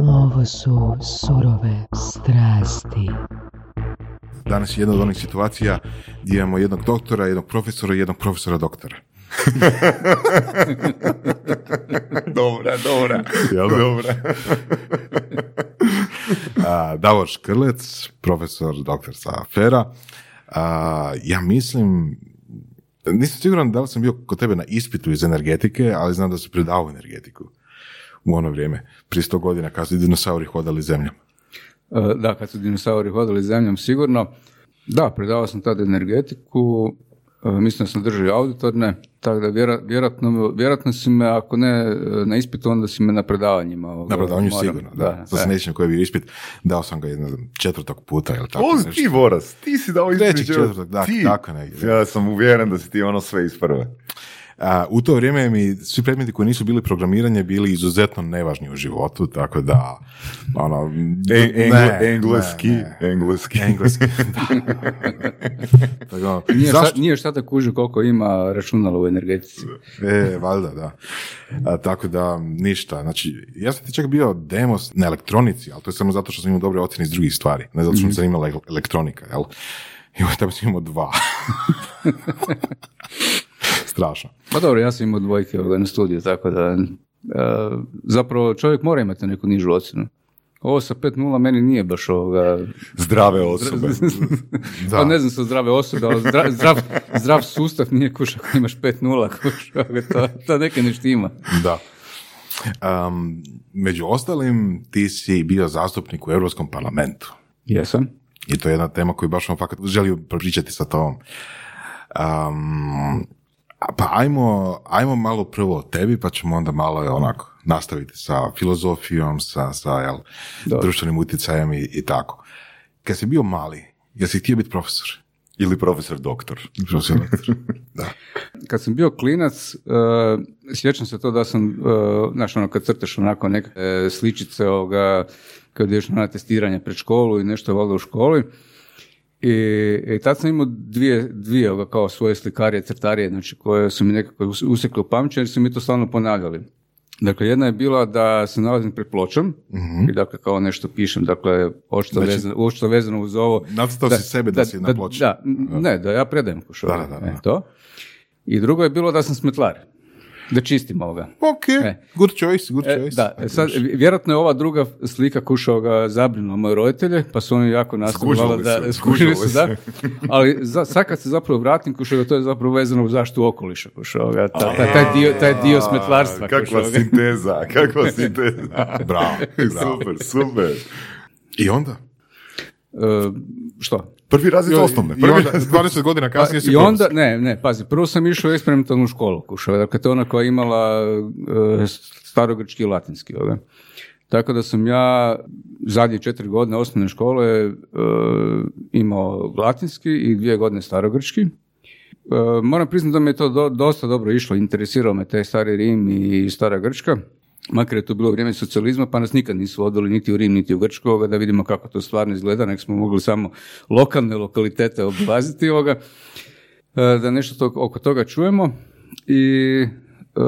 Ovo su surove strasti. Danas je jedna od onih situacija gdje imamo jednog doktora, jednog profesora i jednog profesora doktora. dobra, dobra. Jel dobra? A, Davor Škrlec, profesor doktor sa afera. A, ja mislim, nisam siguran da li sam bio kod tebe na ispitu iz energetike, ali znam da su predavao energetiku u ono vrijeme, prije sto godina kad su dinosauri hodali zemljom. E, Da, kad su dinosauri hodali zemljom sigurno. Da, predavao sam tada energetiku, e, mislim da sam držao auditorne, tako da vjerojatno, vjerojatno si me, ako ne e, na ispitu, onda si me na predavanjima. ovoga, Na predavanju moram- sigurno, da. Sad se koji je bio ispit, dao sam ga jedno četvrtog puta ili tako O, nešto. ti Boras, ti si dao Trećeg, između- četvrtog, da, ti. tako negdje. Ja sam uvjeren da si ti ono sve iz prve. A, u to vrijeme mi svi predmeti koji nisu bili programiranje bili izuzetno nevažni u životu, tako da ono, E, ne, engle- engleski, ne, ne. engleski. engleski. tako, ono, Nije, zašto? šta, nije šta da kuži koliko ima računala u energetici. E, valjda, da. A, tako da, ništa. Znači, ja sam ti čak bio demos na elektronici, ali to je samo zato što sam imao dobre ocjene iz drugih stvari, ne zato što me zanimala ele- elektronika, jel? I ovaj tamo sam imao dva. Strašno. Pa dobro, ja sam imao dvojke ovoga na studiju, tako da e, zapravo čovjek mora imati neku nižu ocjenu. Ovo sa 5.0 meni nije baš ovoga... Zdrave osobe. Da. Pa ne znam sa zdrave osobe, ali zdrav, zdrav, zdrav sustav nije kuš ako imaš 5.0, kuš, ovoga, to, to neke ne štima. Da. Um, među ostalim, ti si bio zastupnik u Europskom parlamentu. Jesam. I to je jedna tema koju baš vam fakat želio pričati sa tobom. Um, pa ajmo, ajmo malo prvo o tebi, pa ćemo onda malo onako nastaviti sa filozofijom, sa, sa jel, društvenim utjecajem i, i tako. Kad si bio mali, jesi htio biti profesor? Ili profesor doktor. Profesor doktor. da. Kad sam bio klinac, uh, sjećam se to da sam, uh, znaš, ono, kad crtaš onako neke e, sličice ovoga, kad ideš na testiranje pred školu i nešto valjda u školi. I, i tad sam imao dvije, dvije kao svoje slikarije, crtarije, znači koje su mi nekako us- usekle u pamćenje jer su mi to stalno ponavljali. Dakle, jedna je bila da se nalazim pred pločom i dakle kao nešto pišem, dakle, očito, Znači- vezano, vezano uz ovo. Nacrtao si sebe da si na ploči. Da, ne, da ja predajem kušu. Da, da, da. E, to. I drugo je bilo da sam smetlar. Da čistim ovoga. Ok, E. good choice, good E, choice. da, e, sad, vjerojatno je ova druga slika kušao ga zabrinula moje roditelje, pa su oni jako nastavili Skužili da, skužili su, da. Ali za, sad kad se zapravo vratim, kušao ga, to je zapravo vezano u zaštitu okoliša, kušao ga, ta- ta- taj, dio, taj dio smetlarstva. Kakva sinteza, kakva sinteza. Bravo, bravo. super, super. I onda? E, što? Prvi razred osnovne. I Prvi onda, razred 20 godina kasnije si I onda, ne, ne, pazi, prvo sam išao u eksperimentalnu školu, kušao, dakle to je ona koja je imala e, starogrčki i latinski, ove. Tako da sam ja zadnje četiri godine osnovne škole e, imao latinski i dvije godine starogrčki. E, moram priznati da mi je to do- dosta dobro išlo, interesirao me taj stari Rim i stara Grčka. Makar je to bilo vrijeme socijalizma, pa nas nikad nisu odveli niti u Rim, niti u Grčku, ovoga, da vidimo kako to stvarno izgleda, nek smo mogli samo lokalne lokalitete obilaziti ovoga, e, da nešto to, oko toga čujemo. I e,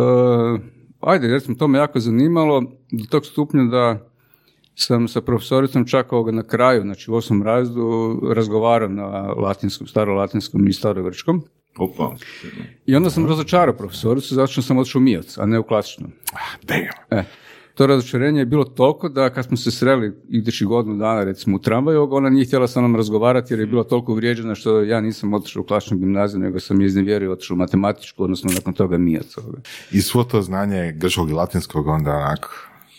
ajde, jer sam to me jako zanimalo do tog stupnja da sam sa profesoricom čak ovoga na kraju, znači u osmom razdu, razgovarao na latinskom, starolatinskom i starogrčkom. Opa. I onda sam razočarao profesoricu zato što sam otišao u Mijac, a ne u klasično. Damn. E, to razočarenje je bilo toliko da kad smo se sreli idući godinu dana recimo u tramvaju, ona nije htjela sa mnom razgovarati jer je bila toliko uvrijeđena što ja nisam otišao u klasičnu gimnaziju, nego sam je iznevjerio otišao u matematičku, odnosno nakon toga Mijac. I svo to znanje grčkog i latinskog onda onako...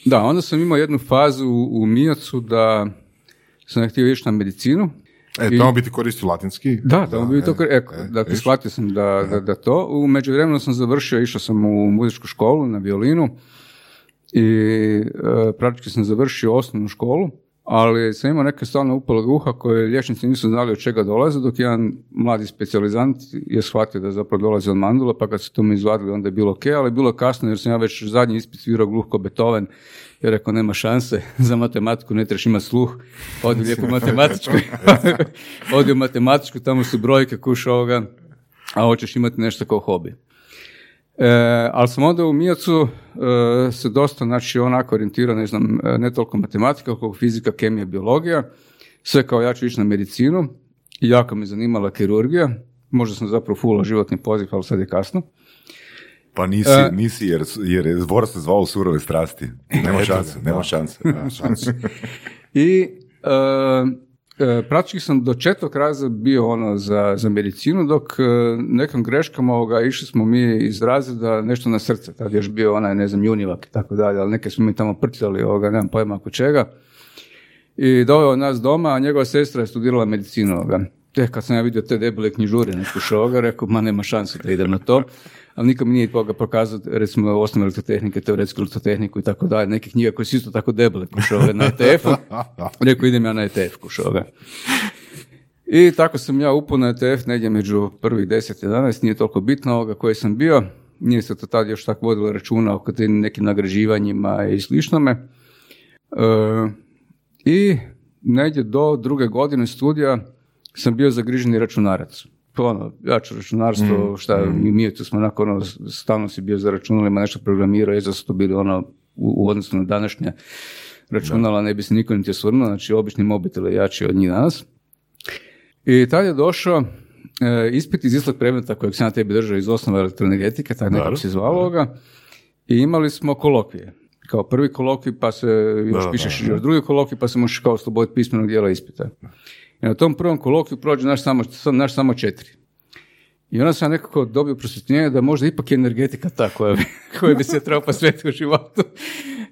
Da, onda sam imao jednu fazu u Mijacu da sam htio ići na medicinu. E, tamo bi ti koristio latinski? Da, da, bi to, e, eko, e, dakle, shvatio sam da, da, da to. U međuvremenu sam završio, išao sam u muzičku školu na violinu i e, praktički sam završio osnovnu školu, ali sam imao neke stalne upale uha koje liječnici nisu znali od čega dolaze, dok jedan mladi specijalizant je shvatio da zapravo dolazi od mandula, pa kad su to mi izvadili onda je bilo ok, ali bilo je kasno jer sam ja već zadnji ispit svirao gluh ko Beethoven, jer rekao nema šanse, za matematiku ne trebaš imati sluh, odi lijepo u matematičku, odi u matematičku, tamo su brojke kuš ovoga, a hoćeš imati nešto kao hobi. E, ali sam onda u Mijacu e, se dosta, znači, onako orijentirao, ne znam, e, ne toliko matematika, koliko fizika, kemija, biologija. Sve kao ja ću ići na medicinu. Jako me zanimala kirurgija. Možda sam zapravo fulao životni poziv, ali sad je kasno. Pa nisi, E. nisi jer, jer je Dvor se zvao surove strasti. Nema šanse, nema šanse. I e, praktički sam do četvrtog raza bio ono za, za medicinu, dok nekim greškama ovoga, išli smo mi iz razreda nešto na srce. Tad je još bio onaj, ne znam, junivak i tako dalje, ali neke smo mi tamo prtljali, ovoga, nemam pojma oko čega. I doveo nas doma, a njegova sestra je studirala medicinu. Ovoga. Te, kad sam ja vidio te debele knjižure nešto šoga, rekao, ma nema šanse da idem na to. Ali niko mi nije toga pokazao, recimo, osnovne elektrotehnike, teoretsku elektrotehniku i tako dalje. Neke knjige koje su isto tako debele kušove na ETF-u. Rekao, idem ja na ETF kušove. I tako sam ja upao na ETF negdje među prvih 10 11, nije toliko bitno ovoga koji sam bio. Nije se to tad još tako vodilo računa tim nekim nagrađivanjima i sličnome. E, I negdje do druge godine studija sam bio zagriženi računarac. Pa ono, ja ću računarstvo, šta, mi, mi tu smo onako, ono, stalno si bio za računalima, nešto programirao, je su to bili ono, u, u odnosu na današnje računala, ne bi se niko niti osvrnuo, znači obični mobitel je jači od njih danas. I tad je došao e, ispit iz istog predmeta kojeg sam ja tebi držao iz osnova elektroenergetike, tako nekako se zvalo ga, i imali smo kolokvije. Kao prvi kolokvij, pa se još Da, pišeš da, da. još drugi kolokvij, pa se možeš kao osloboditi pismenog dijela ispita. I na tom prvom kolokviju prođe naš samo, naš samo četiri. I onda sam nekako dobio prosvjetljenje da možda ipak je energetika ta koja bi, koja bi se trebao posvetiti u životu.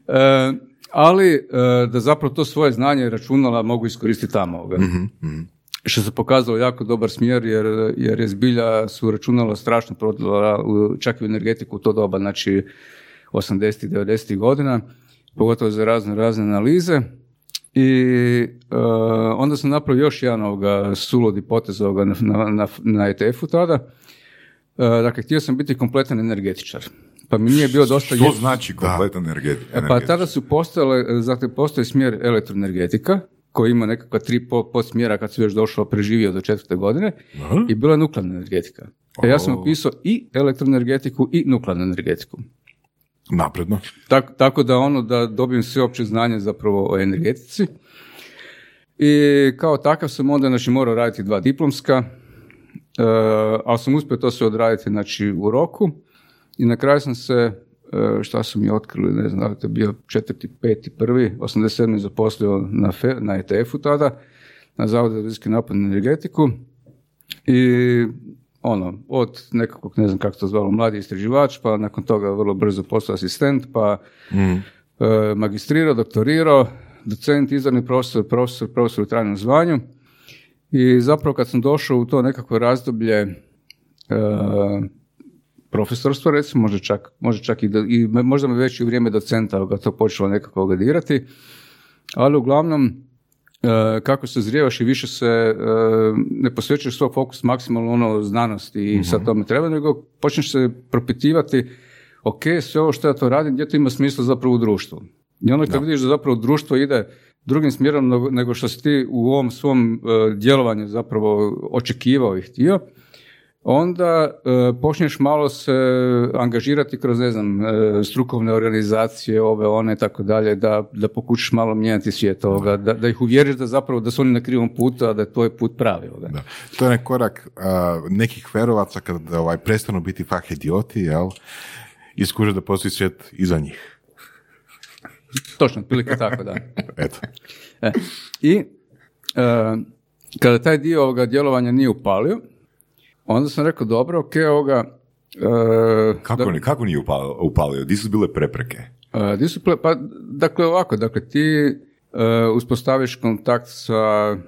E, ali e, da zapravo to svoje znanje računala mogu iskoristiti tamo. ovoga. Što se pokazalo jako dobar smjer jer, jer je zbilja su računala strašno prodala u- čak i u energetiku u to doba, znači 80-ih, 90-ih godina, pogotovo za razne razne analize. I e, onda sam napravio još jedan ovoga suludi potez ovoga na, na, na, ETF-u tada. E, dakle, htio sam biti kompletan energetičar. Pa mi nije bio dosta... Što znači kompletan energetika? E, Pa tada su postojale, dakle, postoji smjer elektroenergetika, koji ima nekakva tri po, podsmjera kad su još došao, preživio do četvrte godine, i bila je nuklearna energetika. E, ja sam O. upisao i elektroenergetiku i nuklearnu energetiku. Napredno. Tak, tako da ono da dobijem sveopće znanje zapravo o energetici. I kao takav sam onda znači, morao raditi dva diplomska, e, ali sam uspio to sve odraditi znači, u roku i na kraju sam se, e, šta su mi otkrili, ne znam li je to bio četvrti, peti, prvi, 87. zaposlio na, na ETF-u tada, na Zavodu za rizik napad na energetiku i ono, od nekakvog, ne znam kako to zvalo, mladi istraživač, pa nakon toga vrlo brzo postao asistent, pa e, magistrirao, doktorirao, docent, izvorni profesor, profesor, profesor u trajnom zvanju. I zapravo kad sam došao u to nekakvo razdoblje e, profesorstva, recimo, možda čak, možda čak i, do- i možda me već i u vrijeme docenta ga to počelo nekako ga dirati, ali uglavnom kako se zrijevaš i više se e, ne posvećuješ svoj fokus maksimalno ono znanosti i sad tome treba, nego počneš se propitivati ok, sve ovo što ja to radim, gdje to ima smisla zapravo u društvu. I onda kad vidiš da zapravo društvo ide drugim smjerom nego- nego što si ti u ovom svom e, djelovanju zapravo očekivao i htio, onda e, počneš malo se angažirati kroz, ne znam, e, strukovne organizacije, ove, one, tako dalje, da, da pokušaš malo mijenjati svijet ovoga, da, da ih uvjeriš da zapravo da su oni na krivom putu, a da je tvoj put pravi. Ovoga. Da. To je korak a, nekih verovaca kada ovaj, prestanu biti fah idioti, jel? I skuže da postoji svijet iza njih. Točno, otprilike tako, da. Eto. E, I e, kada taj dio ovoga djelovanja nije upalio, onda sam rekao, dobro, ok, ovoga... e, Kako, da- ni, kako nije upalio? upalio? Di su bile prepreke? E, di su ple- pa, dakle ovako, dakle ti e, uspostaviš kontakt sa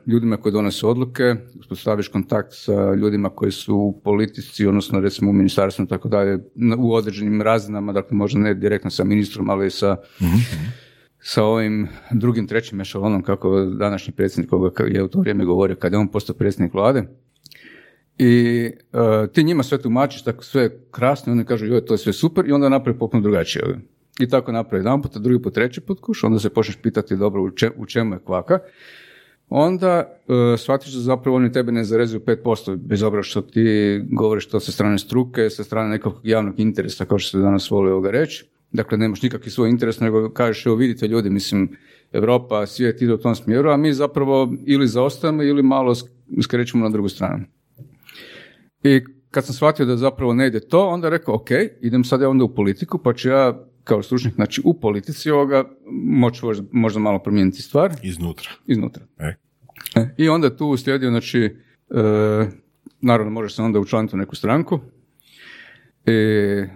ljudima koji donose odluke, uspostaviš kontakt sa ljudima koji su u politici, odnosno recimo u ministarstvu tako dalje, u određenim razinama, dakle možda ne direktno sa ministrom, ali sa, sa ovim drugim, trećim ešalonom, kako današnji predsjednik koga je u to vrijeme govorio, kada je on postao predsjednik vlade. I e, ti njima sve tumačiš, tako sve krasno, oni kažu, joj, to je sve super, i onda napravi potpuno drugačije. I tako napravi jedan put, drugi put, treći put kuš, onda se počneš pitati, dobro, u, če- u čemu je kvaka. onda uh, shvatiš da zapravo oni tebe ne zarezuju 5%, bez obzira što ti govoriš to sa strane struke, sa strane nekog javnog interesa, kao što se danas voli ovoga reći. Dakle, nemaš nikakvi svoj interes, nego kažeš, evo vidite ljudi, mislim, Europa, svijet ide u tom smjeru, a mi zapravo ili zaostajemo ili malo skrećemo na drugu stranu. I kad sam shvatio da zapravo ne ide to, onda rekao, ok, idem sad ja onda u politiku, pa ću ja kao stručnjak, znači u politici ovoga, moći možda malo promijeniti stvar. Iznutra. Iznutra. E. E, I onda tu uslijedio, znači, e, naravno možeš se onda učlaniti u neku stranku. I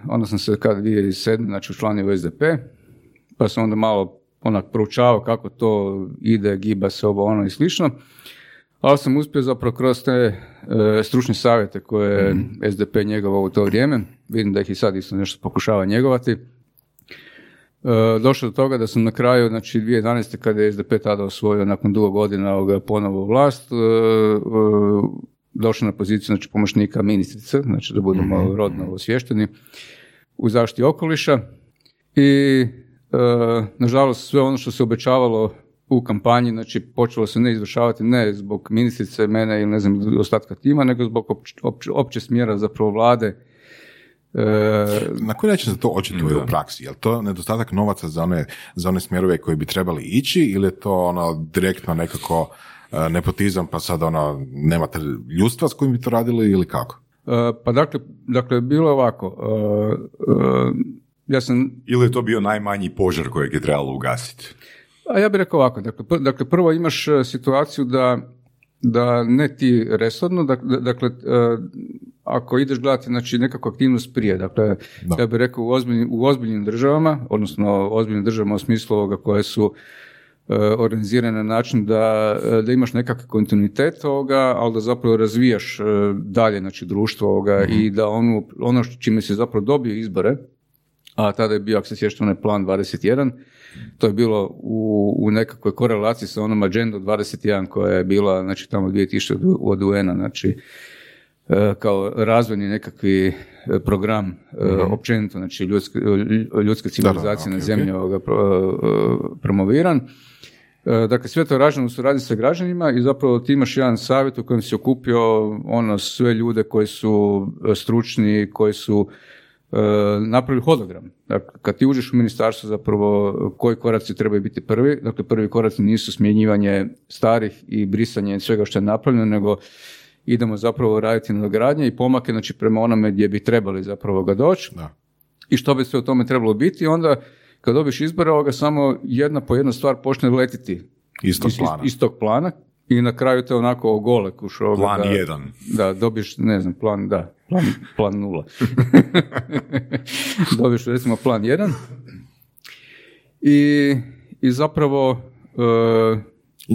onda sam se kad 2007. znači učlanio u SDP, pa sam onda malo onak proučavao kako to ide, giba se ovo ono i slično. Ali sam uspio zapravo kroz te e, stručne savjete koje je mm SDP njegovao u to vrijeme, vidim da ih i sad isto nešto pokušava njegovati, E, došlo do toga da sam na kraju, znači 2011. kada je SDP tada osvojio nakon dugo godina ovoga ponovo vlast, e, e, došao na poziciju znači, pomoćnika ministrice, znači da budemo mm rodno osvješteni u zaštiti okoliša. I nažalost sve ono što se obećavalo u kampanji, znači počelo se ne izvršavati ne zbog ministrice, mene ili ne znam ostatka tima, nego zbog opće, opće smjera zapravo vlade E, na koji način se to očituje u praksi? Je li to nedostatak novaca za one, za one smjerove koji bi trebali ići ili je to ono direktno nekako e, nepotizam pa sad ono nemate ljudstva s kojim bi to radili ili kako? E, pa dakle, dakle bilo je ovako. ja sam... Ili je to bio najmanji požar kojeg je trebalo ugasiti? A ja bih rekao ovako. Dakle, dakle prvo imaš situaciju da da ne ti resorno, dakle, dakle ako ideš gledati znači, nekakvu aktivnost prije, dakle, ja bih rekao u ozbiljnim, u ozbiljnim državama, odnosno ozbiljnim državama u smislu ovoga koje su e, organizirane na način da, e, da imaš nekakav kontinuitet ovoga, ali da zapravo razvijaš e, dalje znači, društvo ovoga mhm. i da ono, ono čime se zapravo dobio izbore, a tada je bio, ako se sjećate, onaj plan 21, to je bilo u, u nekakvoj korelaciji sa onom agendom 21 koja je bila, znači tamo 2000 od UN-a, znači E, kao razvojni nekakvi e, program mm općenito, znači ljudske, ljudske civilizacije na zemlji okay. promoviran. Dakle, sve to rađeno u suradnji sa građanima i zapravo ti imaš jedan savjet u kojem si okupio ono, sve ljude koji su stručni, koji su napravili hologram. Dakle, kad ti uđeš u ministarstvo zapravo koji koraci trebaju biti prvi, dakle prvi koraci nisu smjenjivanje starih i brisanje svega što je napravljeno, nego idemo zapravo raditi na gradnje i pomake znači prema onome gdje bi trebali zapravo ga doći da. i što bi sve o tome trebalo biti onda kad dobiš izbore ovoga samo jedna po jedna stvar počne letiti iz, plana. Iz, tog plana i na kraju te onako ogole kuš Plan da, jedan. Da, dobiš, ne znam, plan, da, plan, plan nula. dobiš recimo plan jedan i, i zapravo uh,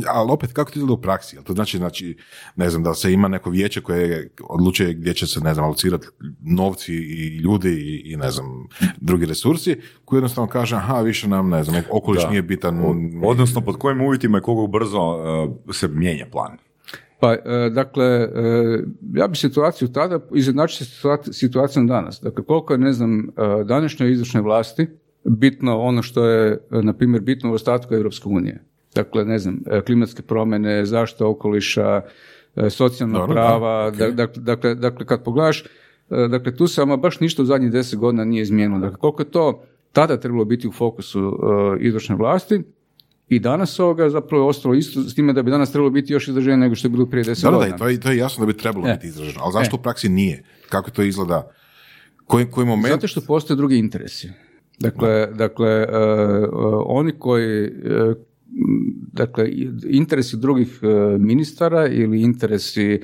ali opet, kako to izgleda u praksi? To znači, znači, ne znam, da se ima neko vijeće koje odlučuje gdje će se, ne znam, alocirati novci i ljudi i, i, ne znam, drugi resursi, koji jednostavno kaže, aha, više nam, ne znam, okoliš nije bitan. Odnosno, pod kojim uvjetima i koliko brzo uh, se mijenja plan? Pa, uh, dakle, uh, ja bi situaciju tada izjednačio situacijom danas. Dakle, koliko je, ne znam, današnjoj izvršnoj vlasti bitno ono što je, na primjer, bitno u ostatku Europske unije. Dakle, ne znam, e, klimatske promjene, zaštita okoliša, e, socijalna prava, dakle, dakle, dakle, kad pogledaš, e, dakle, tu se ama baš ništa u zadnjih deset godina nije izmijenilo. Dakle, koliko je to tada trebalo biti u fokusu izvršne vlasti, i danas ovoga zapravo je ostalo isto s time da bi danas trebalo biti još izraženo nego što je bilo prije deset godina. Da, to je, to je jasno da bi trebalo biti izraženo, ali zašto u praksi nije? Kako to izgleda? Koji, koji moment? Zato što postoje drugi interesi. Dakle, dakle oni koji, dakle, interesi drugih e, ministara ili interesi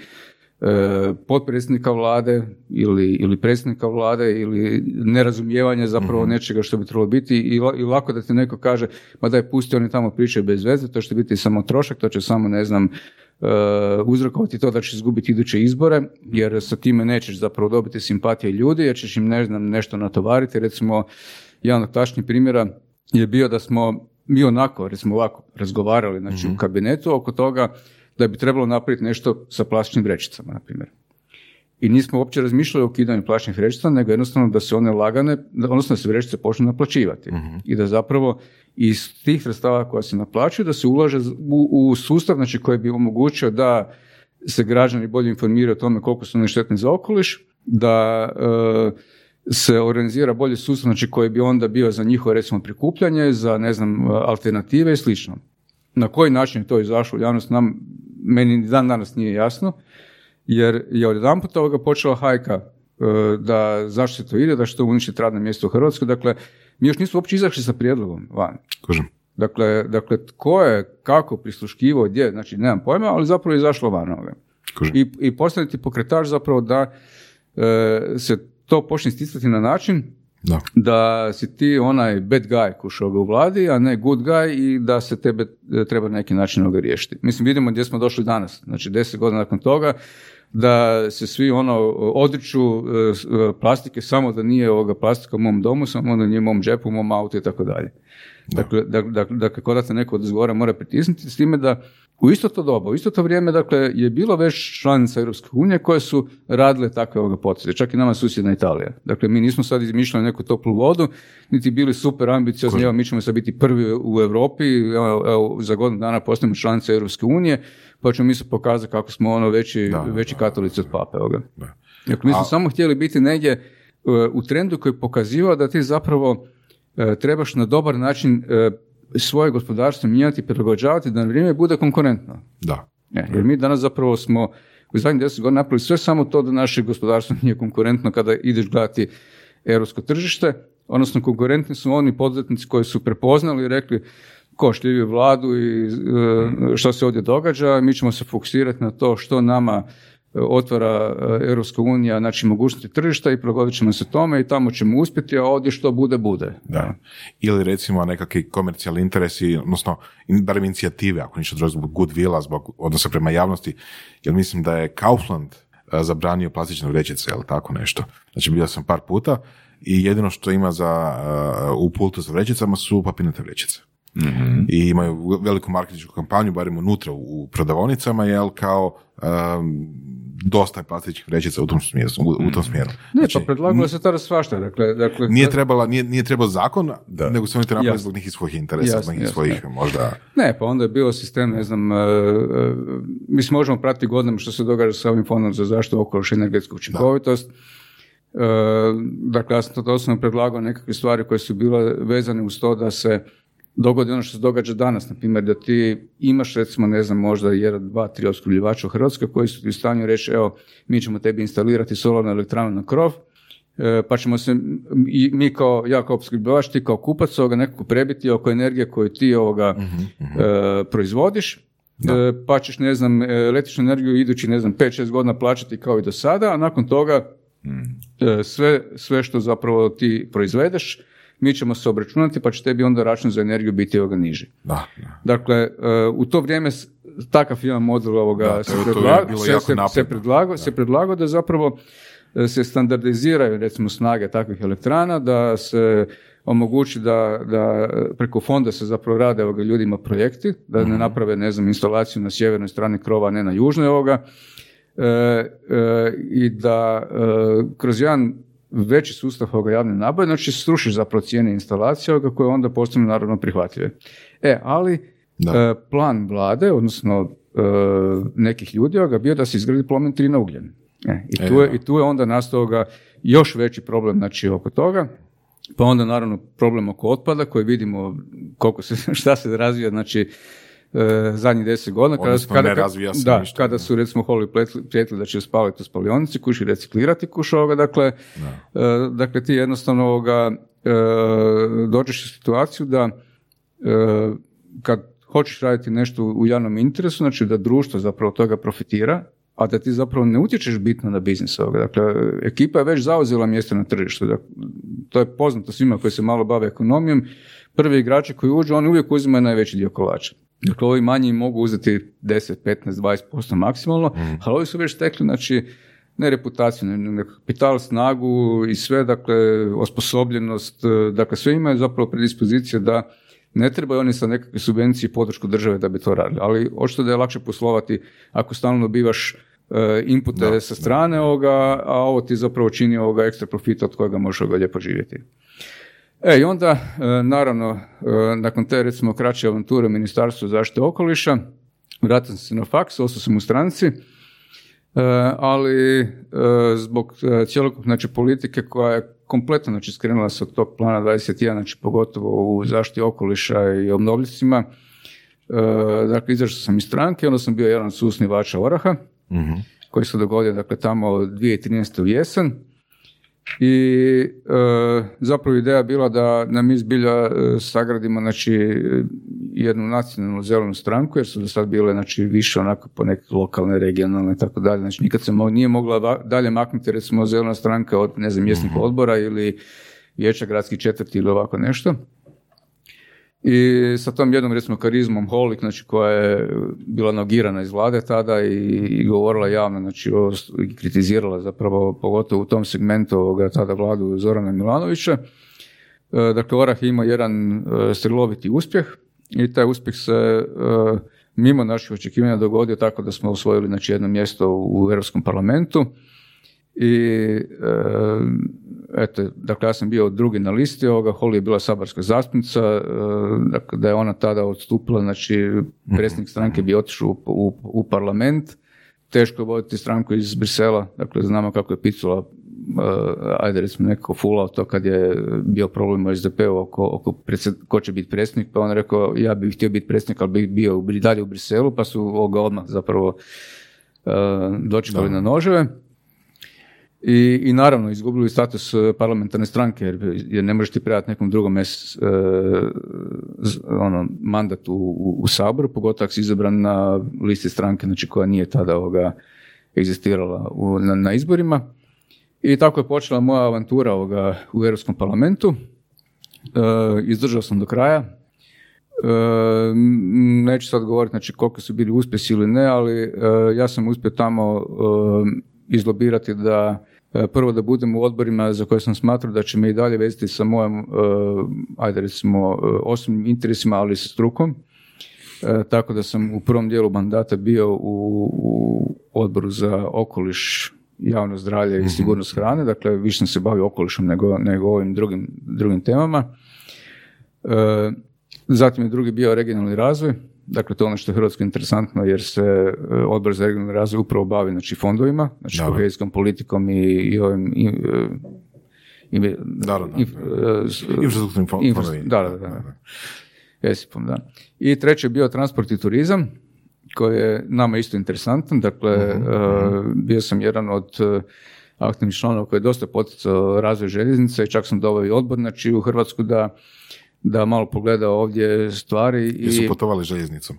e, potpredsjednika vlade ili, ili predsjednika vlade ili nerazumijevanje zapravo mm nečega što bi trebalo biti i, i lako da ti neko kaže ma da je pusti oni tamo pričaju bez veze, to će biti samo trošak, to će samo ne znam uh, uzrokovati to da ćeš izgubiti iduće izbore jer sa time nećeš zapravo dobiti simpatije ljudi jer ćeš im ne znam nešto natovariti. Recimo jedan od tačnih primjera je bio da smo mi onako, recimo ovako, razgovarali znači, u mhm. kabinetu oko toga da bi trebalo napraviti nešto sa plastičnim vrećicama, na primjer. I nismo uopće razmišljali o ukidanju plastičnih vrećica, nego jednostavno da se one lagane, odnosno da se vrećice počnu naplaćivati. Mhm. I da zapravo iz tih sredstava koja se naplaćuju da se ulaže u, u sustav znači, koji bi omogućio da se građani bolje informiraju o tome koliko su oni štetni za okoliš, da e, se organizira bolji sustav znači, koji bi onda bio za njihovo recimo prikupljanje, za ne znam alternative i slično. Na koji način je to izašlo u javnost nam meni ni dan danas nije jasno, jer je od jedan puta ovoga počela hajka e, da zašto se to ide, da što uništiti radno mjesto u Hrvatskoj. Dakle, mi još nismo uopće izašli sa prijedlogom van. Kažem. Dakle, dakle, tko je, kako prisluškivo, gdje, znači nemam pojma, ali zapravo je izašlo van ovoga. I, i postaviti pokretač zapravo da e, se to počne isticati na način Da. da si ti onaj bad guy kušao ga u vladi, a ne good guy i da se tebe e, treba na neki način ovoga riješiti. Mislim, vidimo gdje smo došli danas. Znači, deset godina nakon toga, da se svi ono odriču e, e, plastike samo da nije ovoga plastika u mom domu, samo da nije u mom džepu, u mom autu i tako dalje. Dakle, dak- dak- dakle, kod da te neko od mora pritisnuti s time da u isto to doba, u isto to vrijeme, dakle, je bilo već članica Europske unije koje su radile takve ovoga poteze, čak i nama susjedna Italija. Dakle, mi nismo sad izmišljali neku toplu vodu, niti bili super ambiciozni, evo, mi ćemo sad biti prvi u Europi, evo, evo, za godinu dana postajemo članica Europske unije, pa ćemo mi se pokazati kako smo ono veći, Da, veći katolici od pape. Ovoga. Da. Dakle, mi smo A- samo htjeli biti negdje e, u trendu koji pokazivao da ti zapravo trebaš na dobar način e, svoje gospodarstvo mijenjati, prilagođavati da na vrijeme bude konkurentno. Da. E, jer mi danas zapravo smo u zadnjih deset godina napravili sve samo to da naše gospodarstvo nije konkurentno kada ideš gledati europsko tržište, odnosno konkurentni su oni poduzetnici koji su prepoznali i rekli ko šljivi vladu i e, što se ovdje događa, mi ćemo se fokusirati na to što nama e, otvara e, Europska unija, znači mogućnosti tržišta i prilagodit ćemo se tome i tamo ćemo uspjeti, a ovdje što bude, bude. Da. Ili recimo nekakvi komercijalni interesi, odnosno barem inicijative, ako ništa drugo zbog goodwilla, zbog odnosa prema javnosti, jer mislim da je Kaufland a, zabranio plastične vrećice, ili tako nešto. Znači bio sam par puta i jedino što ima za, a, u pultu za vrećicama su papirnate vrećice. I imaju veliku marketinšku kampanju, barem unutra u prodavaonicama, jel kao um, dosta je plastičnih vrećica u tom smjeru. U, u tom smjeru. Ne, Znači, pa predlagalo se tada svašta. Dakle, dakle, nije trebala, nije, nije trebao zakon, Da. nego su oni Jasno. zbog nekih svojih interesa, Jasno, zbog nekih svojih možda... Ne, pa onda je bio sistem, ne znam, e, e, mi se možemo pratiti godinama što se događa sa ovim fondom za zaštitu okoliša i energetsku učinkovitost. E, dakle, ja sam to osobno predlagao nekakve stvari koje su bile vezane uz to da se dogodi ono što se događa danas, na primjer da ti imaš recimo, ne znam, možda jedan, dva, tri opskrbljivača u Hrvatskoj koji su ti u stanju reći, evo, mi ćemo tebi instalirati solarnu elektranu na krov, E, pa ćemo se mi kao ja kao opskrbljivač ti kao kupac ovoga nekako prebiti oko energije koju ti ovoga e, proizvodiš E, pa ćeš ne znam električnu energiju idući ne znam 5-6 godina plaćati kao i do sada a nakon toga e, sve, sve što zapravo ti proizvedeš mi ćemo se obračunati pa će tebi onda račun za energiju biti ovoga niži. Da, da. Dakle, e, u to vrijeme takav jedan model ovoga Da, se, predla- se, se, se, predlagao, se predlagao da zapravo e, se standardiziraju recimo snage takvih elektrana, da se omogući da, da preko fonda se zapravo rade ovoga ljudima projekti, da Mhm. ne naprave, ne znam, instalaciju na sjevernoj strani krova, a ne na južnoj ovoga, E, e, i da e, kroz jedan veći sustav ovoga javne nabave, znači srušiš zapravo cijene instalacije ovoga koje onda postanu naravno prihvatljive. E, ali Da. e, plan vlade, odnosno e, nekih ljudi ovoga bio da se izgradi plomen 3 na ugljen. E, i, E, tu je, da. I tu je onda nastao ga još veći problem znači, oko toga. Pa onda naravno problem oko otpada koji vidimo koliko se, šta se razvija, znači e, zadnjih deset godina. Kada, Odnosno, kada, ne razvija se da, ništa. kada su recimo holi pletli- prijetili da će spaliti u spalionici, kuši reciklirati kuš ovoga, dakle, e, dakle ti jednostavno ovoga, e, dođeš u situaciju da e, kad hoćeš raditi nešto u javnom interesu, znači da društvo zapravo toga profitira, a da ti zapravo ne utječeš bitno na biznis ovoga. Dakle, ekipa je već zauzela mjesto na tržištu. Dakle, to je poznato svima koji se malo bave ekonomijom. Prvi igrači koji uđu, oni uvijek uzimaju najveći dio kolača. Dakle, ovi manji mogu uzeti 10, 15, 20% maksimalno, ali ovi su već stekli, znači, ne reputaciju, ne, ne kapital, snagu i sve, dakle, osposobljenost, e, dakle, sve imaju zapravo predispozicije da ne trebaju oni sa nekakve subvencije i podršku države da bi to radili, ali očito da je lakše poslovati ako stalno dobivaš e, inpute sa strane ovoga, a ovo ti zapravo čini ovoga ekstra profita od kojega možeš ovoga lijepo živjeti. E, i onda, e, naravno, e, nakon te, recimo, kraće avanture u Ministarstvu zaštite okoliša, vratio sam se na faks, ostao sam u stranci, e, ali zbog cjelokupne znači, politike koja je kompletno znači, skrenula se od tog plana 21, znači pogotovo u zaštiti okoliša i obnovljicima, dakle, izašao sam iz stranke, onda sam bio jedan od susnivača Oraha, koji se dogodio, dakle, tamo 2013. u jesen, i e, zapravo ideja bila da nam izbilja e, sagradimo znači, jednu nacionalnu zelenu stranku, jer su do sad bile znači, više onako po neke lokalne, regionalne i tako dalje. Znači nikad se mo- nije mogla dalje maknuti recimo zelena stranka od ne znam, mjesnih odbora ili vijeća gradskih četvrti ili ovako nešto. I sa tom jednom recimo karizmom Holik, znači koja je bila nogirana iz vlade tada i, i govorila javno, znači o, i kritizirala zapravo pogotovo u tom segmentu ovoga tada vladu Zorana Milanovića. E, Dakle, Orah ima jedan e, striloviti uspjeh i taj uspjeh se e, mimo naših očekivanja dogodio tako da smo osvojili znači, jedno mjesto u Europskom parlamentu. I e, eto, dakle ja sam bio drugi na listi ovoga, Holly je bila saborska zastupnica, e, dakle da je ona tada odstupila, znači predsjednik stranke bi otišao u, u, u parlament, teško je voditi stranku iz Brisela, dakle znamo kako je Picula, e, ajde recimo nekako fulao to kad je bio problem u SDP-u oko, oko predsjed- ko će biti predsjednik, pa on je rekao ja bih htio biti predsjednik, ali bih bio u, dalje u Briselu, pa su ovoga odmah zapravo e, dočekali na noževe. I, I naravno, izgubili status e, parlamentarne stranke, jer, jer ne možeš ti predati nekom drugom mes, e, z- ono, mandat u, u, u Saboru, pogotovo ako si izabran na listi stranke, znači koja nije tada ovoga egzistirala u, na, na izborima. I tako je počela moja avantura ovoga u Europskom parlamentu. E, izdržao sam do kraja. E, neću sad govoriti znači, koliko su bili uspjesi ili ne, ali e, ja sam uspio tamo e, izlobirati da prvo da budem u odborima za koje sam smatrao da će me i dalje vezati sa mojom, e, ajde recimo, e, osobnim interesima, ali i sa strukom. E, tako da sam u prvom dijelu mandata bio u, u odboru za okoliš, javno zdravlje i sigurnost hrane, dakle više sam se bavio okolišom nego, nego ovim drugim, drugim temama. E, zatim je drugi bio regionalni razvoj, dakle to je ono što je Hrvatsko interesantno jer se e, odbor za regionalni razvoj upravo bavi znači fondovima, znači kohezijskom politikom i, i ovim i, e, i- inf- e, Infrastrukturnim fon- infra- fondovima. Da, da, da. I treći je bio transport i turizam, koji je nama isto interesantan. Dakle, e, bio sam jedan od aktivnih članova koji je dosta poticao razvoj željeznice i čak sam doveo i odbor znači, u Hrvatsku da, da malo pogleda ovdje stvari. I su putovali željeznicom.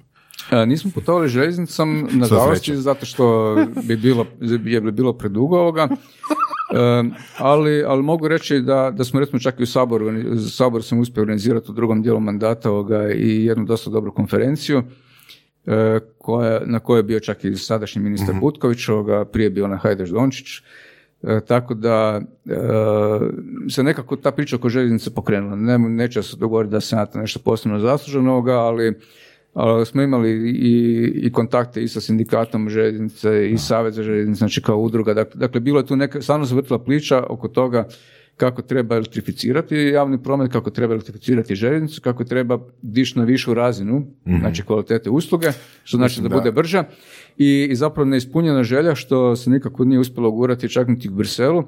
E, Nismo putovali željeznicom, nažalost, zato što bi bilo, je bi bilo predugo ovoga. E, ali, ali mogu reći da, da smo recimo čak i u Saboru, Sabor sam uspio organizirati u drugom dijelu mandata ovoga i jednu dosta dobru konferenciju e, koja, na kojoj je bio čak i sadašnji ministar Butković, ovoga, prije je bio na Hajdeš Dončić, E, tako da e, se nekako ta priča oko željeznice pokrenula. Ne, neće se dogovoriti da se na to nešto posebno zasluženo ovoga, ali, ali smo imali i, i kontakte i sa sindikatom željeznice i savez za željeznice, znači kao udruga. Dakle, dakle bilo je tu neka, stvarno se vrtila priča oko toga kako treba elektrificirati javni promet, kako treba elektrificirati željeznicu, kako treba dići na višu razinu, znači kvalitete usluge, što znači da, da- bude brža i, i zapravo neispunjena želja što se nikako nije uspjelo ugurati čak niti u Briselu,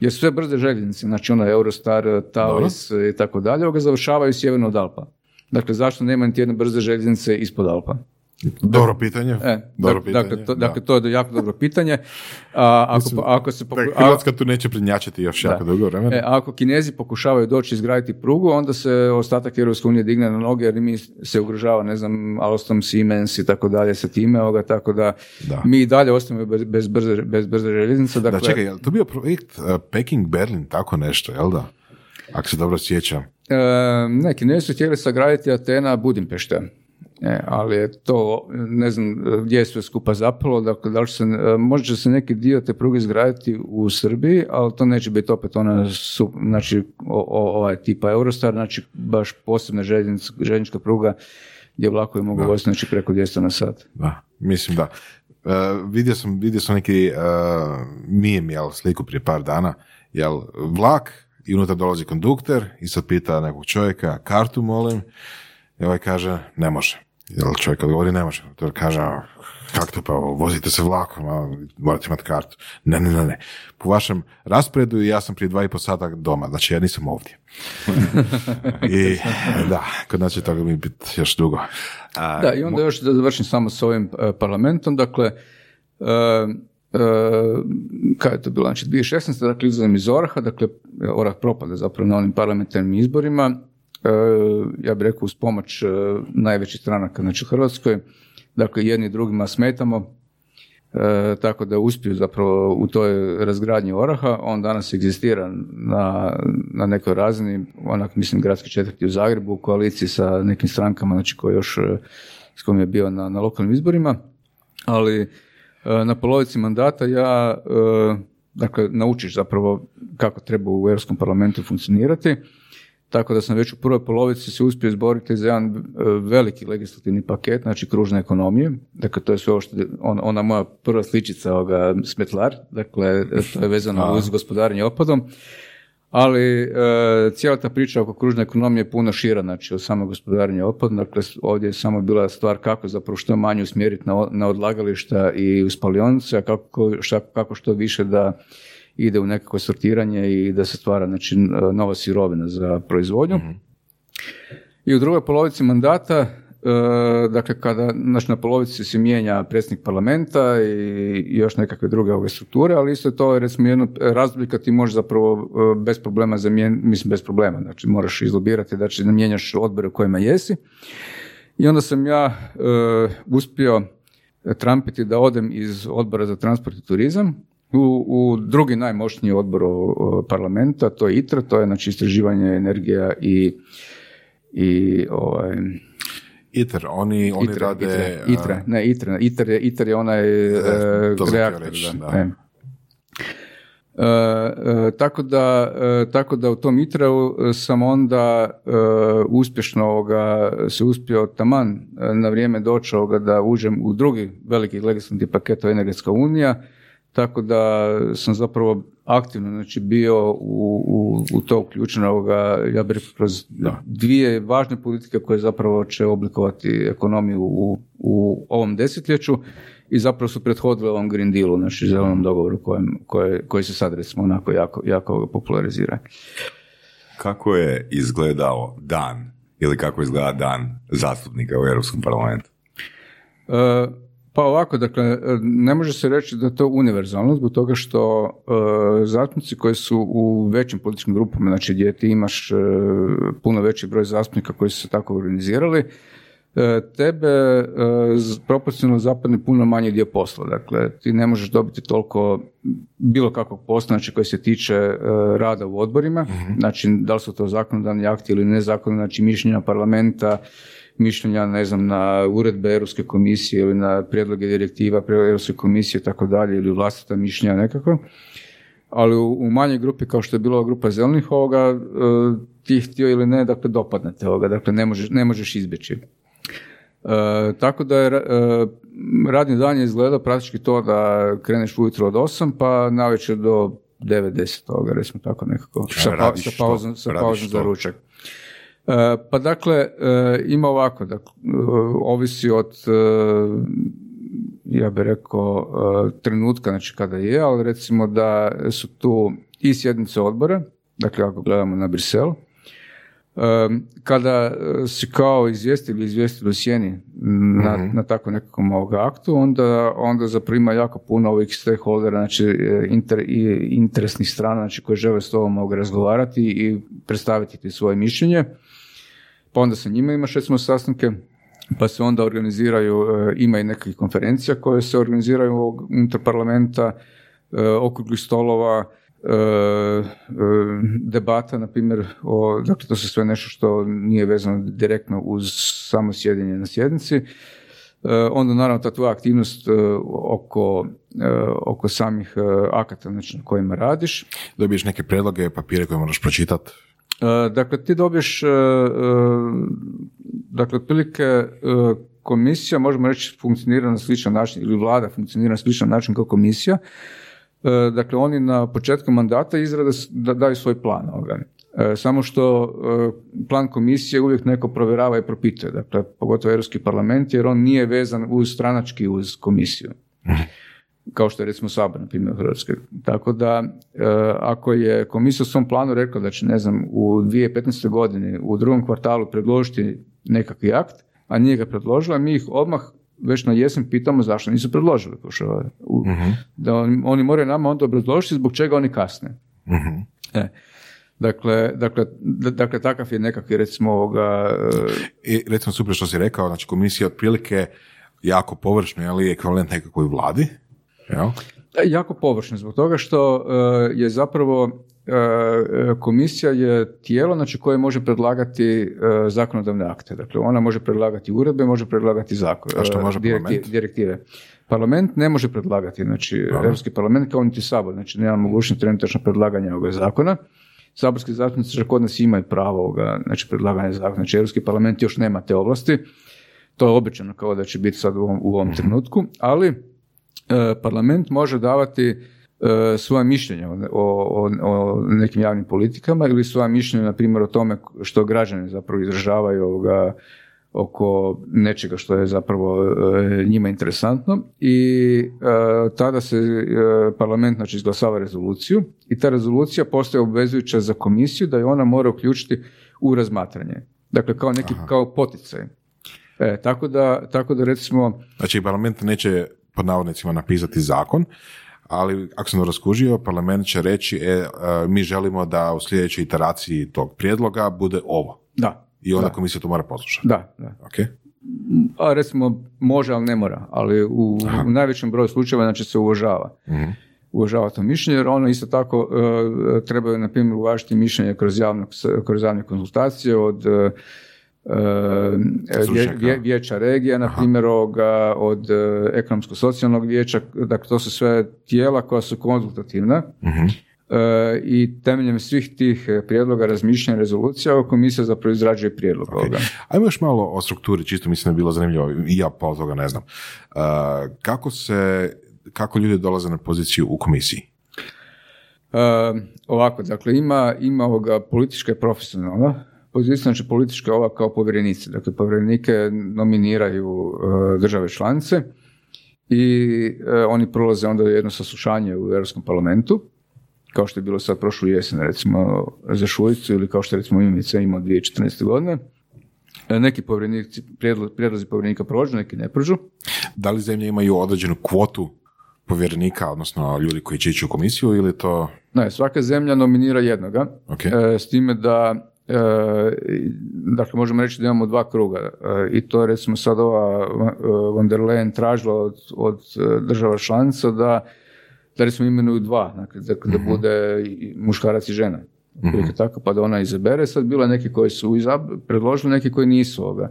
jer sve brze željeznice, znači ona Eurostar, Thalys i tako dalje, ovoga završavaju sjeverno od Alpa. Dakle, zašto nema niti jedne brze željeznice ispod Alpa? Dobro pitanje. E, Dobro dak- pitanje. dakle, to, da. dakle, to je jako dobro pitanje. A, ako, Mislim, ako se poku- Da, Hrvatska tu neće prednjačiti još jako dugo vremena. E, ako Kinezi pokušavaju doći izgraditi prugu, onda se ostatak Europske unije digne na noge jer mi se ugrožava, ne znam, Alstom, Siemens i tako dalje sa time, ovoga, tako da, Da. mi i dalje ostajemo bez, bez, brze, bez brze željeznice. Dakle, Da, čekaj, je to bio projekt uh, Peking Berlin, tako nešto, jel da? Ako se dobro sjećam. E, ne, Kinezi su htjeli sagraditi Atena Budimpešte. E, ali je to, ne znam gdje je sve skupa zapalo, dakle, da li se, e, možda će se neki dio te pruge izgraditi u Srbiji, ali to neće biti opet ona, su, znači, o, o- ovaj tipa Eurostar, znači baš posebna željeznička pruga gdje vlakovi mogu voziti znači, preko 200 na sat. Da, mislim da. Uh, vidio, sam, vidio sam neki uh, meme, jel, sliku prije par dana, jel, vlak i unutra dolazi kondukter i sad pita nekog čovjeka, kartu molim, i ovaj kaže, ne može. Jel čovjek odgovori, ne može. To kaže, kako to pa, vozite se vlakom, a morate imati kartu. Ne, ne, ne, ne. Po vašem raspredu ja sam prije dva i po sata doma, znači ja nisam ovdje. I da, kod nas će toga mi biti još dugo. A, Da, i onda još da završim samo s ovim e, parlamentom, dakle, e, e, kada je to bilo, znači 2016. dakle izlazim iz Oraha, dakle Orah propada zapravo na onim parlamentarnim izborima, ja bih rekao uz pomoć e, najvećih stranaka znači u Hrvatskoj, dakle jedni drugima smetamo, e, tako da uspiju zapravo u toj razgradnji Oraha, on danas egzistira na, na nekoj razini, onak mislim gradski četvrti u Zagrebu u koaliciji sa nekim strankama, znači koji još e, s kojim je bio na, na lokalnim izborima, ali e, na polovici mandata ja e, dakle naučiš zapravo kako treba u Europskom parlamentu funkcionirati. Tako da sam već u prvoj polovici se uspio izboriti za jedan e, veliki legislativni paket, znači kružne ekonomije. Dakle, to je sve ovo što, on- ona moja prva sličica ovoga smetlar, dakle, to je vezano uz gospodarenje otpadom. Ali e, cijela ta priča oko kružne ekonomije je puno šira, znači od samog gospodarenja otpadom. Dakle, ovdje je samo bila stvar kako zapravo što manje usmjeriti na, na odlagališta i u spalionice, a kako, šta- kako što više da ide u nekakvo sortiranje i da se stvara znači, nova sirovina za proizvodnju. I u drugoj polovici mandata, e, dakle kada znači na polovici se mijenja predsjednik parlamenta i, i još nekakve druge ove strukture, ali isto to je recimo jedno razdoblje kad ti možeš zapravo e, bez problema zamijeniti, mislim bez problema, znači moraš izlobirati da će mijenjaš odbore u kojima jesi. I onda sam ja e, uspio trampiti da odem iz odbora za transport i turizam u, u drugi najmoćniji odbor parlamenta, to je ITRA, to je znači istraživanje energija i i ovaj ITER, oni, oni ITRA, rade... ITRA, ITRA, ne ITRA, ITR je, ITR je onaj e, to sam htio reaktor, reći, da, da. e. E, e, tako, da, e, tako da u tom ITRA-u sam onda e, uspješno ovoga, se uspio taman e, na vrijeme doći da uđem u drugi veliki legislativni paket, Energetska unija, tako da sam zapravo aktivno znači, bio u, u, u to uključeno ovoga, ja bih rekao, kroz dvije važne politike koje zapravo će oblikovati ekonomiju u, u ovom desetljeću i zapravo su prethodile ovom Green Dealu, znači zelenom dogovoru kojem, koje, koji se sad recimo onako jako, jako popularizira. Kako je izgledao dan ili kako izgleda dan zastupnika u Europskom parlamentu? E, pa ovako, dakle, ne može se reći da je to univerzalno zbog toga što e, zastupnici koji su u većim političkim grupama, znači gdje ti imaš e, puno veći broj zastupnika koji su se tako organizirali, e, tebe e, proporcionalno zapadne puno manji dio posla. Dakle, ti ne možeš dobiti toliko bilo kakvog posla, znači koji se tiče e, rada u odborima, znači da li su to zakonodavni akti ili nezakonodavni, znači mišljenja parlamenta, mišljenja, ne znam, na uredbe Europske komisije ili na prijedloge direktiva pre- Europske komisije i tako dalje ili vlastita mišljenja nekako. Ali u, u manjoj grupi kao što je bila grupa zelenih ovoga, e, ti htio ili ne, dakle dopadnete ovoga, dakle ne možeš, ne možeš izbjeći. E, tako da je e, radni dan je izgledao praktički to da kreneš ujutro od 8 pa navečer do 9-10 toga, recimo tako nekako, sa, pa- sa pauzom, sa pauzom za ručak. E, pa dakle, e, ima ovako, dakle, ovisi od, e, ja bih rekao, trenutka, znači kada je, ali recimo da su tu i sjednice odbora, dakle ako gledamo na Brisel, kada e, si kao izvjestitelj ili izvjestitelj u sjeni na, na tako nekakvom ovoga aktu, onda, onda zapravo ima jako puno ovih stakeholdera, znači e, inter, i interesnih strana, znači koje žele s tobom ovoga razgovarati i predstaviti ti svoje mišljenje. Pa onda sa njima imaš recimo sastanke, pa se onda organiziraju, e, ima i nekakvih konferencija koje se organiziraju unutar parlamenta, okruglih stolova, debata, na primjer, o, dakle to su sve nešto što nije vezano direktno uz samo sjedenje na sjednici. E, onda naravno ta tvoja aktivnost e, oko, e, oko samih e, akata znači, na kojima radiš, Dobiješ neke predloge, papire koje moraš pročitati. E, Dakle, ti dobiješ, e, e, dakle, otprilike e, komisija, možemo reći, funkcionira na sličan način, ili vlada funkcionira na sličan način kao komisija. E, dakle, oni na početku mandata izrade da daju svoj plan. ovoga. E, Samo što e, plan komisije uvijek neko provjerava i propituje, dakle, pogotovo Europski parlament, jer on nije vezan uz stranački uz komisiju. Kao što je recimo Sabor, na primjer, u Hrvatskoj. Tako da, ako je komisija u svom planu rekla da će, ne znam, u 2015. godini, u drugom kvartalu predložiti nekakvi akt, a nije ga predložila, mi ih odmah već na jesen pitamo zašto nisu predložili. kao što, u- Da oni, oni moraju nama onda obrazložiti zbog čega oni kasne. Mhm. E, dakle, dakle, dakle, takav je nekakvi, recimo, ovoga, e, I recimo super što si rekao, znači komisija otprilike jako površno, ali je ekvivalent nekakvoj vladi. Jel? E, Jako površno, zbog toga što e, je zapravo komisija je tijelo znači, koje može predlagati e, zakonodavne akte. Dakle, ona može predlagati uredbe, može predlagati zakon, A što e, može direkti- parlament? direktive. Parlament ne može predlagati, znači Europski parlament kao niti sabor, znači nema mogućnost trenutačno predlaganja ovoga zakona. Saborski zastupnici kod nas imaju pravo ovoga, znači predlaganja zakona, znači Europski parlament još nema te ovlasti. To je obećano kao da će biti sad u ovom, u ovom trenutku, ali e, parlament može davati e, svoje mišljenja o, o, o nekim javnim politikama ili svoja mišljenja, na primjer, o tome što građani zapravo izražavaju ovoga, oko nečega što je zapravo e, njima interesantno i e, tada se e, parlament znači izglasava rezoluciju i ta rezolucija postaje obvezujuća za komisiju da je ona mora uključiti u razmatranje. Dakle, kao neki, kao poticaj. E, tako da, tako da recimo, Znači parlament neće pod navodnicima napisati zakon, ali ako sam dobro skužio, parlament će reći e, e, mi želimo da u sljedećoj iteraciji tog prijedloga bude ovo. da, I onda Da. komisija to mora poslušati. da, da. Ok? A recimo može, ali ne mora, ali u, u najvećem broju slučajeva znači se uvažava. Mhm. Uvažava to mišljenje, jer ono isto tako e, trebaju, na primjer, uvažiti mišljenje kroz, javnog, kroz javne konzultacije od e, vje- Stručnjaka. vje- vijeća regija, na primjer, ovoga, od e, ekonomsko-socijalnog vijeća, dakle to su sve tijela koja su konzultativna Mhm. e, i temeljem svih tih e, prijedloga, razmišljanja, rezolucija, komisija zapravo izrađuje prijedlog ovoga. Ajmo još malo o strukturi, čisto mislim da je bilo zanimljivo, i ja pa od toga ne znam. Uh, kako se, kako ljudi dolaze na poziciju u komisiji? E, ovako, dakle, ima, ima ovoga politička i profesionalna pozicija, znači politička ova kao povjerenice. Dakle, povjerenike nominiraju e, države članice i e, oni prolaze onda jedno saslušanje u Europskom parlamentu, kao što je bilo sad prošlu jesen, recimo za Šujicu ili kao što je recimo Mimica imao 2014. godine. E, Neki povjerenici, prijedlo- prijedlozi povjerenika prođu, neki ne prođu. Da li zemlje imaju određenu kvotu povjerenika, odnosno ljudi koji će ići u komisiju ili to... Ne, svaka zemlja nominira jednoga, Ok. e, s time da dakle možemo reći da imamo dva kruga e, i to je recimo sad ova e, von der Leyen tražila od, od e, država članica da da recimo imenuju dva, dakle, da, da bude i muškarac i žena. Otprilike tako, pa da ona izabere. Sad bilo je neki koji su izab- predložili, neki koji nisu ovoga.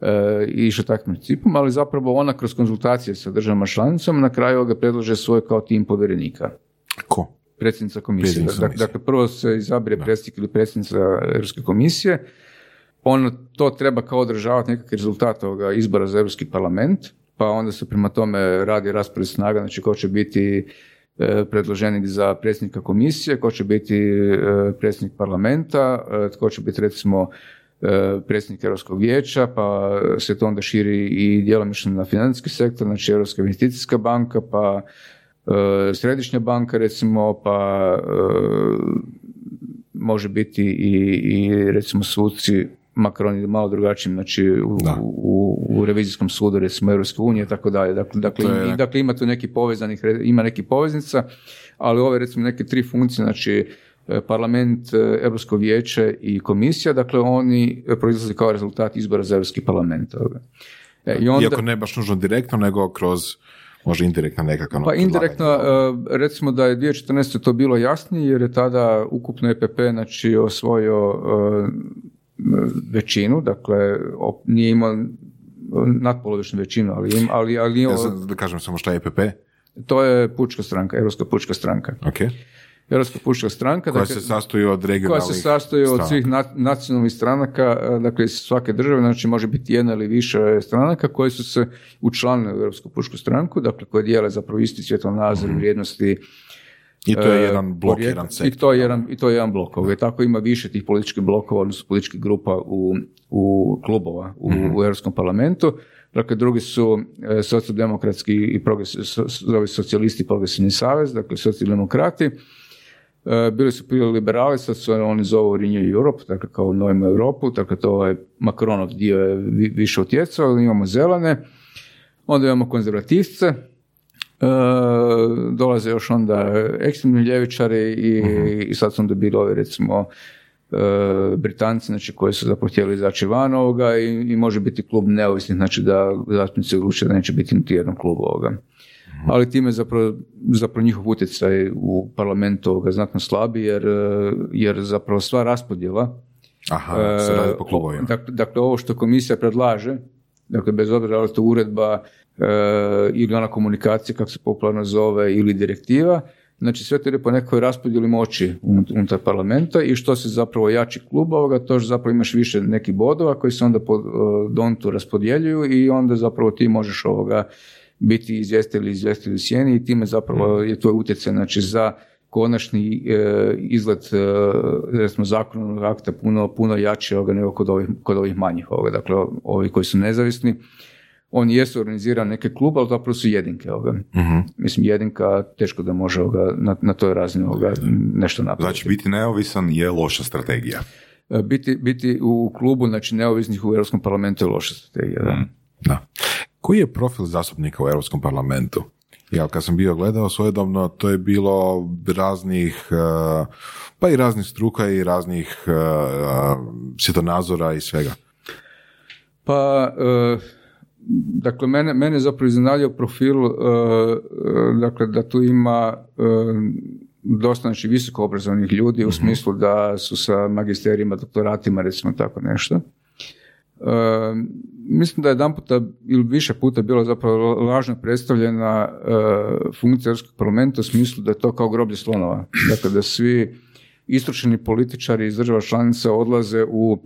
E, i išli takvim principom, ali zapravo ona kroz konzultacije sa državama članicama na kraju ovoga predlaže svoj kao tim povjerenika Ko? Predsjednica komisije. Dakle, dakle, prvo se izabire predsjednik ili predsjednica Europske komisije, on to treba kao održavati nekakvi rezultat ovoga izbora za Europski parlament, pa onda se prema tome radi raspored snaga, znači ko će biti e, predloženik za predsjednika komisije, ko će biti e, predsjednik parlamenta, e, tko će biti recimo e, predsjednik Europskog vijeća, pa se to onda širi i djelomično na financijski sektor, znači Europska investicijska banka, pa središnja banka recimo, pa e, može biti i, i recimo suci makar oni malo drugačijim, znači u, u, u revizijskom sudu recimo Europske unije i tako dalje. Dakle, dakle, i- dakle ima tu neki povezanih, ima neki poveznica, ali ove recimo neke tri funkcije, znači e, parlament, e, Europsko vijeće i komisija, dakle oni e, proizlaze kao rezultat izbora za Europski parlament. E, I onda, Iako ne baš nužno direktno, nego kroz možda indirektno nekakav... pa indirektno, e, recimo da je 2014. to bilo jasnije, jer je tada ukupno EPP znači, osvojio e, većinu, dakle op- nije imao natpolovičnu većinu, ali, im, ali, ali Ja sad da kažem samo šta je EPP, to je pučka stranka, Europska pučka stranka. ok, Europska pučka stranka, koja dakle, se sastoji od koja regionalnih se sastoji od stranaka. svih na- nacionalnih stranaka, e, dakle iz svake države, znači može biti jedna ili više stranaka koje su se učlanile u Europsku pučku stranku, dakle koje dijele zapravo isti svjetonazor, Mhm. vrijednosti I to je e, jedan blok, porijekla- jedan I sektor. to je jedan, i to je jedan blok. Ovaj, tako ima više tih političkih blokova, odnosno političkih grupa u, u klubova u, u Europskom parlamentu. Dakle, drugi su e, socijaldemokratski i progres, so, socijalisti i progresivni savez, dakle socijaldemokrati. E, bili su prije liberali, sad su oni zovu Renew Europe, dakle kao Novimo Europu, dakle to je Macronov dio je vi- više utjecao, ali imamo zelene, onda imamo konzervativce, E, dolaze još onda ekstremni ljevičari i, i sad su onda bili ovi recimo e, Britanci, znači koji su zapravo htjeli izaći van ovoga i, i može biti klub neovisnih, znači da zastupnici odluče da neće biti niti jednom klubu ovoga. Ali time zapravo, zapravo njihov utjecaj u parlamentu ovoga znatno slabi jer, e, jer zapravo sva raspodjela Aha, se radi po E, klubovima. Dakle, dakle, ovo što komisija predlaže, dakle, bez obzira li to uredba e, ili ona komunikacija, kako se popularno zove, ili direktiva, znači sve to ide po nekoj raspodjeli moći unut- unutar parlamenta i što se zapravo jači klub ovoga, to što zapravo imaš više nekih bodova koji se onda po e, dontu raspodjeljuju i onda zapravo ti možeš ovoga biti izvjestitelj ili izvjestitelj u sjeni i time zapravo je tvoj utjecaj znači za konačni e, izgled e, recimo zakonodavnog akta puno, puno jači ovoga nego kod ovih, kod ovih manjih ovoga. Dakle, ovi koji su nezavisni, oni jesu organizirani neke klub, ali zapravo su jedinke ovoga. Mhm. Mislim, jedinka teško da može ovoga, na, na toj razini ovoga nešto napraviti. Znači, biti neovisan je loša strategija. E, biti, biti u klubu, znači neovisnih u Europskom parlamentu je loša strategija. Da. Da. Koji je profil zastupnika u Europskom parlamentu? Ja kad sam bio gledao svojedobno, to je bilo raznih, eh, pa i raznih struka i raznih eh, svjetonazora i svega. Pa, e, dakle, mene, mene zapravo iznenadio profil, e, dakle, da tu ima e, dosta znači, visoko obrazovanih ljudi u smislu da su sa magisterijima, doktoratima, recimo tako nešto. E, mislim da je jedan puta ili više puta bila zapravo lažno predstavljena e, funkcija Europskog parlamenta u smislu da je to kao groblje slonova. Dakle, da svi istručeni političari iz država članica odlaze u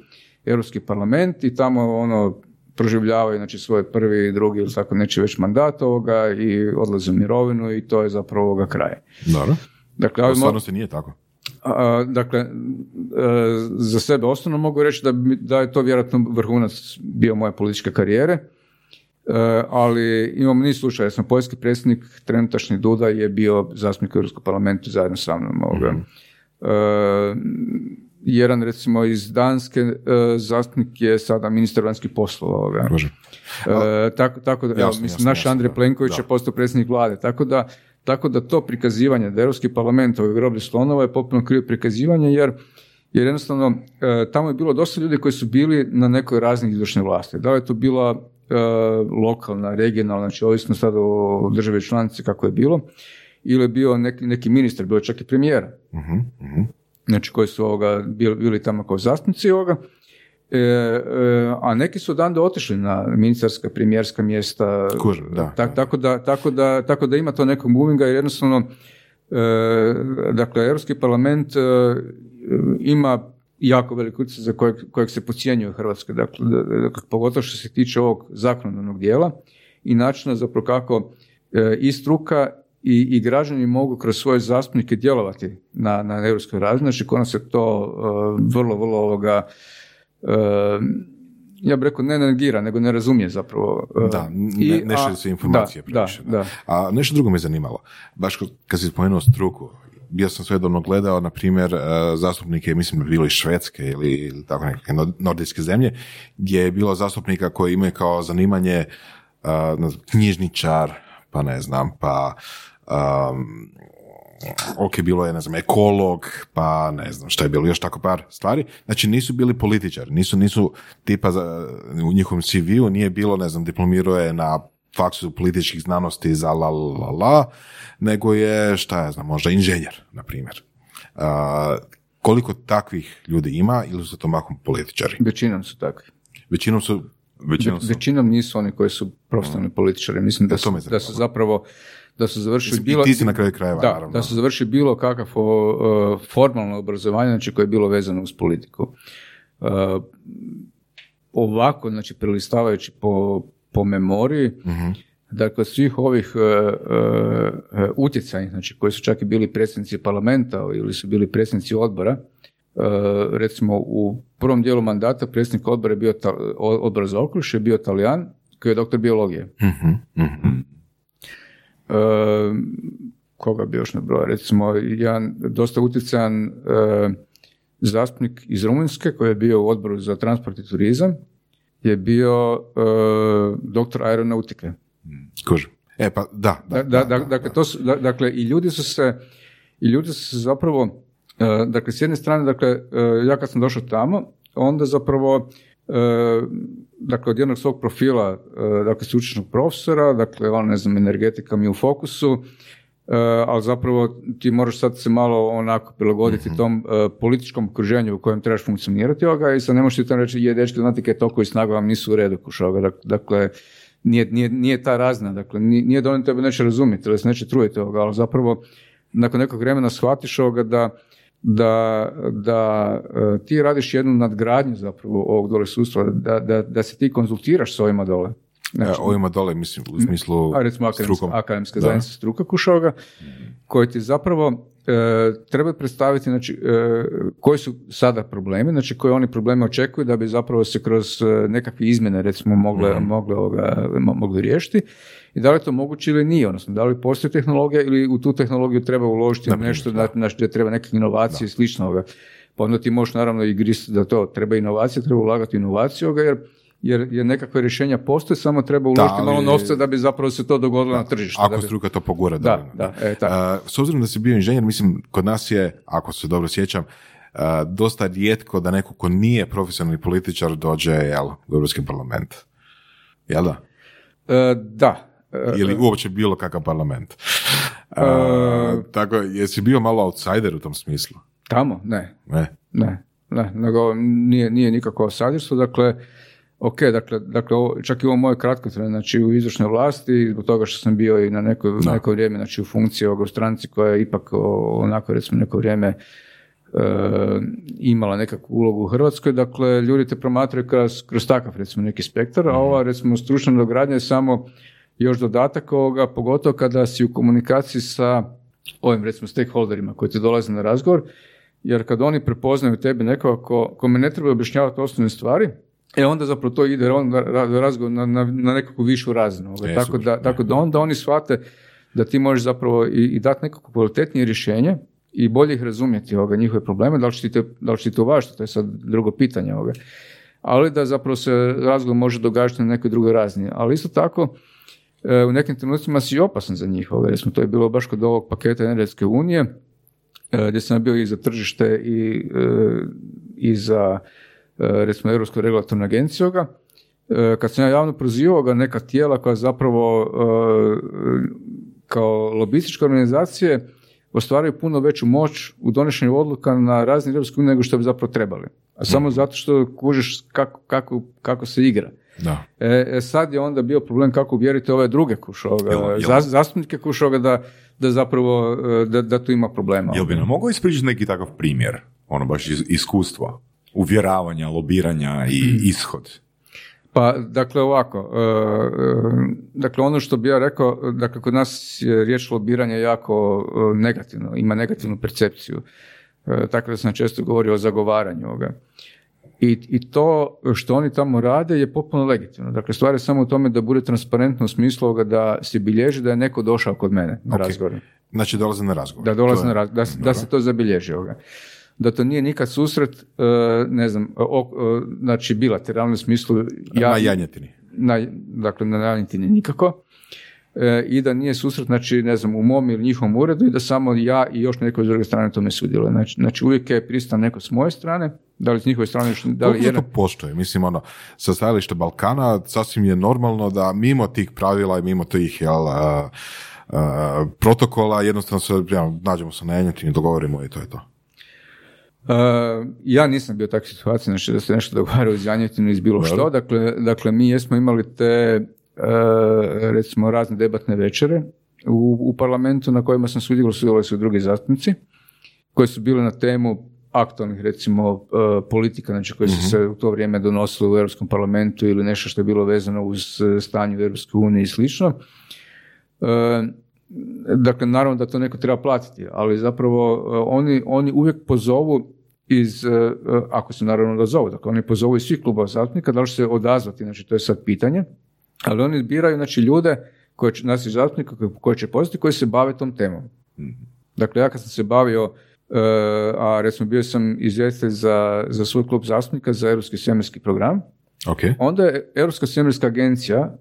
Europski parlament i tamo ono proživljavaju znači svoj prvi, drugi ili tako neći već mandat ovoga i odlaze u mirovinu i to je zapravo ovoga kraja. Dobro. Dakle, stvarnosti nije tako. A, dakle, e, za sebe osnovno mogu reći da, da je to vjerojatno vrhunac bio moje političke karijere, E, ali imamo niz slučaja. Ja sam poljski predsjednik, trenutačni Duda je bio zastupnik u Europskom parlamentu zajedno sa mnom. Ovoga. E, jedan recimo iz Danske zastupnik je sada ministar vanjskih poslova. Ovoga. Može. E, tako, tako da, Jasno, mislim, jasno, naš Andrej. Plenković Da. je postao predsjednik vlade, tako da, tako da to prikazivanje, da Europski parlament ovih groblje slonova je potpuno krivo prikazivanje, jer jer jednostavno e, tamo je bilo dosta ljudi koji su bili na nekoj razini izvršne vlasti. Da li je to bila e, lokalna, regionalna, znači ovisno sad o državi članici kako je bilo, ili je bio neki, neki ministar, bilo je čak i premijera Mhm, mhm. znači koji su ovoga, bili, bili tamo kao zastupnici ovoga, E, e, a neki su odande otišli na ministarska, premijerska mjesta. Kužim, da. Tak- tako, da, tako, da, tako da ima to nekog movinga jer jednostavno e, dakle, Europski parlament e, ima jako velik utjecaj za kojeg, kojeg se podcjenjuje u Hrvatskoj, dakle, da- dakle, pogotovo što se tiče ovog zakonodavnog dijela i načina zapravo kako e, i struka i, i građani mogu kroz svoje zastupnike djelovati na, na europskoj razini, znači kod nas se to e, vrlo, vrlo ovoga e, ja bih rekao ne negira, nego ne razumije zapravo. Da, ne, ne šalju se informacije da, previše. Da, da. A nešto drugo me zanimalo. Baš kad- si spomenuo struku, bio sam svejedobno gledao, na primjer, e, zastupnike, mislim bilo iz Švedske ili, ili tako neke nor- nordijske zemlje, gdje je bilo zastupnika koji imaju kao zanimanje znam, knjižničar, pa ne znam, pa um, ok, bilo je, ne znam, ekolog, pa ne znam šta je bilo, još tako par stvari. Znači nisu bili političari, nisu, nisu tipa za, u njihovom CV-u nije bilo, ne znam, diplomirao je na faksu političkih znanosti za la la la, nego je, šta ja znam, možda inženjer, na primjer. A, koliko takvih ljudi ima ili su to mahom političari? Većinom su takvi. Većinom su Većinom su. Većinom nisu oni koji su profesionalni političari. Mislim da E, to su, da su zapravo da su završili i bilo ti si na kraju krajeva, da, naravno. da su završili bilo kakav o, o, formalno obrazovanje, znači koje je bilo vezano uz politiku. E, ovako, znači prelistavajući po, po memoriji, Mhm. Dakle, svih ovih uh, uh, utjecajnih, znači koji su čak i bili predsjednici parlamenta ili su bili predsjednici odbora, uh, recimo u prvom dijelu mandata predsjednik odbora je bio ta, odbora za okoliš je bio Talijan koji je doktor biologije. Mhm, mhm. Uh, koga bi još nabrojao? Recimo, jedan dosta utjecajan uh, zastupnik iz Rumunjske koji je bio u odboru za transport i turizam je bio uh, doktor aeronautike. Kužim. E pa da, da, Da, da, dakle, to su, da- dakle, i ljudi su se, i ljudi su se zapravo, dakle, s jedne strane, dakle, ja kad sam došao tamo, onda zapravo, dakle, od jednog svog profila, uh, dakle, sveučilišnog profesora, dakle, on, ne znam, energetika mi u fokusu, uh, ali zapravo ti moraš sad se malo onako prilagoditi tom uh, političkom okruženju u kojem trebaš funkcionirati ovoga i sad ne možeš ti tamo reći je dečki znate kaj toliko i snaga vam nisu u redu kuš ovoga. Dak- dakle nije, nije, nije ta razna, dakle nije, da oni tebe neće razumjeti ili se neće truditi ovoga, ali zapravo nakon nekog vremena shvatiš ovoga da da, da e, ti radiš jednu nadgradnju zapravo ovog dole sustava, da, da, da se ti konzultiraš s ovima dole. E, ovima dole, mislim, u smislu a recimo akademska, strukom. akademska Da. zajednica struka Kušoga, koji ti zapravo treba predstaviti znači, e, koji su sada problemi, znači koje oni probleme očekuju da bi zapravo se kroz e, nekakve izmjene recimo mogle, mogle, ovoga, mo- mogli riješiti. I da li je to moguće ili nije, odnosno da li postoji tehnologija ili u tu tehnologiju treba uložiti nešto na, na što treba neke inovacije i sličnoga. Pa onda ti možeš naravno i grist da to. Treba inovacije, treba ulagati inovaciju ovoga, jer jer, jer nekakve rješenja postoje, samo treba uložiti ali- malo novca da bi zapravo se to dogodilo na tržištu. Ako da bi- struka to pogura. Da, da, e, tako. A, s obzirom da si bio inženjer, mislim, kod nas je, ako se dobro sjećam, a, dosta rijetko da neko ko nije profesionalni političar dođe jel, u Europski parlament. Jel da? E, da. E, Ili uopće bilo kakav parlament. Tako, jesi bio malo outsider u tom smislu? tamo? Ne. Ne? Ne. Ne. Nego nije, nije nikako sadrstvo. Dakle, ok, dakle, dakle ovo, čak i ovo moje kratko znači u izvršnoj vlasti, zbog toga što sam bio i na neko, neko vrijeme znači u funkciji ovoga u stranci koja je ipak onako recimo neko vrijeme e, imala nekakvu ulogu u Hrvatskoj, dakle ljudi te promatraju kroz, kroz takav recimo neki spektar, a ova recimo stručna dogradnja je samo još dodatak ovoga, pogotovo kada si u komunikaciji sa ovim recimo stakeholderima koji ti dolaze na razgovor, jer kad oni prepoznaju tebe nekoga ko, kome ne treba objašnjavati osnovne stvari, e onda zapravo to ide onda ra- razgovor na, na, na nekakvu višu razinu. ovoga. E, tako, super. da, tako da onda oni shvate da ti možeš zapravo i, i dati nekako kvalitetnije rješenje i bolje ih razumjeti ovoga, njihove probleme, da li će ti, te, da li će ti to uvažiti, to je sad drugo pitanje. Ovoga. Ali da zapravo se razgovor može događati na nekoj drugoj razini. Ali isto tako, e, u nekim trenucima si opasan za njih. Ovoga. Recimo, to je bilo baš kod ovog paketa energetske unije, e, gdje sam bio i za tržište i, e, i za recimo Europsku regulatornu agenciju ovoga. E, kad sam ja javno prozivao ga neka tijela koja zapravo e, kao lobističke organizacije ostvaraju puno veću moć u donošenju odluka na razini Europske unije nego što bi zapravo trebali. A samo zato što kužiš kako, kako, kako se igra. Da. E, e, sad je onda bio problem kako uvjeriti ove druge kušoga, zastupnike kušoga da, da zapravo e, da, da tu ima problema. Jel bi nam mogao ispričati neki takav primjer, ono baš iz iskustva, uvjeravanja, lobiranja i ishod? Pa, dakle, ovako, e, e, dakle, ono što bi ja rekao, dakle, kod nas je riječ lobiranja jako e, negativno, ima negativnu percepciju. Tako da sam često govorio o zagovaranju ovoga. I, I to što oni tamo rade je potpuno legitimno. Dakle, stvar je samo u tome da bude transparentno u smislu ovoga da se bilježi da je neko došao kod mene na Ok. razgovor. Znači dolaze na razgovor. Da dolaze je- na raz- da, se- da se to zabilježi ovoga. Da to nije nikad susret, e, ne znam, o- o- znači bilateralno u smislu ja, Na janjetini. na, dakle na janjetini nikako. E, I da nije susret, znači ne znam, u mom ili njihovom uredu i da samo ja i još neko s druge strane tome sudjeluje. Znači, znači uvijek je pristan neko s moje strane, da li s njihove strane, da li jedan, to postoje? Mislim, ono, sa stajališta Balkana sasvim je normalno da mimo tih pravila i mimo tih jel, a, a, protokola jednostavno se, ja, nađemo se na janjetini, dogovorimo i to je to. Uh, ja nisam bio u takvoj situaciji, znači da se nešto dogovarao iz janjetinu iz bilo što. Dakle, dakle, mi jesmo imali te, uh, recimo, razne debatne večere u, u parlamentu na kojima sam sudjelovao, sudjelovali su i drugi zastupnici, koji su bili na temu aktualnih recimo e, politika znači koje su se u to vrijeme donosile u Europskom parlamentu ili nešto što je bilo vezano uz e, stanje u Europskoj uniji i slično. Dakle, naravno da to neko treba platiti, ali zapravo e, oni, oni uvijek pozovu iz, e, e, ako se naravno da zovu, dakle oni pozovu iz svih klubova zastupnika, da li će se odazvati, znači to je sad pitanje, ali oni biraju znači ljude koje će, nas zastupnika koje će pozvati, koji se bave tom temom. Dakle, ja kad sam se bavio, a recimo bio sam izvjestitelj za, za svoj klub zastupnika za Europski svemirski program, Ok. Onda je Europska svemirska agencija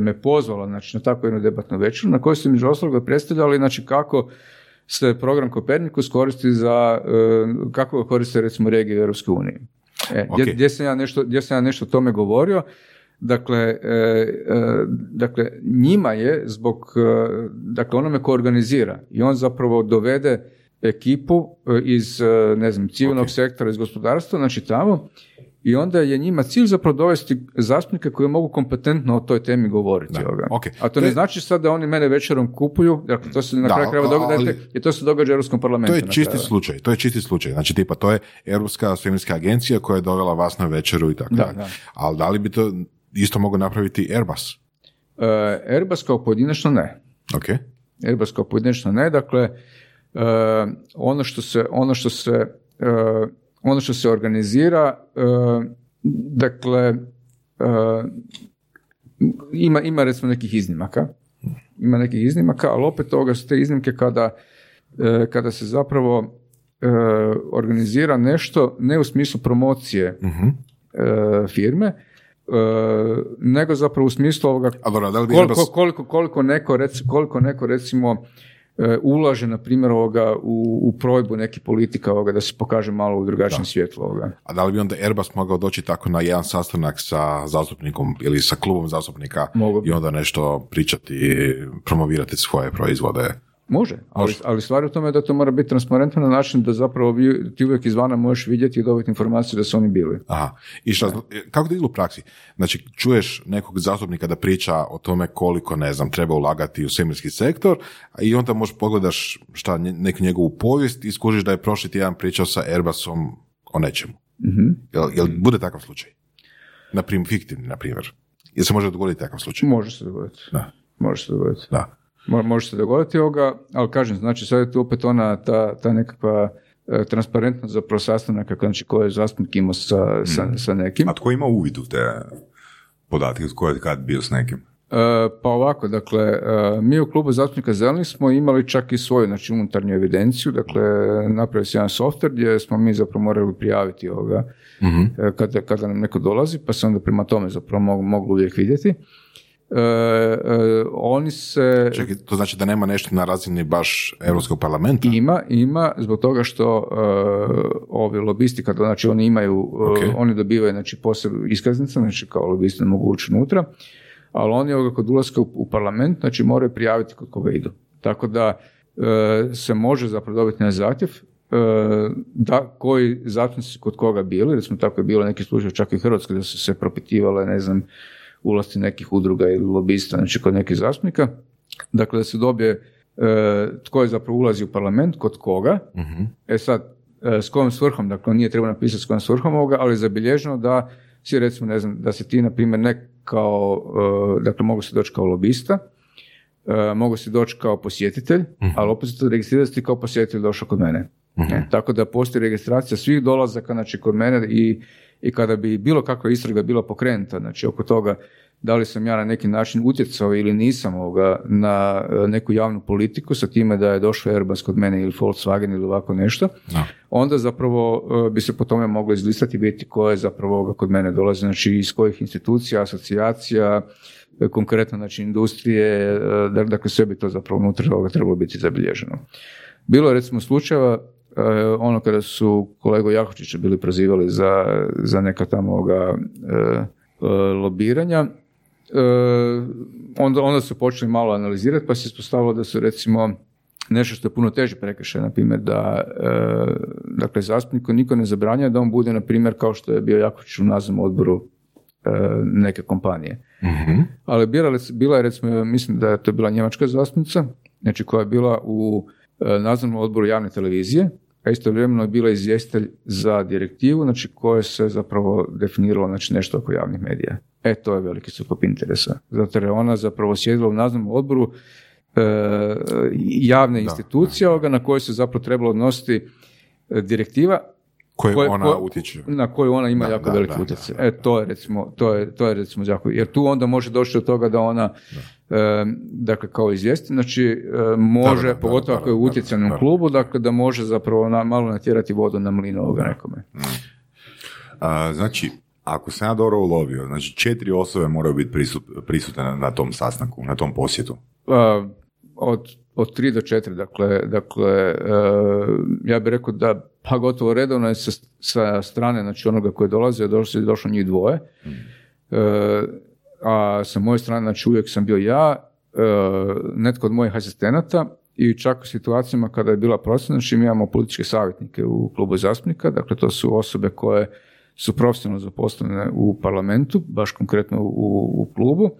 me pozvala znači, na takvu jednu debatnu večer na kojoj su među ostaloga predstavljali znači, kako se program Kopernikus koristi za, e, kako ga koriste recimo regije u Europskoj uniji. E, gdje, Ok. gdje, sam ja nešto, gdje sam ja nešto o tome govorio, Dakle, e, e, dakle, njima je zbog, e, dakle, onome ko organizira i on zapravo dovede ekipu e, iz, e, ne znam, civilnog sektora, iz gospodarstva, znači tamo, i onda je njima cilj zapravo dovesti zastupnike koji mogu kompetentno o toj temi govoriti. Da, ovoga. ok. A to ne je- znači sad da oni mene večerom kupuju, dakle to se na kraju krajeva događa, jer to se događa u Europskom parlamentu. To je čisti kraju. slučaj, to je čisti slučaj. Znači, tipa, to je Europska svemirska agencija koja je dovela vas na večeru i tako Da, da. Ali da li bi to isto mogao napraviti Airbus? E, Airbus kao pojedinačno ne. Ok. Airbus kao pojedinačno ne, dakle e, ono što se ono što se e, ono što se organizira e, dakle e, ima, ima recimo nekih iznimaka. Ima nekih iznimaka, ali opet toga su te iznimke kada, e, kada se zapravo organizira nešto ne u smislu promocije e, firme, nego zapravo u smislu ovoga A dobro, da li bi koliko, koliko, koliko, neko, rec, koliko neko recimo ulaže na primjer ovoga u, u projbu nekih politika ovoga da se pokaže malo u drugačijem svjetlu ovoga. A da li bi onda Airbus mogao doći tako na jedan sastanak sa zastupnikom ili sa klubom zastupnika i onda nešto pričati promovirati svoje proizvode? Može, ali, ali stvar je u tome da to mora biti transparentno na način da zapravo vi, ti uvijek izvana možeš vidjeti i dobiti informaciju da su oni bili. Aha. I šta, kako to ide u praksi? Znači, čuješ nekog zastupnika da priča o tome koliko, ne znam, treba ulagati u svemirski sektor a i onda možeš pogledaš šta, neku njegovu povijest i skužiš da je prošli tjedan pričao sa Airbusom o nečemu. Mhm. Jel, jel bude takav slučaj? Na prim, fiktivni, na primjer. Jel se može dogoditi takav slučaj? Može se dogoditi. Da. Može se dogoditi. Da. Mo- Može se dogoditi ovoga, ali kažem, znači sad je tu opet ona, ta, ta nekakva e, transparentnost zapravo sastanaka, znači koje je zastupnik imao sa, sa, sa nekim. A tko ima uvid u te podatke, tko je kad bio s nekim? E, pa ovako, dakle, e, mi u klubu zastupnika Zelenih smo imali čak i svoju, znači unutarnju evidenciju, dakle, napravili smo jedan software gdje smo mi zapravo morali prijaviti ovoga e, kada, kada nam neko dolazi, pa se onda prema tome zapravo mogu, mogli uvijek vidjeti. E, e, oni se... Čekaj, to znači da nema nešto na razini baš Europskog parlamenta? Ima, ima, zbog toga što uh, ovi lobisti, kada znači oni imaju, uh, Ok. oni dobivaju znači posebnu iskaznicu, znači kao lobisti ne mogu ući unutra, ali oni ovoga kod ulaska u, u parlament, znači moraju prijaviti kod koga idu. Tako da uh, se može zapravo dobiti na zahtjev uh, da koji zastupnici kod koga bili, recimo tako je bilo neki slučaj čak i u Hrvatskoj da su se propitivale, ne znam, ulasti nekih udruga ili lobista, znači kod nekih zastupnika, dakle da se dobije e, tko je zapravo ulazi u parlament, kod koga. E sad, e, s kojom svrhom, dakle nije treba napisati s kojom svrhom ovoga, ali je zabilježeno da si recimo, ne znam, da se ti, na primjer, ne kao, e, dakle mogu se doći kao lobista, e, mogu si doći kao posjetitelj, ali opet se to registrira da si ti kao posjetitelj došao kod mene. E, tako da postoji registracija svih dolazaka znači, kod mene i, i kada bi bilo kakva istraga bila pokrenuta, znači oko toga da li sam ja na neki način utjecao ili nisam ovoga na e, neku javnu politiku sa time da je došao Airbus kod mene ili Volkswagen ili ovako nešto, Da. onda zapravo e, bi se po tome moglo izlistati i vidjeti ko je zapravo ovoga kod mene dolazi, znači iz kojih institucija, asocijacija, e, konkretno znači industrije, da- dakle sve bi to zapravo unutra ovoga trebalo biti zabilježeno. Bilo je recimo slučajeva ono kada su kolegu Jakovčića bili prozivali za, za neka tamo ovoga, e, e, lobiranja, onda, onda su počeli malo analizirati pa se ispostavilo da su recimo nešto što je puno teže prekršaj, na primjer da e, dakle zastupniku niko ne zabranjuje da on bude na primjer kao što je bio Jakovčić u nadzornom odboru e, neke kompanije. Ali bila, je- bila je recimo, mislim da je to bila njemačka zastupnica, znači koja je bila u nadzornom odboru javne televizije a istovremeno je bila izvjestitelj za direktivu, znači koje se zapravo definiralo znači nešto oko javnih medija. E, to je veliki sukob interesa. Zato je ona zapravo sjedila u nadzornom odboru e, javne institucije ovoga na koje se zapravo trebalo odnositi e, direktiva Koje, koje- ona utječe. na koju ona ima Da, jako da, veliki da, utjecaj. da, E, to je recimo, to je, to je recimo jako, jer tu onda može doći do toga da ona, e, dakle, kao izvijesti, znači, e, može, Da, da, da, pogotovo da, ako je u da, da, utjecajnom da. klubu, dakle, da može zapravo na, malo natjerati vodu na mlin ovoga nekome. A, znači, ako sam ja dobro ulovio, znači četiri osobe moraju biti prisut, prisutne na, na tom sastanku, na tom posjetu. A, od, od tri do četiri, dakle, dakle ja bih rekao da pa gotovo redovno je sa, sa strane znači onoga koji je dolazio, došlo, došlo njih dvoje, E, a sa moje strane znači uvijek sam bio ja, e, netko od mojih asistenata i čak u situacijama kada je bila procjena, znači mi imamo političke savjetnike u klubu zastupnika, dakle to su osobe koje su profesionalno zaposlene u parlamentu, baš konkretno u, u klubu,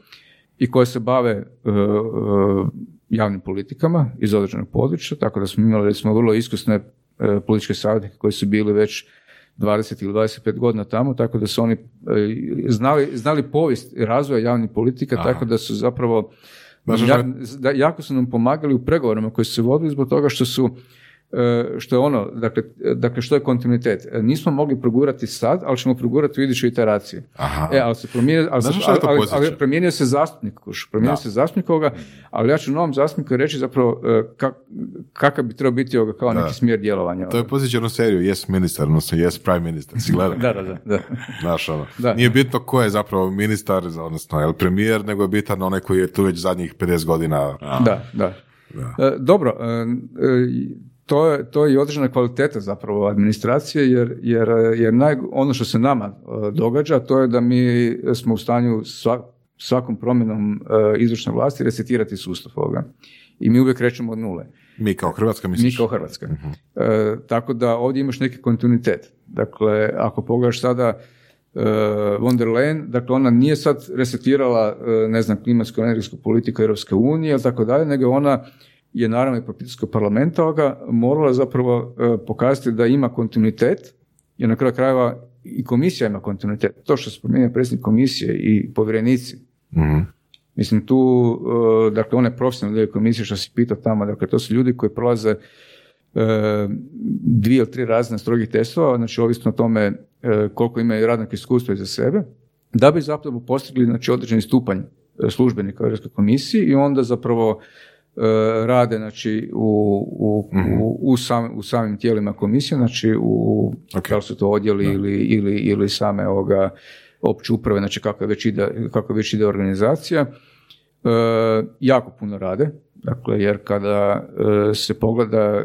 i koje se bave e, e, javnim politikama iz određenog područja, tako da smo imali recimo vrlo iskusne političke savjetnike koji su bili već 20 ili 25 godina tamo, tako da su oni e, znali, znali povijest razvoja javnih politika, Aha. tako da su zapravo ja- da, jako su nam pomagali u pregovorima koji su se vodili zbog toga što su e, što je ono, dakle, dakle što je kontinuitet. E, Nismo mogli progurati sad, ali ćemo progurati u idućoj iteraciji. Aha. E, ali se promijenio, ali, ali, ali, podsjeća? ali promijenio se zastupnik, kuš, promijenio Da. se zastupnik ovoga, ali ja ću novom zastupniku reći zapravo e, kak- kakav bi trebao biti ovoga kao Da. neki smjer djelovanja. To je posjeća jednu seriju Yes Ministar, odnosno Yes Prime Minister. Si gledao? Da, da, da. da. Znaš, ono, Da. nije bitno ko je zapravo ministar, odnosno je premijer, nego je bitan onaj koji je tu već zadnjih 50 godina. Da, da. E, dobro, e, e, to je, to je i određena kvaliteta zapravo administracije, jer, jer, jer naj, ono što se nama e, događa, to je da mi smo u stanju sva- svakom promjenom e, izvršne vlasti resetirati sustav ovoga. I mi uvijek krećemo od nule. Mi kao Hrvatska Mi misliš? kao Hrvatska. E, tako da ovdje imaš neki kontinuitet. Dakle, ako pogledaš sada e, von der Leyen, dakle ona nije sad resetirala, e, ne znam, klimatsku energetsku politiku Europske unije ili tako dalje, nego ona je naravno i po pritisku parlamenta ovoga morala zapravo e, pokazati da ima kontinuitet, jer na kraju krajeva i komisija ima kontinuitet. To što se promijenio predsjednik komisije i povjerenici, Mhm. Mislim, tu, e, dakle, one profesionalne komisije što si pitao tamo, dakle, to su ljudi koji prolaze e, dvije ili tri razine strogih testova, znači ovisno o tome koliko imaju radnog iskustva iza sebe, da bi zapravo postigli znači, određeni stupanj službenika u Europskoj komisiji i onda zapravo rade znači, u, u, u, u, sam- u samim tijelima komisije, znači u, Ok. da li su to odjeli ili, ili, ili same ovoga opće uprave, znači kako već ide, kako već ide organizacija. E, jako puno rade, dakle, jer kada e, se pogleda, e,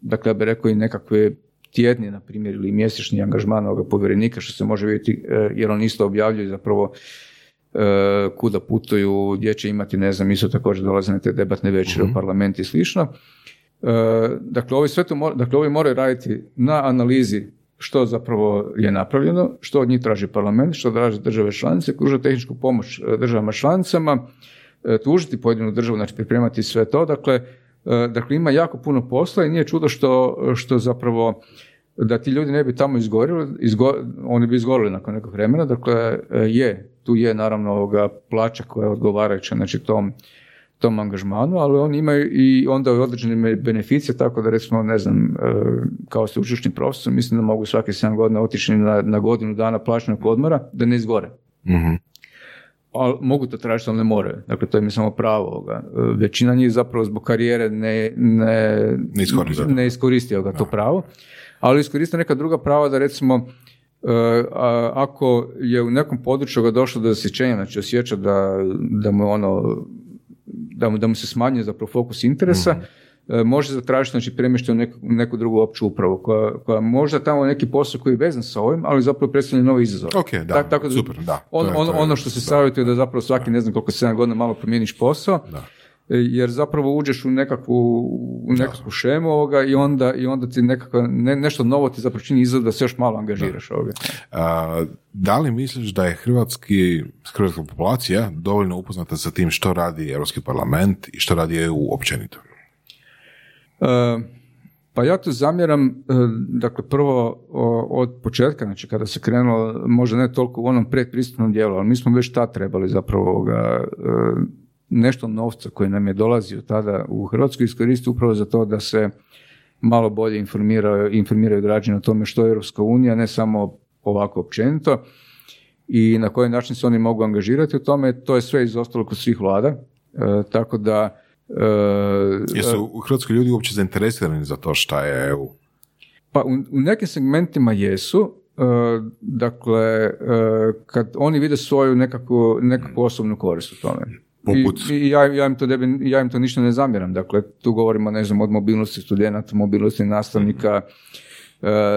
dakle, ja bih rekao i nekakve tjedni, na primjer, ili mjesečni angažman ovoga povjerenika, što se može vidjeti, e, jer on isto objavljuje zapravo e, kuda putuju, gdje će imati, ne znam, isto također dolaze na te debatne večere u parlament i slično. E, dakle, ovi sve to mora- dakle, ovi moraju raditi na analizi što zapravo je napravljeno, što od njih traži parlament, što traže države članice, pružati tehničku pomoć e, državama članicama, e, tužiti pojedinu državu, znači pripremati sve to. Dakle, e, dakle, ima jako puno posla i nije čudo što, što zapravo da ti ljudi ne bi tamo izgorili, izgo, oni bi izgorili nakon nekog vremena, dakle e, je, tu je naravno ovoga plaća koja je odgovarajuća znači tom, tom angažmanu, ali oni imaju i onda određene beneficije, tako da recimo, ne znam, e, kao sveučilišni profesor, mislim da mogu svake 7 godina otići na, na godinu dana plaćenog odmora, da ne izgore. Mhm. Ali mogu to tražiti, ali ne moraju. Dakle, to im je samo pravo. ovoga. E, Većina njih zapravo zbog karijere ne, ne, Ne ne iskoristi ovoga, to pravo. Ali iskoriste neka druga prava da recimo a, ako je u nekom području ga došlo do zasjećenja, znači osjeća da, da mu ono da mu, da mu se smanjuje zapravo fokus interesa, e, može zatražiti znači premještaj u neku, neku drugu opću upravu koja, koja možda tamo neki posao koji je vezan sa ovim, ali zapravo predstavlja novi izazov. Ok, da, Tak- tako super, da. On, je- on- ono što se da. savjetuje da zapravo svaki ne znam koliko 7 godina malo promijeniš posao, Da. E, jer zapravo uđeš u nekakvu, u nekakvu šemu ovoga i onda, i onda ti nekako, ne, nešto novo ti zapravo čini izazov da se još malo angažiraš ovoga. A, da li misliš da je hrvatski, hrvatska populacija dovoljno upoznata sa tim što radi Europski parlament i što radi EU općenito? E, Pa ja tu zamjeram, e, dakle prvo od početka, znači kada se krenulo, možda ne toliko u onom predpristupnom dijelu, ali mi smo već tad trebali zapravo e, nešto novca koji nam je dolazio tada u Hrvatsku iskoristiti upravo za to da se malo bolje informiraju, informiraju građani o tome što je Europska unija, ne samo ovako općenito i na koji način se oni mogu angažirati u tome. To je sve izostalo kod svih vlada, e, tako da... E, Jesu u Hrvatskoj ljudi uopće zainteresirani za to šta je EU? Pa u, u nekim segmentima jesu, e, dakle, kad oni vide svoju nekakvu, nekakvu osobnu korist u tome. Poput... I, ja, ja, im to ja im to ništa ne zamjeram. Dakle, tu govorimo, ne znam, od mobilnosti studenata, mobilnosti nastavnika,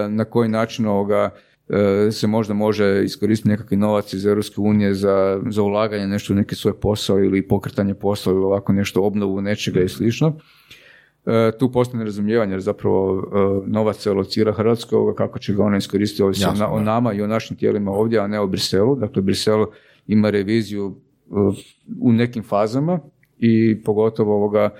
na koji način ovoga E, se možda može iskoristiti nekakvi novac iz Europske unije za, za ulaganje nešto u neki svoj posao ili pokretanje posla ili ovako nešto obnovu nečega i slično. E, tu postoji nerazumijevanje jer zapravo novac se alocira Hrvatskoj, kako će ga ona iskoristiti ovisi o nama i o našim tijelima ovdje, a ne o Briselu. Dakle, Brisel ima reviziju u nekim fazama i pogotovo ovoga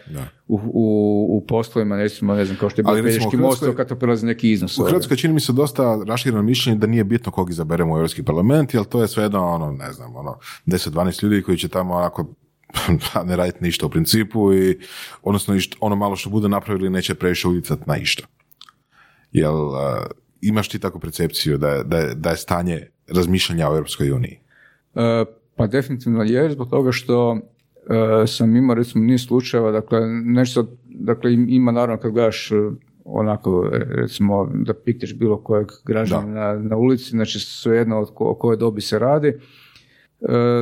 u, u, u poslovima, recimo, ne znam, kao što je bio Pelješki most, kad to prelazi neki iznos. U Hrvatskoj čini mi se dosta rašireno mišljenje da nije bitno kog izaberemo u Europski parlament, jer to je svejedno, ono, ne znam, ono, 10-12 ljudi koji će tamo onako ne raditi ništa u principu i odnosno ono malo što bude napravili neće previše utjecati na išta. Jel imaš ti takvu percepciju da je, da da je stanje razmišljanja o Europskoj uniji? E, pa definitivno je, zbog toga što E, sam imao recimo niz slučajeva, dakle nešto, dakle ima naravno kad gledaš e, onako recimo da piktiš bilo kojeg građana na, na ulici, znači svejedno o, o kojoj dobi se radi, e,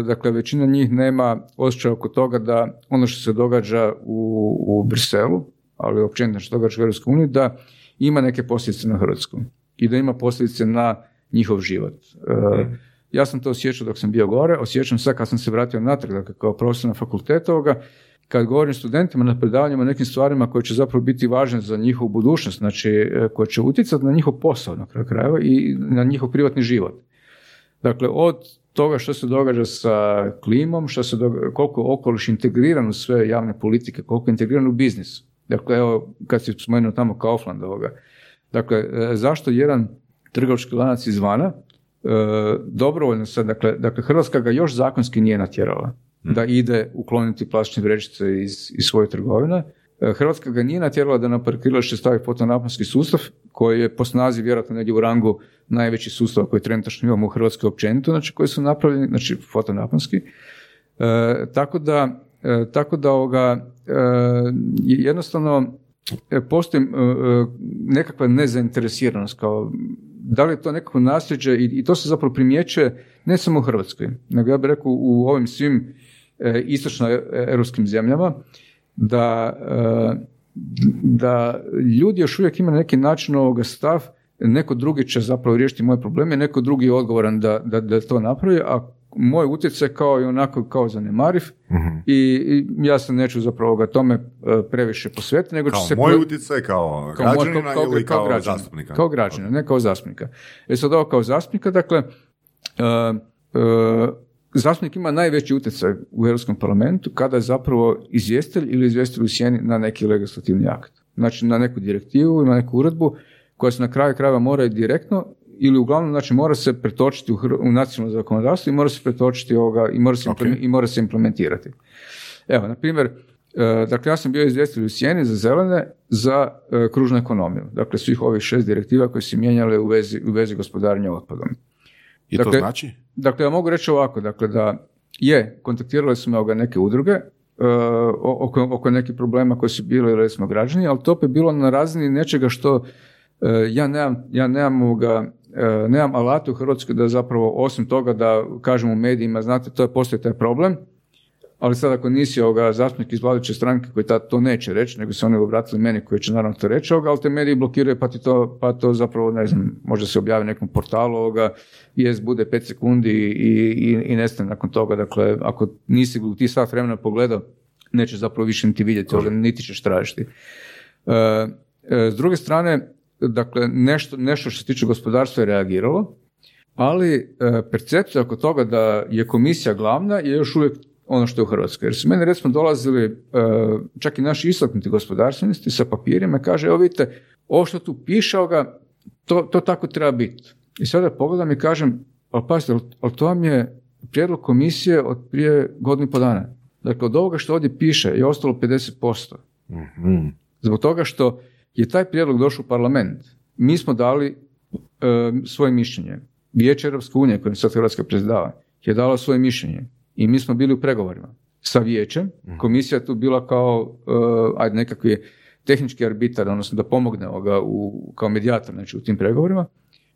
dakle većina njih nema osjećaj oko toga da ono što se događa u, u Briselu, ali općenito što događa u Hrvatskoj uniji, da ima neke posljedice na Hrvatsku i da ima posljedice na njihov život. Mm. Ja sam to osjećao dok sam bio gore, osjećam sad kad sam se vratio natrag, dakle kao profesor na fakultetu ovoga, kad govorim studentima na predavanjima o nekim stvarima koje će zapravo biti važne za njihovu budućnost, znači e, koje će utjecati na njihov posao na kraju krajeva i na njihov privatni život. Dakle, od toga što se događa sa klimom, što se događa, koliko je okoliš integriran u sve javne politike, koliko je integriran u biznis. Dakle, evo, kad si spomenuo tamo Kaufland ovoga. Dakle, e, zašto jedan trgovački lanac izvana dobrovoljno sad, dakle, dakle Hrvatska ga još zakonski nije natjerala hmm. da ide ukloniti plastične vrećice iz, iz svoje trgovine. E, Hrvatska ga nije natjerala da na parkiralište stavi fotonaponski sustav koji je po snazi vjerojatno negdje u rangu najveći sustav koji trenutačno imamo u Hrvatskoj općenito, znači koji su napravljeni, znači fotonaponski. E, tako da, e, tako da ovoga, jednostavno postoji nekakva nezainteresiranost kao da li je to nekako nasljeđe i, i to se zapravo primjećuje ne samo u Hrvatskoj, nego ja bih rekao u ovim svim e, istočno-europskim zemljama, da, e, da ljudi još uvijek imaju neki način ovoga stav, neko drugi će zapravo riješiti moje probleme, neko drugi je odgovoran da, da, da to napravi, a moj utjecaj kao i onako kao zanemariv uh i, ja se neću zapravo ga tome e, previše posvetiti, nego kao ću se... moj utjecaj kao, kao građanina kao, ili kao, građanina, zastupnika? Kao građanina, ne kao zastupnika. E sad ovo kao zastupnika, dakle, uh, uh, zastupnik ima najveći utjecaj u Europskom parlamentu kada je zapravo izvjestelj ili izvjestelj u sjeni na neki legislativni akt. Znači na neku direktivu, na neku uredbu koja se na kraju krajeva mora direktno ili uglavnom znači mora se pretočiti u, u nacionalno zakonodavstvo i mora se pretočiti ovoga i mora se, i mora se implementirati. Evo, na primjer, e, dakle ja sam bio izvjestitelj u Sjeni za zelene za e, kružnu ekonomiju. Dakle, svih ovih šest direktiva koje su mijenjale u vezi, u vezi gospodarenja otpadom. I dakle, to znači? Dakle, ja mogu reći ovako, dakle da je, kontaktirali su me ovoga neke udruge, e, oko, oko nekih problema koji su bili recimo građani, ali to opet bilo na razini nečega što ja nemam, ja nemam ovoga, nemam alata u Hrvatskoj da zapravo osim toga da kažem u medijima, znate, to je postoji taj problem, ali sad ako nisi ovoga zastupnik iz vladajuće stranke koji tad to neće reći, nego se oni obratili meni koji će naravno to reći, ovoga, ali te mediji blokiraju pa ti to, pa to zapravo, ne znam, može se objavi nekom portalu ovoga, jest bude pet sekundi i, i, i nestane nakon toga. Dakle, ako nisi ti sat vremena pogledao, neće zapravo više niti vidjeti, ovoga, niti ćeš tražiti. E, e, s druge strane, dakle nešto, nešto što se tiče gospodarstva je reagiralo, ali e, percepcija oko toga da je komisija glavna je još uvijek ono što je u Hrvatskoj. Jer su meni recimo dolazili e, čak i naši istaknuti gospodarstvenici sa papirima i kaže, evo vidite, ovo što tu piše, ovoga, to, to tako treba biti. I sada pogledam i kažem, ali pazite, ali- to vam je prijedlog komisije od prije godinu i po dana. Dakle, od ovoga što ovdje piše je ostalo 50%. Mhm. Zbog toga što je taj prijedlog došao u parlament, mi smo dali e, svoje mišljenje. Vijeće Europske unije, kojim sad Hrvatska predsjedava, je dalo svoje mišljenje. I mi smo bili u pregovorima sa vijećem. Komisija je tu bila kao e, ajde, nekakvi tehnički arbitar, odnosno da pomogne ovoga u, kao medijator znači, u tim pregovorima.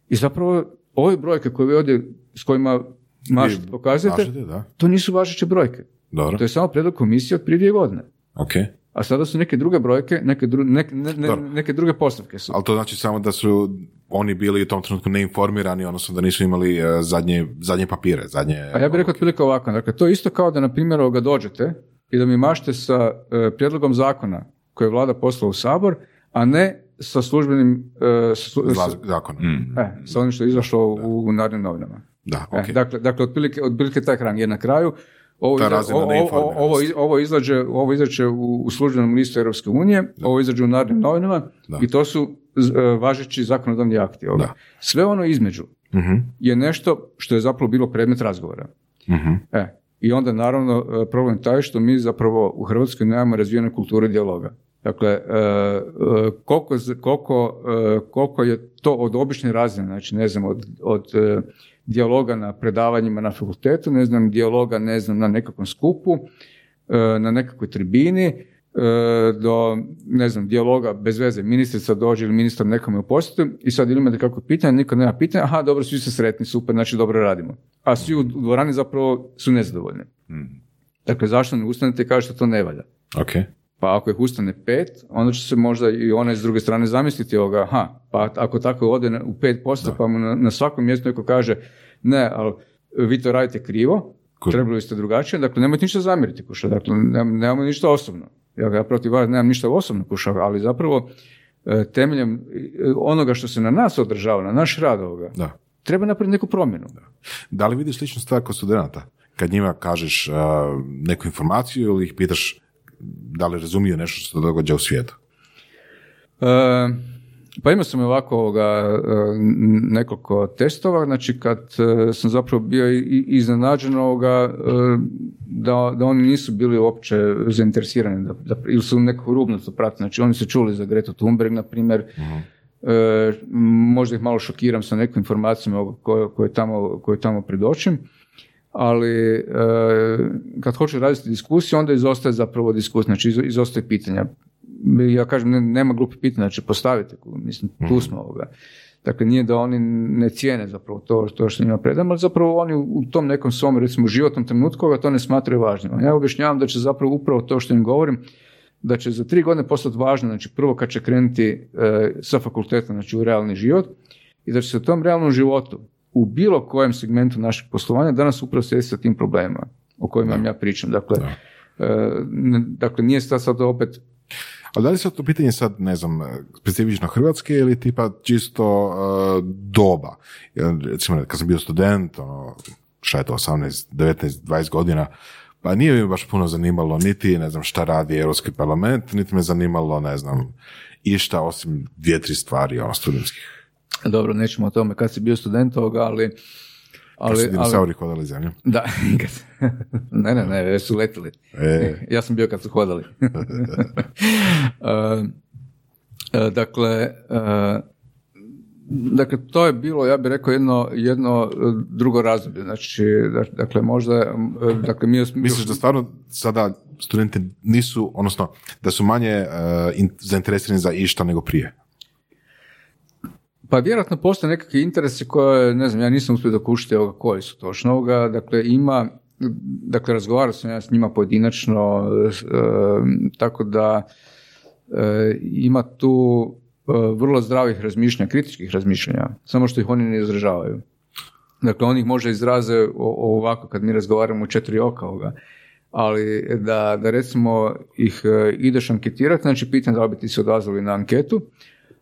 I zapravo ove brojke koje vi ovdje s kojima mašete, Vi pokazujete, mašete, da. to nisu važeće brojke. Dobro, To je samo prijedlog komisije od prije dvije godine. ok. A sada su neke druge brojke, neke, dru, nek- ne- ne- Dobro. neke druge postavke su. Ali to znači samo da su oni bili u tom trenutku neinformirani, odnosno da nisu imali e, zadnje, zadnje papire, zadnje... A ja bih rekao otprilike ovako, dakle, to je isto kao da, na primjer, ovoga dođete i da mi mašete sa e, prijedlogom zakona koji je vlada poslala u Sabor, a ne sa službenim, e, sa, slu- Zla- sa- zakon. e, sa onim što je izašlo u, u Narodnim novinama. Da, E, ok. dakle, dakle otprilike, otprilike taj rang. Jer na kraju ovo, Ta razina o- o- o- neinformiranosti. ovo, iz- ovo izlaže, ovo izađe u, u službenom listu Europske unije, ovo izađe u Narodnim novinama Da. i to su z- e, važeći zakonodavni akti. Da. Sve ono između Mhm, je nešto što je zapravo bilo predmet razgovora. mhm. E, I onda naravno e, problem je taj što mi zapravo u Hrvatskoj nemamo razvijenu kulturu dijaloga. Dakle, e, koliko, koliko, koliko je to od obične razine, znači ne znam, od, od dijaloga na predavanjima na fakultetu, ne znam, dijaloga ne znam, na nekakvom skupu, e, na nekakvoj tribini, e, do, ne znam, dijaloga bez veze, ministrica dođe ili ministar nekome u posjetu i sad ili ima nekako pitanje, niko nema pitanja, aha, dobro, svi su sretni, super, znači dobro radimo. A svi u dvorani zapravo su nezadovoljni. Dakle, zašto ne ustanete i kažete to ne valja? Ok. Pa ako ih ustane pet, onda će se možda i one s druge strane zamisliti ovoga, aha, pa ako tako ode u 5%, pa mu na, na svakom mjestu neko kaže, ne, ali vi to radite krivo, Kuž- trebali ste drugačije, dakle nemojte ništa zamjeriti kuša, dakle nem- nemamo ništa osobno. Ja, ja protiv vas nemam ništa osobno kuša, ali zapravo e, temeljem e, onoga što se na nas održava, na naš rad ovoga, Da. treba napraviti neku promjenu. Da li vidiš sličnu stvar kod studenta? Kad njima kažeš a, neku informaciju ili ih pitaš da li razumiju nešto što se događa u svijetu? E, pa imao sam ovako ovoga, e, nekoliko testova, znači kad e, sam zapravo bio iznenađen ovoga, e, da, da oni nisu bili uopće zainteresirani da, da, ili su nekako rubno to prate, znači oni su čuli za Gretu Thunberg, na primjer, E, možda ih malo šokiram sa nekim informacijama koje, koje, tamo, koje tamo predočim, ali e, kad hoću raditi diskusiju, onda izostaje zapravo diskusija, znači iz- izostaje pitanja. Ja kažem, ne- nema glupih pitanja, znači postavite, mislim, tu smo ovoga. Dakle, nije da oni ne cijene zapravo to, to što njima predam, ali zapravo oni u tom nekom svom, recimo, životnom trenutku ovoga to ne smatraju važnim. Ja objašnjavam da će zapravo upravo to što im govorim, da će za tri godine postati važno, znači prvo kad će krenuti e, sa fakulteta, znači u realni život, i da će se u tom realnom životu, u bilo kojem segmentu našeg poslovanja, danas upravo sjesti sa tim problemima o kojima vam ja pričam. Dakle, e, n- dakle nije sad sad opet Ali da li se to pitanje sad, ne znam, specifično Hrvatske ili tipa čisto uh, doba? Recimo, kad sam bio student, ono, šta je to, 18, 19, 20 godina, pa nije mi baš puno zanimalo niti, ne znam, šta radi Europski parlament, niti me zanimalo, ne znam, išta osim dvije, tri stvari, ono, studentskih. Dobro, nećemo o tome kad si bio student ovoga, ali... Ali, su ali, ali dinosauri hodali zemljom. da, kad- ne, ne, ne, su letili. E. Ja sam bio kad su hodali. E, e, dakle, e, dakle, to je bilo, ja bih rekao, jedno, jedno drugo razdoblje. Znači, da- dakle, možda, e, dakle, mi... Misliš da stvarno sada studenti nisu, odnosno da su manje uh, in- zainteresirani za išta nego prije? Pa vjerojatno postoje nekakvi interesi koje, ne znam, ja nisam uspio dokušiti ovoga koji su točno ovoga, dakle ima, dakle razgovarao sam ja s njima pojedinačno, e, tako da e, ima tu e, vrlo zdravih razmišljanja, kritičkih razmišljanja, samo što ih oni ne izražavaju. Dakle, oni ih možda izraze ovako kad mi razgovaramo u četiri oka ovoga, ali da, da recimo ih e, ideš anketirati, znači pitam da li bi ti se odazvali na anketu,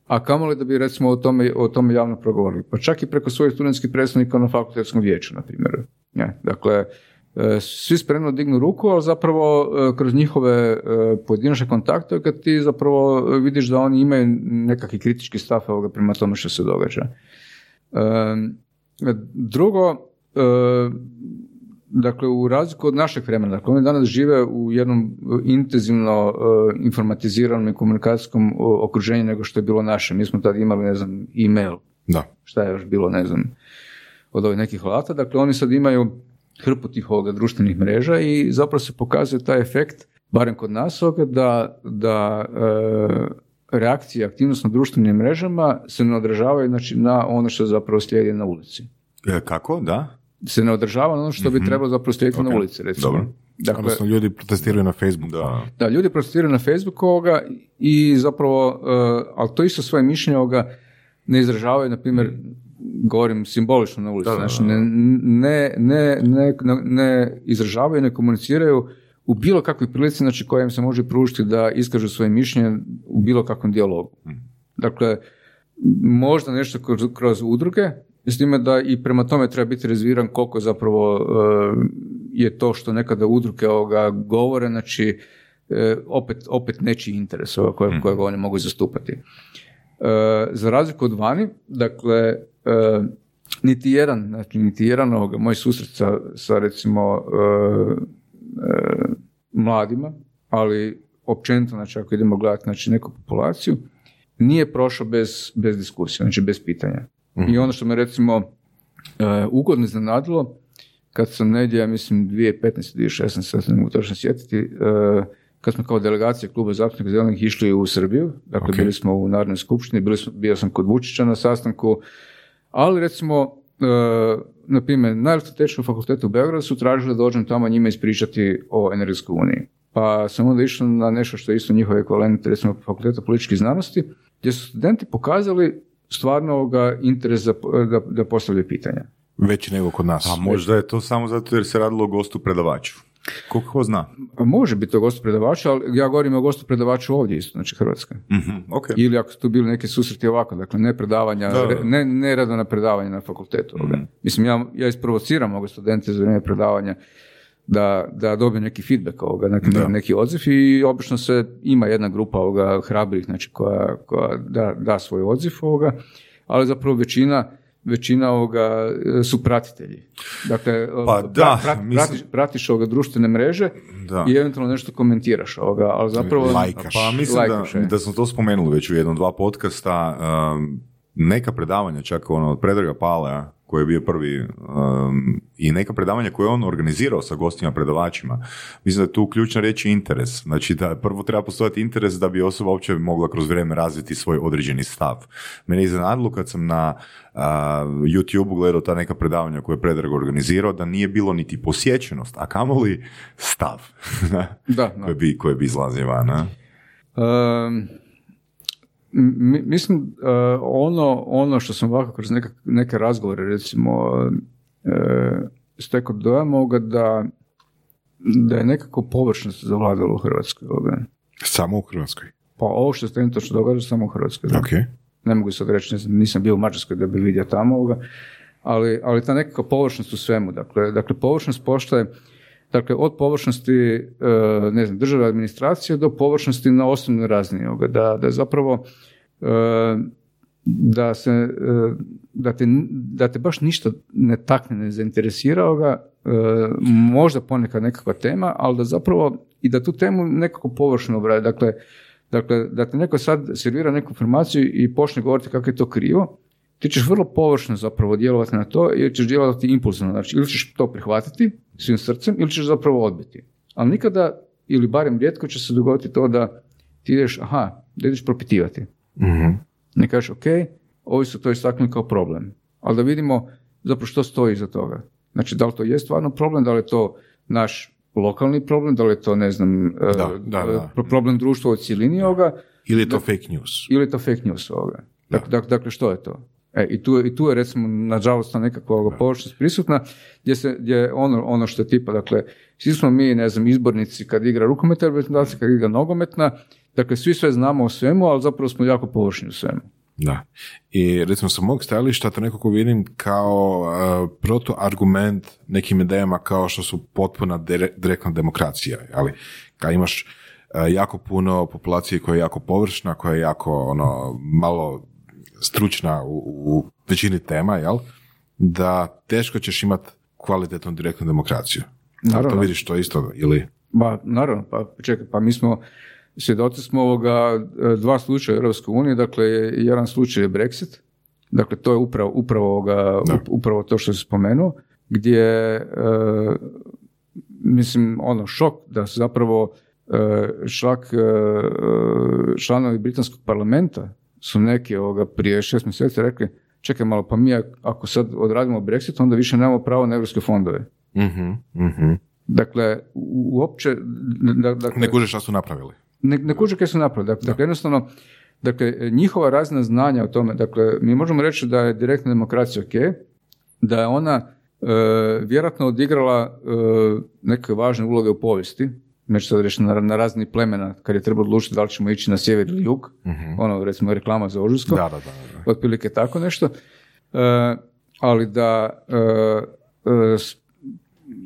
a kamoli da bi recimo o tome, o tome javno progovorili. Pa čak i preko svojih studentskih predstavnika na fakultetskom vijeću, na primjer. Ja, dakle, e, svi spremno dignu ruku, ali zapravo e, kroz njihove e, pojedinačne kontakte kad ti zapravo vidiš da oni imaju nekakvi kritički stav ovoga prema tome što se događa. Drugo, dakle u razliku od našeg vremena, dakle oni danas žive u jednom intenzivno informatiziranom i komunikacijskom okruženju nego što je bilo naše. Mi smo tad imali, ne znam, e-mail. Da. Šta je još bilo, ne znam, od ovih nekih alata. Dakle, oni sad imaju hrpu tih ovoga društvenih mreža i zapravo se pokazuje taj efekt, barem kod nas ovoga, da, da e, reakcije aktivnost na društvenim mrežama se ne odražavaju znači, na ono što zapravo slijedi na ulici. E, kako, da? Se ne održava ono što bi mhm. trebalo zapravo slijediti na ulici, recimo. Dobro. Dakle, Odnosno ljudi protestiraju na Facebooku. Da. da, ljudi protestiraju na Facebooku ovoga i zapravo, uh, ali to isto svoje mišljenje ovoga ne izražavaju, na primjer, govorim simbolično na ulici, znači ne, ne, ne, ne, ne izražavaju, ne komuniciraju u bilo kakvoj prilici znači koja im se može pružiti da iskažu svoje mišljenje u bilo kakvom dijalogu. Hmm. Dakle, možda nešto kroz, kroz udruge, s time da i prema tome treba biti razviran koliko zapravo uh, je to što nekada udruge ovoga govore, znači uh, opet, opet nečiji interes koje, hmm. kojeg oni mogu zastupati. Uh, za razliku od vani, dakle, E, niti jedan, znači niti jedan ovoga, moj susret sa, sa recimo e, e, mladima, ali općenito, znači ako idemo gledati znači, neku populaciju, nije prošao bez, bez diskusije, znači bez pitanja. I mhm. ono što me recimo ugodno iznenadilo, kad sam negdje, ja mislim 2015. 2016. sad se ne mogu točno sjetiti, kad smo kao delegacija kluba zastupnika zelenih išli u Srbiju, dakle bili smo u Narodnoj skupštini, bili smo, bio sam kod Vučića na sastanku, ali recimo, e, na primjer, na elektrotečnom fakultetu u Beogradu su tražili da dođem tamo njima ispričati o energetskoj uniji. Pa sam onda išao na nešto što je isto njihov ekvivalent, recimo fakulteta političkih znanosti, gdje su studenti pokazali stvarno interes da, da, da postavljaju pitanja. Veći nego kod nas. A možda je to samo zato jer se radilo o gostu predavaču. Koliko zna? Može biti to gostu predavača, ali ja govorim o gostu predavaču ovdje isto, znači Hrvatska. mm Ili ako su tu bili neki susreti ovako, dakle ne predavanja, ne, ne na predavanja na fakultetu. mm Mislim, ja, ja isprovociram ove studente za vrijeme predavanja da, da dobiju neki feedback ovoga, neki, neki odziv i obično se ima jedna grupa ovoga hrabrih, znači koja, koja da, da svoj odziv ovoga, ali zapravo većina većina ovoga e, su pratitelji. Dakle, pa da, pratiš, pratiš ovoga društvene mreže da. i eventualno nešto komentiraš ovoga, ali zapravo... Lajkaš. Pa mislim da, da smo to spomenuli već u jednom, dva podcasta, um, neka predavanja, čak ono od Predraga Palea, koji je bio prvi um, i neka predavanja koje je on organizirao sa gostima predavačima. Mislim da je tu ključna riječ interes. Znači da prvo treba postojati interes da bi osoba uopće mogla kroz vrijeme razviti svoj određeni stav. Mene je iznenadilo kad sam na uh, YouTube gledao ta neka predavanja koje je Predrag organizirao da nije bilo niti posjećenost, a kamoli stav da, koji, bi, koji bi izlazio van. Um, mislim, uh, ono, ono što sam ovako kroz neka, neke razgovore, recimo, uh, stekao dojam ovoga da, da je nekako površnost zavladalo u Hrvatskoj. Ovoga. Samo u Hrvatskoj? Pa ovo što se to što događa, samo u Hrvatskoj. Da. Okay. Ne mogu sad reći, nisam bio u Mađarskoj da bi vidio tamo ovoga, ali, ali ta nekakva površnost u svemu. Dakle, dakle površnost poštaje Dakle, od površnosti e, ne znam, države administracije do površnosti na osnovnoj razini da, da zapravo e, da se e, da te, da te baš ništa ne takne, ne zainteresira ga, možda ponekad nekakva tema, ali da zapravo i da tu temu nekako površno obrade. Dakle, dakle, da te neko sad servira neku informaciju i počne govoriti kako je to krivo, ti ćeš vrlo površno zapravo djelovati na to ili ćeš djelovati impulsivno. Znači, ili ćeš to prihvatiti svim srcem ili ćeš zapravo odbiti. Ali nikada, ili barem rijetko će se dogoditi to da ti ideš, aha, da ideš propitivati. Mm-hmm. Ne kažeš, ok, ovi su to istaknuli kao problem. Ali da vidimo zapravo što stoji iza toga. Znači, da li to je stvarno problem, da li je to naš lokalni problem, da li je to, ne znam, da, e, da, da. problem društva u cijelini ovoga. Ili je to fake news. Ili je to fake news ovoga. Dakle, dakle, što je to? E, i, tu, I tu je recimo nažalost nekakva površnost prisutna gdje, se, gdje ono, ono što je tipa, dakle, svi smo mi, ne znam, izbornici kad igra rukometna reprezentacija, kad igra nogometna, dakle svi sve znamo o svemu, ali zapravo smo jako površni u svemu. Da. I recimo sa mog stajališta to nekako vidim kao uh, protuargument nekim idejama kao što su potpuna direktna demokracija. Ali kad imaš jako puno populacije koja je jako površna, koja je jako ono, malo stručna u, u većini tema, jel? da teško ćeš imati kvalitetnu direktnu demokraciju. Naravno. To vidiš to isto ili... Ba, naravno, pa čekaj, pa mi smo svjedoci smo ovoga e, dva slučaja u Europskoj uniji, dakle jedan slučaj je Brexit, dakle to je upravo, upravo, ovoga, upravo to što se spomenuo, gdje e, mislim ono šok da su zapravo e, šlak e, članovi britanskog parlamenta su neki ovoga prije šest mjeseci rekli čekaj malo, pa mi ako sad odradimo Brexit, onda više nemamo pravo na europske fondove. mm Dakle, uopće... Dakle, ne kuže šta su napravili. Ne, ne kuže kaj su napravili. Dakle, dakle, jednostavno, dakle, njihova razina znanja o tome, dakle, mi možemo reći da je direktna demokracija ok, da je ona e, vjerojatno odigrala e, neke važne uloge u povijesti, sad reći na, na razni plemena, kad je treba odlučiti da li ćemo ići na sjever ili jug, uh ono recimo reklama za Ožusko, da, da, da, otprilike tako nešto, e, ali da e, e,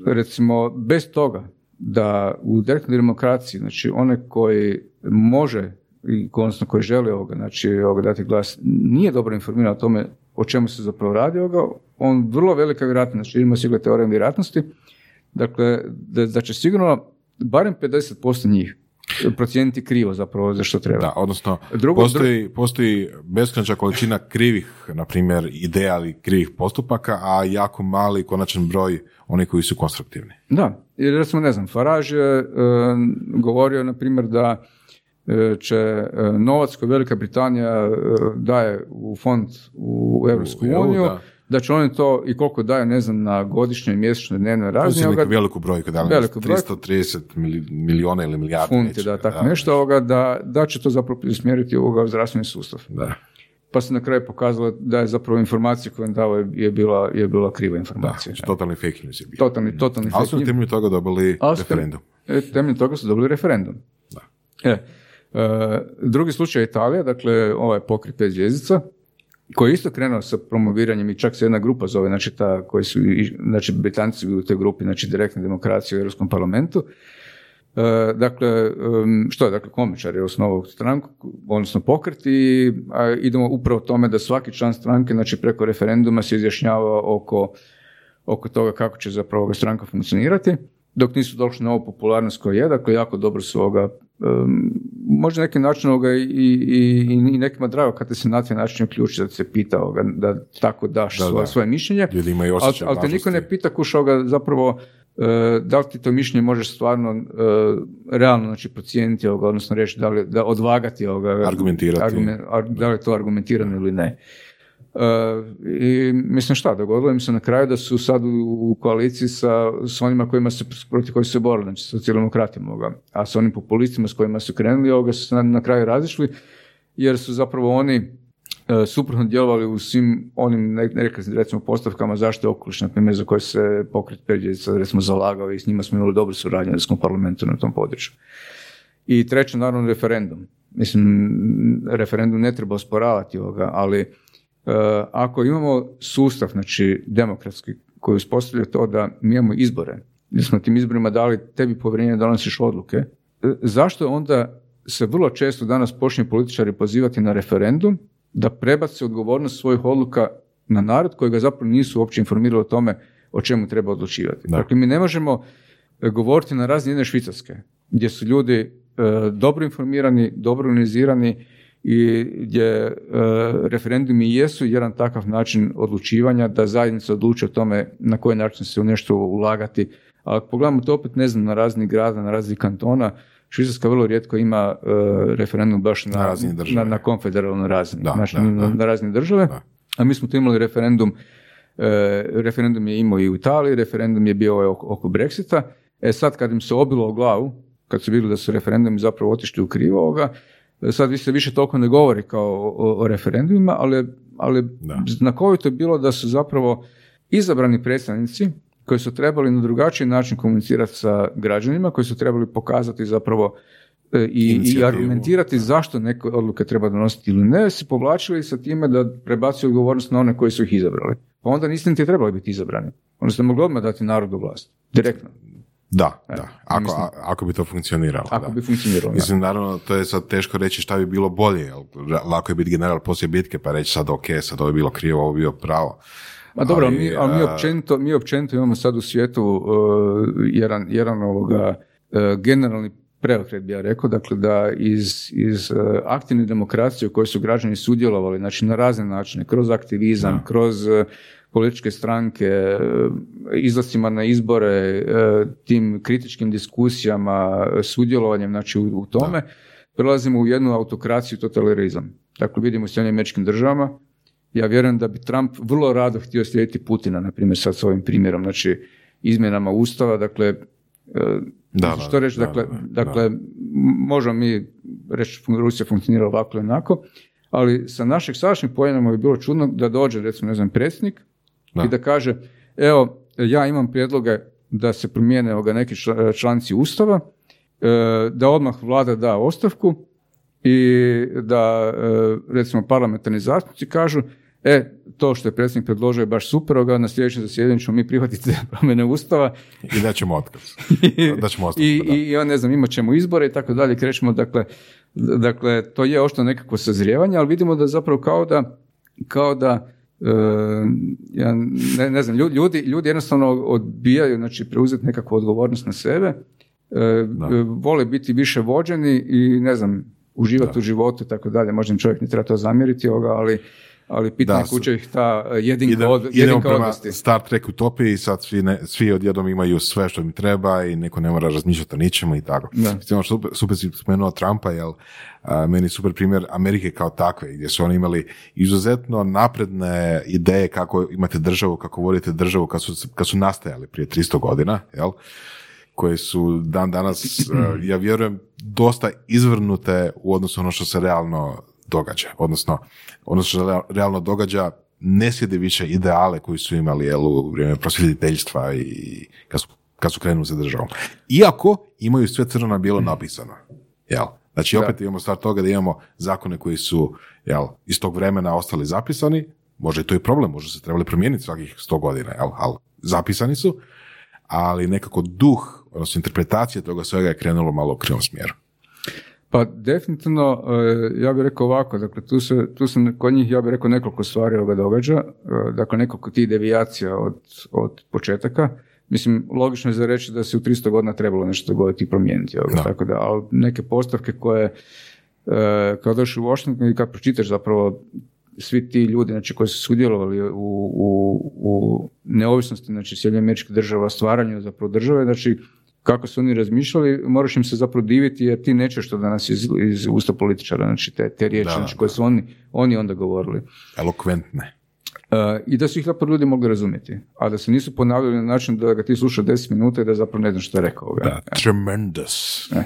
recimo bez toga da u direktnoj demokraciji, znači one koji može i odnosno koji želi ovoga, znači ovoga dati glas, nije dobro informiran o tome o čemu se zapravo radi ovoga, on vrlo velika vjerojatnost, znači imamo sigurno teorem vjerojatnosti, dakle da, da će sigurno barem 50% njih procijeniti krivo zapravo za što treba. Da, odnosno Drugo, postoji, postoji beskonačna količina krivih, na primjer, ideja ili krivih postupaka, a jako mali konačan broj onih koji su konstruktivni. Da, jer recimo, ne znam, Farage je e, govorio, na primjer, da e, će e, novac koji Velika Britanija daje u fond u Europsku uniju, da će oni to i koliko daju, ne znam, na godišnjoj, mjesečnoj, dnevnoj razini. To veliku brojku, da li veliku 330 milijuna ili milijarda. Funti, da, tako nešto, ovoga, da, da će to zapravo usmjeriti ovoga u zdravstveni sustav. Da. Pa se na kraju pokazalo da je zapravo informacija koju je dao je bila, je bila kriva informacija. Da, totalni fake news je bio. Totalni, totalni Ali su na temelju toga dobili referendum. E, temelju toga su dobili referendum. Da. E, e, drugi slučaj je Italija, dakle ovaj pokrit pet zvjezdica, koji je isto krenuo sa promoviranjem i čak se jedna grupa zove, znači, ta, koji su, znači Britanci u toj grupi, znači direktna demokracija u Europskom parlamentu. E, dakle, što je, dakle, komičar je osnovao stranku, odnosno pokret i a, idemo upravo tome da svaki član stranke, znači preko referenduma se izjašnjava oko, oko toga kako će zapravo stranka funkcionirati dok nisu došli na ovu popularnost koja je, dakle jako dobro su ovoga, um, možda neki način ovoga i, i, i nekima drago kad te se na taj način uključi da se pita ovoga, da tako daš da, svoje, svoje mišljenje, ali, ali te niko ne pita kuš ovoga zapravo uh, da li ti to mišljenje možeš stvarno uh, realno znači, procijeniti ovoga, odnosno reći da li da odvagati ovoga, argumentirati. Argument, da li je to argumentirano ili ne. I mislim šta, dogodilo im se na kraju da su sad u, koaliciji sa, s onima kojima se, protiv koji su se borili, znači socijaldemokratima ovoga, a sa onim populistima s kojima su krenuli ovoga su se na, kraju razišli, jer su zapravo oni uh, suprotno djelovali u svim onim nekakvim recimo postavkama zaštite okoliša, na primjer za koje se pokret Peđevica recimo zalagao i s njima smo imali dobru suradnju u parlamentu na tom području. I treće, naravno, referendum. Mislim, referendum ne treba osporavati ovoga, ali E, ako imamo sustav, znači demokratski, koji uspostavlja to da mi imamo izbore, da smo tim izborima dali tebi povjerenje da donosiš odluke, e, zašto onda se vrlo često danas počinju političari pozivati na referendum da prebace odgovornost svojih odluka na narod koji ga zapravo nisu uopće informirali o tome o čemu treba odlučivati. Dakle, mi ne možemo e, govoriti na razini jedne Švicarske, gdje su ljudi dobro informirani, dobro organizirani, i gdje e, referendumi jesu jedan takav način odlučivanja da zajednica odluči o tome na koji način se u nešto ulagati. Ali ako pogledamo to opet, ne znam, na razni grada, na razni kantona, Švicarska vrlo rijetko ima e, referendum baš na, na, na, konfederalnoj razini, da, znači na, na razini države. A mi smo tu imali referendum, e, referendum je imao i u Italiji, referendum je bio ovaj oko, oko Brexita. E sad kad im se obilo o glavu, kad su bili da su referendumi zapravo otišli u krivo ovoga, sad se više toliko ne govori kao o, referendumima, ali, ali znakovito je bilo da su zapravo izabrani predstavnici koji su trebali na drugačiji način komunicirati sa građanima, koji su trebali pokazati zapravo e, i, i argumentirati zašto neke odluke treba donositi ili ne, se povlačili sa time da prebacuju odgovornost na one koji su ih izabrali. Pa onda niste niti trebali biti izabrani. Onda ste mogli odmah dati narodu vlast. Direktno. Da, e, da. Ako, ako bi to funkcioniralo. Ako bi funkcioniralo, Mislim, naravno, to je sad teško reći šta bi bilo bolje. Lako je biti general poslije bitke pa reći sad ok, sad ovo je bilo krivo, ovo je bilo pravo. Ma dobro, ali, mi, ali mi, općenito, mi općenito imamo sad u svijetu uh, jedan, jedan ovoga, uh, generalni preokret bi ja rekao, dakle da iz, iz uh, aktivne demokracije u kojoj su građani sudjelovali, znači na razne načine, kroz aktivizam, kroz uh, političke stranke, uh, izlascima na izbore, tim kritičkim diskusijama, sudjelovanjem znači, u, tome, prelazimo u jednu autokraciju totalitarizam. Dakle, vidimo u američkim državama, ja vjerujem da bi Trump vrlo rado htio slijediti Putina, na primjer sad s ovim primjerom, znači izmjenama Ustava, dakle, e, da, što reći, dakle, dakle možemo mi reći Rusija funkcionira ovako ili onako, ali sa naših sadašnjih pojenama bi bilo čudno da dođe, recimo, ne znam, predsjednik i da kaže, evo, ja imam prijedloge da se promijene ovoga neki članci Ustava, e, da odmah vlada da ostavku i da, e, recimo, parlamentarni zastupnici kažu, E, to što je predsjednik predložio je baš super, ga na sljedećem zasjedanju ćemo mi prihvatiti promjene Ustava. I da ćemo otkaz. da ćemo I, i, I, ja ne znam, imat ćemo izbore i tako dalje, krećemo, dakle, dakle, to je ošto nekako sazrijevanje, ali vidimo da zapravo kao da, kao da ja ne, ne znam, ljudi, ljudi jednostavno odbijaju, znači preuzeti nekakvu odgovornost na sebe, e, vole biti više vođeni i ne znam, uživati u životu i tako dalje, možda čovjek ne treba to zamjeriti, ovoga, ali ali pitanje kuće ih ta e, jedinka, Ide, od, jedinka prema Star Trek utopiji i sad svi, ne, svi odjednom imaju sve što im treba i neko ne mora razmišljati o ničemu i tako. Da. Ono super, super si spomenuo Trumpa, jel a, meni super primjer Amerike kao takve, gdje su oni imali izuzetno napredne ideje kako imate državu, kako vodite državu kad su, kad su nastajali prije 300 godina, jel? koje su dan danas, ja vjerujem, dosta izvrnute u odnosu ono što se realno događa. Odnosno, ono što realno događa ne sjede više ideale koji su imali jel, u vrijeme prosvjetiteljstva i kad su, kad su krenuli za državom. Iako imaju sve crno na bijelo napisano. Jel? Znači, opet imamo stvar toga da imamo zakone koji su jel, iz tog vremena ostali zapisani, može i to i problem, može se trebali promijeniti svakih sto godina, jel? ali zapisani su, ali nekako duh, odnosno interpretacija toga svega je krenulo malo u krivom smjeru. Pa definitivno, e, ja bih rekao ovako, dakle tu se, tu se kod njih, ja bih rekao nekoliko stvari ovoga događa, e, dakle nekoliko tih devijacija od, od početaka. Mislim, logično je za reći da se u 300 godina trebalo nešto dogoditi i promijeniti ovoga, tako da, ali neke postavke koje, e, kao došli u Washington i kad pročitaš zapravo svi ti ljudi znači, koji su sudjelovali u, u, u neovisnosti znači, Sjedinjenih američkih država, stvaranju zapravo države, znači kako su oni razmišljali, moraš im se zapravo diviti jer ti nećeš to danas iz, iz usta političara, znači te, te riječi znači, koje su oni, oni onda govorili. Elokventne. Uh, I da su ih zapravo ljudi mogli razumjeti, a da se nisu ponavljali na način da ga ti sluša 10 minuta i da zapravo ne znaš što je rekao. Da, tremendous. E.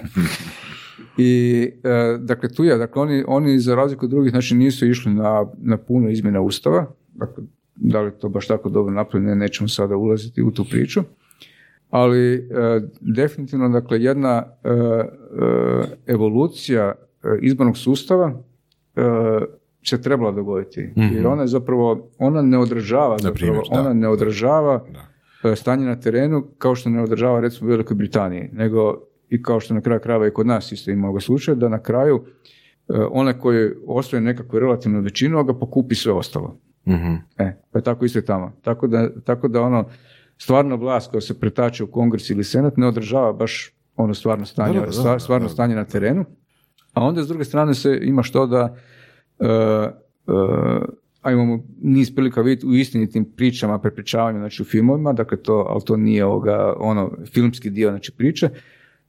I, uh, dakle, tu je, dakle, oni, oni za razliku od drugih, znači nisu išli na, na puno izmjena ustava, dakle, da li to baš tako dobro napravljeno, nećemo sada ulaziti u tu priču ali e, definitivno dakle jedna e, e, evolucija izbornog sustava se trebala dogoditi mm-hmm. jer ona je zapravo ona ne odražava zapravo, ona ne odražava stanje na terenu kao što ne odražava recimo u Velikoj Britaniji nego i kao što na kraju krajeva i kod nas isto ima ovoga slučaja da na kraju onaj koji osvoje nekakvu relativnu većinu ga pokupi sve ostalo. mm E, pa je tako isto i tamo. Tako da, tako da ono, stvarna vlast koja se pretače u kongres ili senat ne održava baš ono stvarno stanje, stvarno stanje na terenu. A onda s druge strane se ima što da uh, uh, a imamo niz prilika vidjeti u istinitim pričama, prepričavanju, znači u filmovima, dakle to, ali to nije ovoga, ono, filmski dio, znači priče,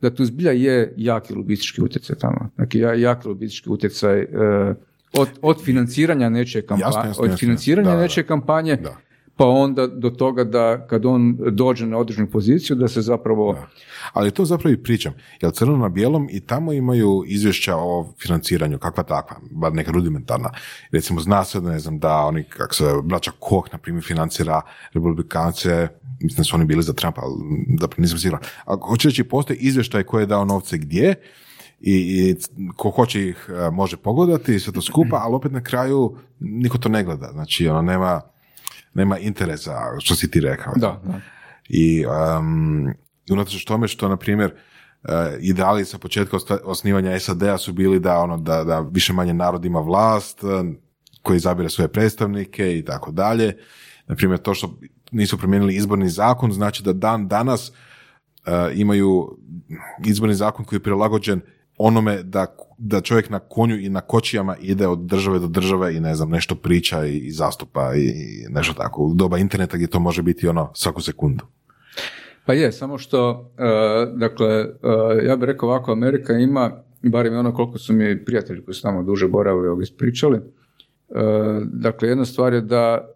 da tu zbilja je jaki lobistički utjecaj tamo. Dakle, jaki lobistički utjecaj uh, od, od financiranja nečije kampanje, od financiranja nečije kampanje, da pa onda do toga da kad on dođe na određenu poziciju da se zapravo... Ali to zapravo i pričam, jer crno na bijelom i tamo imaju izvješća o financiranju, kakva takva, bar neka rudimentarna. Recimo zna se, ne znam, da oni, kako se braća Koch, na primjer, financira republikance, mislim da su oni bili za Trumpa, ali zapravo nisam siguran. A hoće reći, postoji izvještaj koji je dao novce gdje, i, i ko hoće ih e, može pogledati i sve to skupa, ali opet na kraju niko to ne gleda. Znači, ono, nema, nema interesa, što si ti rekao. Da, da. I um, unatoč tome što, na primjer, uh, ideali sa početka osnivanja SAD-a su bili da, ono, da, da više manje narod ima vlast, uh, koji izabire svoje predstavnike i tako dalje. Na primjer, to što nisu promijenili izborni zakon, znači da dan danas uh, imaju izborni zakon koji je prilagođen onome da, da čovjek na konju i na kočijama ide od države do države i ne znam, nešto priča i, zastupa i, nešto tako. U doba interneta gdje to može biti ono svaku sekundu. Pa je, samo što, uh, dakle, uh, ja bih rekao ovako, Amerika ima, barem ono koliko su mi prijatelji koji su tamo duže boravili ovdje ispričali, uh, dakle, jedna stvar je da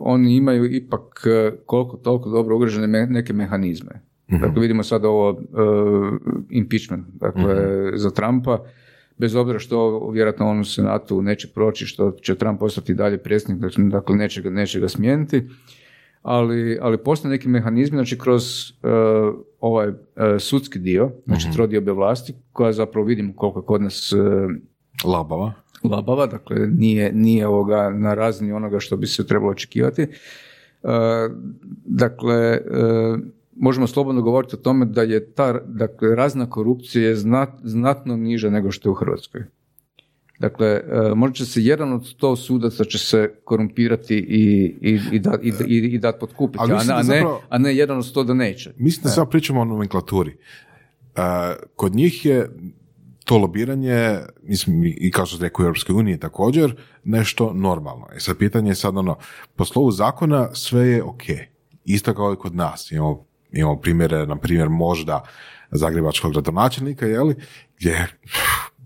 oni imaju ipak koliko toliko dobro ugrađene neke mehanizme. Mm Dakle, vidimo sad ovo impeachment, dakle, mhm. za Trumpa, bez obzira što vjerojatno on u Senatu neće proći, što će Trump postati dalje predsjednik, dakle, dakle neće ga, neće ga smijeniti, ali, ali postoje neki mehanizmi, znači kroz uh, ovaj uh, sudski dio, znači mm trodiobe vlasti, koja zapravo vidimo koliko kod nas uh, labava. labava, dakle nije, nije ovoga na razini onoga što bi se trebalo očekivati. Dakle, možemo slobodno govoriti o tome da je ta dakle, razna korupcije znat, znatno niža nego što je u Hrvatskoj. Dakle, e, možda će se jedan od sto sudaca će se korumpirati i, i, i, da, i, i dati potkupiti, a, a, ne, a ne jedan od sto da neće. Mislim da sad pričamo o nomenklaturi. Uh, kod njih je to lobiranje, mislim, i kao što rekao u Europskoj uniji također, nešto normalno. I e, sad pitanje je sad ono, po slovu zakona sve je ok. Isto kao i kod nas. Imamo, imamo primjere, na primjer, možda zagrebačkog gradonačelnika, jeli, gdje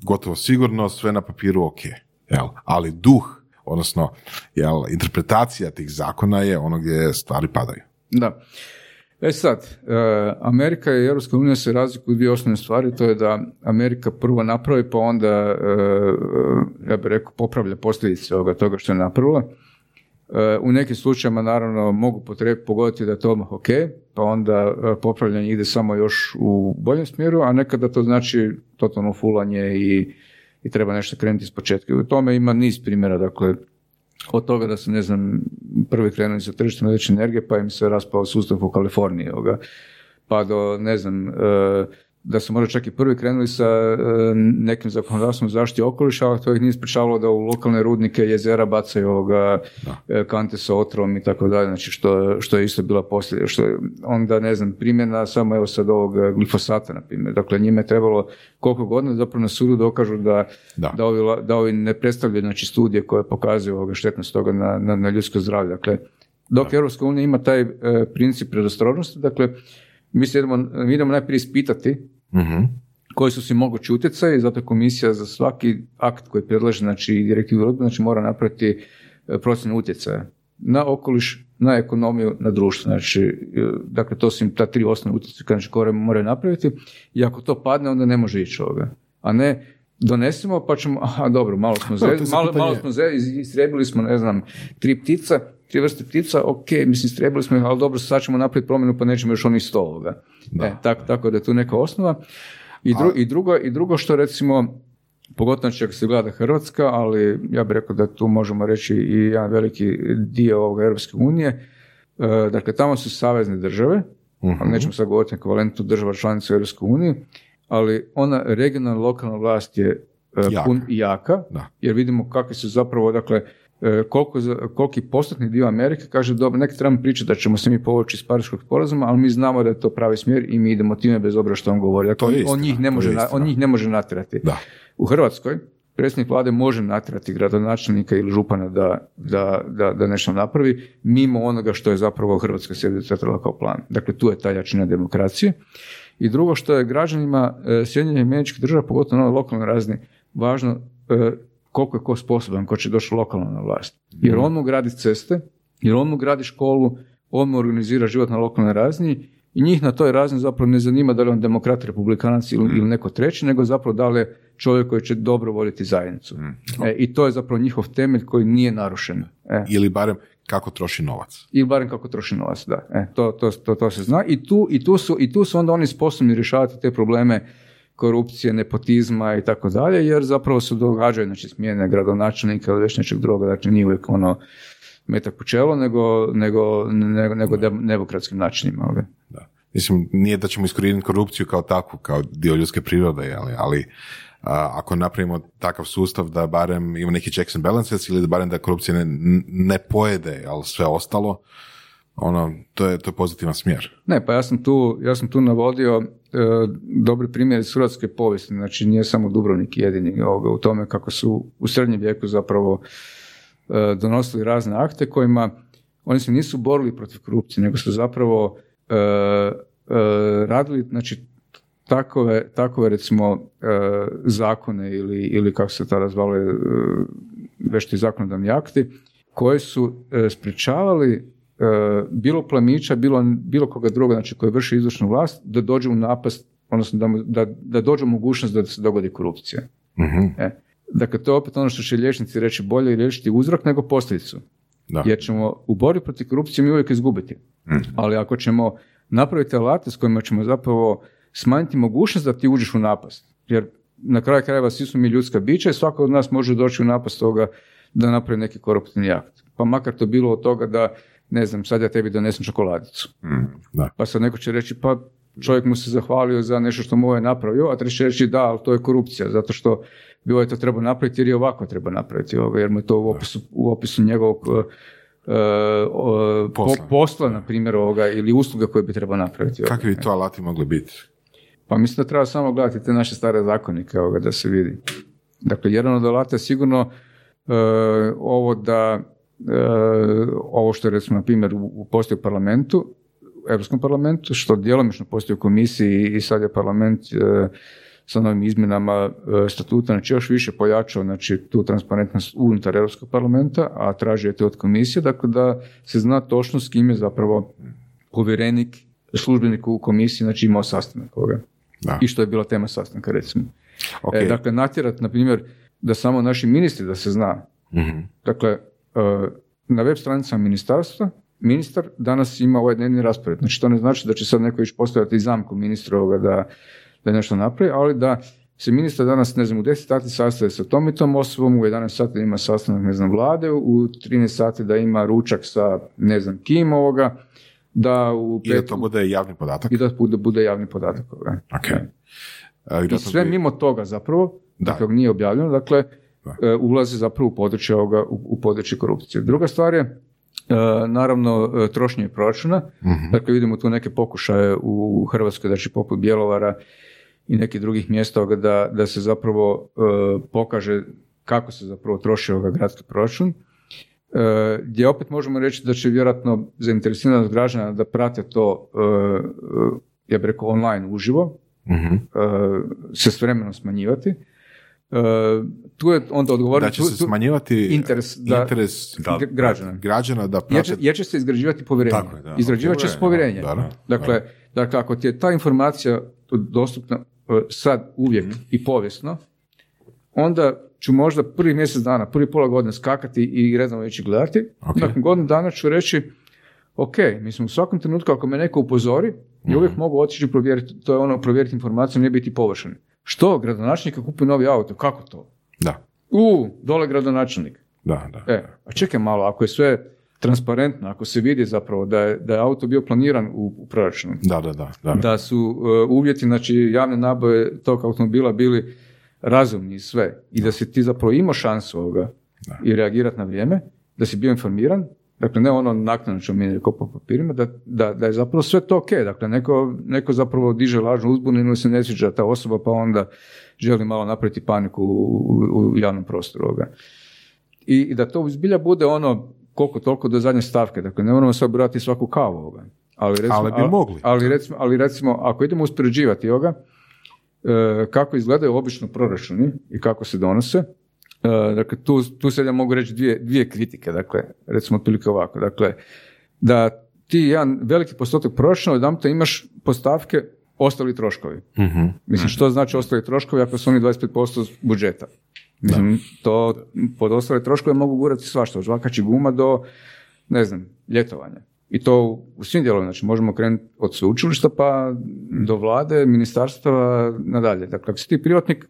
gotovo sigurno sve na papiru ok. Jel? Ali duh, odnosno jel, interpretacija tih zakona je ono gdje stvari padaju. Da. E sad, e, Amerika i Europska unija se razlikuju dvije osnovne stvari, to je da Amerika prvo napravi, pa onda, e, ja bih rekao, popravlja posljedice ovoga toga što je napravila. E, u nekim slučajevima naravno mogu potrebiti pogoditi da je to odmah ok, pa onda popravljanje ide samo još u boljem smjeru, a nekada to znači totalno fulanje i, i treba nešto krenuti iz početka. U tome ima niz primjera, dakle, od toga da su, ne znam, prvi krenuli sa tržištem električne energije, pa im se raspao sustav u Kaliforniji, ovoga, pa do, ne znam, e, da su možda čak i prvi krenuli sa e, nekim zakonodavstvom zaštiti okoliša, ali to ih nije sprečavalo da u lokalne rudnike jezera bacaju ovoga e, kante sa otrovom i tako dalje, znači što, što je isto bila posljednja, što onda ne znam, primjena samo evo sad ovog glifosata, na primjer, dakle njime je trebalo koliko godina zapravo na sudu dokažu da, da. da, ovi, da ovi ne predstavljaju znači, studije koje pokazuju ovoga štetnost toga na, na, na ljudsko zdravlje, dakle dok Europska unija ima taj e, princip predostrožnosti, dakle mi, se idemo, mi idemo najprije ispitati uh koji su si mogući utjecaj, zato komisija za svaki akt koji predlaže, znači direktivu znači mora napraviti e, procjenu utjecaja na okoliš, na ekonomiju, na društvo. Znači, e, dakle, to su im ta tri osnovne utjecaje znači, koje moraju napraviti i ako to padne, onda ne može ići ovoga. A ne, donesemo pa ćemo, aha dobro, malo smo, zre, malo, malo smo zre, istrebili smo, ne znam, tri ptica, tri vrste ptica, ok, mislim, strebili smo ih, ali dobro, sad ćemo napraviti promjenu, pa nećemo još onih sto ovoga. E, tako, tako da je tu neka osnova. I, i, drugo, I drugo što recimo, pogotovo ako se gleda Hrvatska, ali ja bih rekao da tu možemo reći i jedan veliki dio ovoga Europske unije, e, dakle tamo su savezne države, uh ali nećemo sad govoriti ekvivalentu država članica Europske unije, ali ona regionalna lokalna vlast je e, jaka, pun, jaka jer vidimo kakve su zapravo, dakle, koliko, koliki postotni dio Amerike kaže dobro, neki trebamo pričati da ćemo se mi povući iz Pariškog sporazuma, ali mi znamo da je to pravi smjer i mi idemo time bez obzira što on govori. Dakle, on, njih ne može, on njih ne može natjerati. Da. U Hrvatskoj predsjednik vlade može natjerati gradonačelnika ili župana da, da, da, da nešto napravi mimo onoga što je zapravo Hrvatska sebi zacrtala kao plan. Dakle, tu je ta jačina demokracije. I drugo što je građanima e, Sjedinjenih američkih država, pogotovo na lokalnoj razini, važno e, koliko je ko sposoban ko će doći lokalno na vlast. Jer on mu gradi ceste, jer on mu gradi školu, on mu organizira život na lokalnoj razini i njih na toj razini zapravo ne zanima da li on demokrat, republikanac ili, ili neko treći, nego zapravo da li je čovjek koji će dobro voditi zajednicu. Mm. E, I to je zapravo njihov temelj koji nije narušen. E. Ili barem kako troši novac. Ili barem kako troši novac, da. E, to, to, to, to, se zna. I tu, i, tu su, I tu su onda oni sposobni rješavati te probleme korupcije, nepotizma i tako dalje, jer zapravo se događaju znači, smjene gradonačelnika ili već nečeg druga, dakle nije uvijek ono metak po čelo, nego, nego, nego, nego demokratskim načinima. Da. Mislim, nije da ćemo iskorijeniti korupciju kao takvu, kao dio ljudske prirode, ali, ali ako napravimo takav sustav da barem ima neki checks and balances ili da barem da korupcija ne, ne pojede, ali sve ostalo, ono, to je, to pozitivan smjer. Ne, pa ja sam tu, ja sam tu navodio e, dobri primjer iz hrvatske povijesti, znači nije samo Dubrovnik jedini ovoga, u tome kako su u srednjem vijeku zapravo e, donosili razne akte kojima oni se nisu borili protiv korupcije, nego su zapravo e, e radili, znači takove, takove recimo e, zakone ili, ili kako se tada zvale već ti zakonodavni akti koji su e, sprečavali bilo plemića, bilo, bilo koga druga, znači koji vrši izvršnu vlast, da dođe u napast, odnosno da, da, da dođe u mogućnost da se dogodi korupcija. mm E. Dakle, to je opet ono što će liječnici reći, bolje riješiti uzrok nego posljedicu. Da. Jer ćemo u borbi protiv korupcije mi uvijek izgubiti. Mhm. Ali ako ćemo napraviti alate s kojima ćemo zapravo smanjiti mogućnost da ti uđeš u napast. Jer na kraju krajeva svi smo mi ljudska bića i svako od nas može doći u napast toga da napravi neki koruptivni akt. Pa makar to bilo od toga da, ne znam, sad ja tebi donesem čokoladicu. Mm, da. Pa sad neko će reći, pa čovjek mu se zahvalio za nešto što mu je ovaj napravio, a treći će reći da, ali to je korupcija, zato što bi ovaj to treba napraviti jer i ovako treba napraviti, jer mu je to u opisu, u opisu njegovog uh, posla. posla, na primjer, ovoga, ili usluga koje bi trebao napraviti. Kakvi bi to alati mogli biti? Pa mislim da treba samo gledati te naše stare zakonike ovoga, da se vidi. Dakle, jedan od alata je sigurno uh, ovo da uh, ovo što je recimo na primjer u, postoji u parlamentu, u Europskom parlamentu, što djelomično postoji u komisiji i sad je parlament uh, sa novim izmjenama statuta, znači još više pojačao znači, tu transparentnost unutar Europskog parlamenta, a traži je to od komisije, dakle da se zna točno s kim je zapravo povjerenik, službenik u komisiji, znači imao sastanak ovoga. Da. I što je bila tema sastanka, recimo. Okay. E, dakle, natjerat, na primjer, da samo naši ministri da se zna. mm Dakle, na web stranicama ministarstva ministar danas ima ovaj dnevni raspored. Znači, to ne znači da će sad neko ići postaviti zamku ministra ovoga da, da nešto napravi, ali da se ministar danas, ne znam, u 10 sati sastaje sa tom i tom osobom, u 11 sati ima sastanak, ne znam, vlade, u 13 sati da ima ručak sa, ne znam, kim ovoga, da u I da to bude javni podatak. I da bude, bude javni podatak. Okay. I, sve mimo toga zapravo, da. dakle nije objavljeno, dakle e, ulazi zapravo u područje, ovoga, u, područje korupcije. Druga stvar je, e, naravno, e, trošnje proračuna. mm Dakle, vidimo tu neke pokušaje u Hrvatskoj, znači poput Bjelovara i nekih drugih mjesta da, da se zapravo pokaže kako se zapravo troši ovoga gradski proračun. E, gdje opet možemo reći da će vjerojatno zainteresiranost građana da prate to, e, ja bih rekao online uživo, mhm. se s vremenom smanjivati. Tu je onda odgovoriti... Da će se smanjivati interes, da, interes da, građana. građana da prate... jer, će, se izgrađivati povjerenje. Tako Izgrađivat će se povjerenje. dakle, dakle, ako ti je ta informacija dostupna sad uvijek mhm. i povijesno, onda ću možda prvi mjesec dana, prvi pola godine skakati i redno ići gledati. Okay. Nakon godinu dana ću reći, ok, mislim u svakom trenutku ako me neko upozori, mm ja uvijek mogu otići provjeriti, to je ono provjeriti informaciju, ne biti površan. Što? Gradonačelnik kupi novi auto, kako to? Da. U, dole gradonačelnik. Da, da. E, a čekaj malo, ako je sve transparentno, ako se vidi zapravo da je, da je auto bio planiran u, u proračunu. Da, da, da, da. Da su uh, uvjeti, znači javne nabave tog automobila bili razumni i sve i da si ti zapravo imao šansu ovoga i reagirati na vrijeme, da si bio informiran, dakle ne ono naknadno ćemo ko po papirima, da, da, da, je zapravo sve to ok, dakle neko, neko zapravo diže lažnu uzbunu ili se ne sviđa ta osoba pa onda želi malo napraviti paniku u, u, javnom prostoru ovoga. I, I, da to zbilja bude ono koliko toliko do zadnje stavke, dakle ne moramo sad brati svaku kavu ovoga. Ali, recimo, ali bi mogli. Ali, recimo, ali recimo, ako idemo uspoređivati ovoga, E, kako izgledaju obično proračuni i kako se donose. E, dakle, tu, tu se ja mogu reći dvije, dvije kritike, dakle, recimo otprilike ovako. Dakle, da ti jedan veliki postotak proračuna, jedan to imaš postavke ostali troškovi. uh Mislim, što znači ostali troškovi ako su oni 25% budžeta? Mislim, to pod ostale troškove mogu gurati svašta, od žvakači guma do, ne znam, ljetovanja. I to u svim dijelovima, znači možemo krenuti od sveučilišta pa do vlade, ministarstva, nadalje. Dakle, ako si ti privatnik,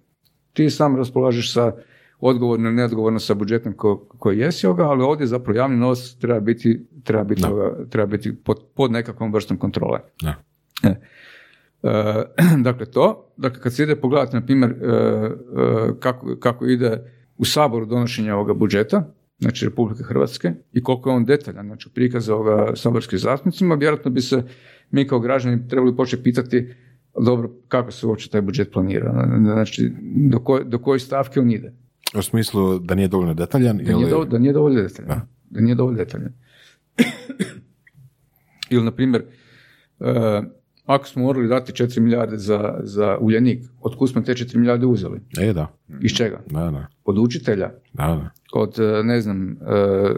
ti sam raspolažeš sa odgovorno ili neodgovorno sa budžetom ko, koji jesi ovoga, ali ovdje zapravo javni novac treba biti, treba biti, treba biti pod, pod nekakvom vrstom kontrole. Da. E. E, dakle to, dakle kad se ide pogledati na primjer e, e, kako, kako ide u saboru donošenje ovoga budžeta, znači Republike Hrvatske i koliko je on detaljan, znači prikaz ovoga saborskim zastupnicima, vjerojatno bi se mi kao građani trebali početi pitati dobro, kako se uopće taj budžet planira, znači do, koj, do koje stavke on ide. U smislu da nije dovoljno detaljan? Da, nije, do, da nije dovoljno detaljan. Da, nije dovoljno detaljan. ili, na primjer, ako smo morali dati 4 milijarde za, za uljenik, od smo te 4 milijarde uzeli? E, da. Iz čega? Da, da. Od učitelja? Da, da. Od, e, ne znam, e,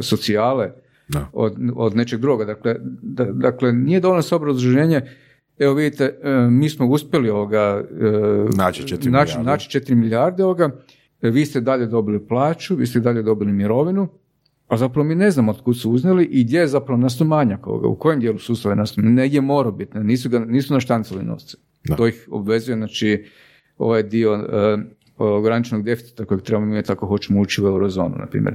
socijale? Da. Od, od nečeg druga. Dakle, dakle nije dovoljno se obrazloženje Evo vidite, mi smo uspjeli ovoga, naći 4 milijarde. Naći 4 milijarde ovoga, vi ste dalje dobili plaću, vi ste dalje dobili mirovinu, a zapravo mi ne znamo od kud su uzneli i gdje je zapravo nastao manjak ovoga, u kojem dijelu sustava je nastao, negdje mora biti, nisu, ga, nisu naštancali novce. To ih obvezuje, znači, ovaj dio uh, ograničenog deficita kojeg trebamo imati ako hoćemo ući u eurozonu, na primjer.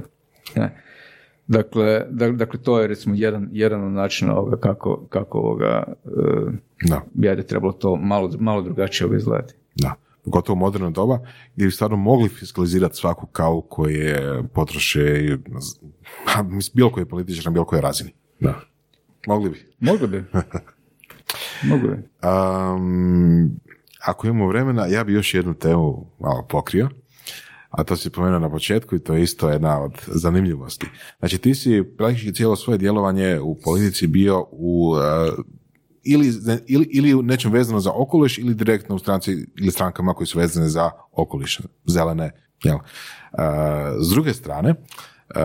Dakle, dakle, to je recimo jedan, jedan od načina ovoga kako, kako ovoga, uh, da. bi trebalo to malo, malo drugačije izgledati. Da gotovo moderno doba, gdje bi stvarno mogli fiskalizirati svaku kavu koje potroše bilo koji političar na bilo kojoj razini. Da. Mogli bi. Mogli bi. Mogli bi. Um, ako imamo vremena, ja bi još jednu temu malo pokrio, a to si pomenuo na početku i to je isto jedna od zanimljivosti. Znači ti si praktički cijelo svoje djelovanje u politici bio u ili, ili, ili u nečem vezano za okoliš ili direktno u stranci ili strankama koji su vezane za okoliš, zelene. Jel? Uh, s druge strane, uh,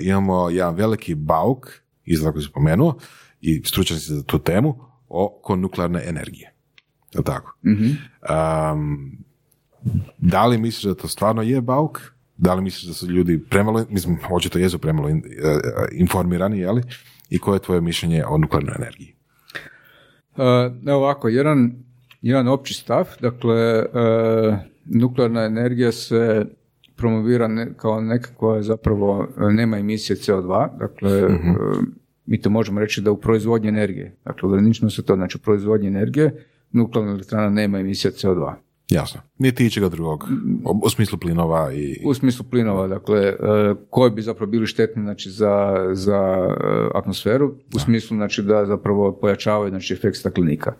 imamo jedan veliki bauk, izgleda koji se spomenuo, i stručnjaci za tu temu, oko nuklearne energije. Je tako? mm da li misliš da to stvarno je bauk? Da li misliš da su ljudi premalo, mislim, očito jesu premalo informirani, jeli? I koje je tvoje mišljenje o nuklearnoj energiji? Uh, ovako, jedan, jedan opći stav, dakle, uh, nuklearna energija se promovira ne, kao neka koja zapravo nema emisije CO2, dakle, mhm. mi to možemo reći da u proizvodnji energije, dakle, ograničeno se to, znači u proizvodnji energije, nuklearna elektrana nema emisije CO2. Jasno. Niti ičega drugog. U smislu plinova i... U smislu plinova, dakle, e, koji bi zapravo bili štetni znači, za, za e, atmosferu, u smislu znači, da zapravo pojačavaju znači, efekt staklenika.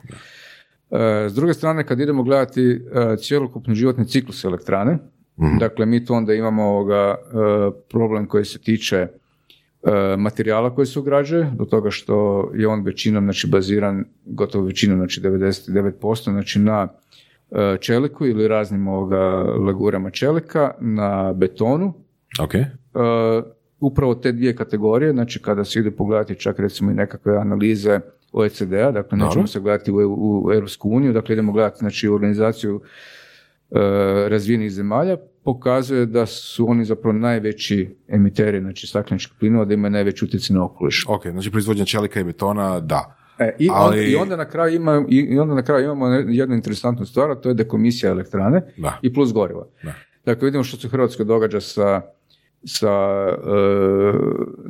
E, s druge strane, kad idemo gledati cjelokupni životni ciklus elektrane, mhm. dakle, mi tu onda imamo ovoga, problem koji se tiče materijala koji se ugrađuje, do toga što je on većinom znači, baziran, gotovo većinom, znači 99%, znači na čeliku ili raznim ovoga legurama čelika na betonu. Ok. Uh, upravo te dvije kategorije, znači kada se ide pogledati čak recimo i nekakve analize OECD-a, dakle nećemo se gledati u, u Europsku uniju, dakle idemo gledati znači organizaciju uh, razvijenih zemalja, pokazuje da su oni zapravo najveći emiteri znači stakleničkih plinova, da imaju najveći utjecaj na okoliš. Ok, znači proizvodnja čelika i betona, da. E, i, ali... I onda na kraju ima, i onda na kraju imamo jednu interesantnu stvar, a to je dekomisija elektrane i plus goriva. Dakle, vidimo što se u Hrvatskoj događa sa sa e,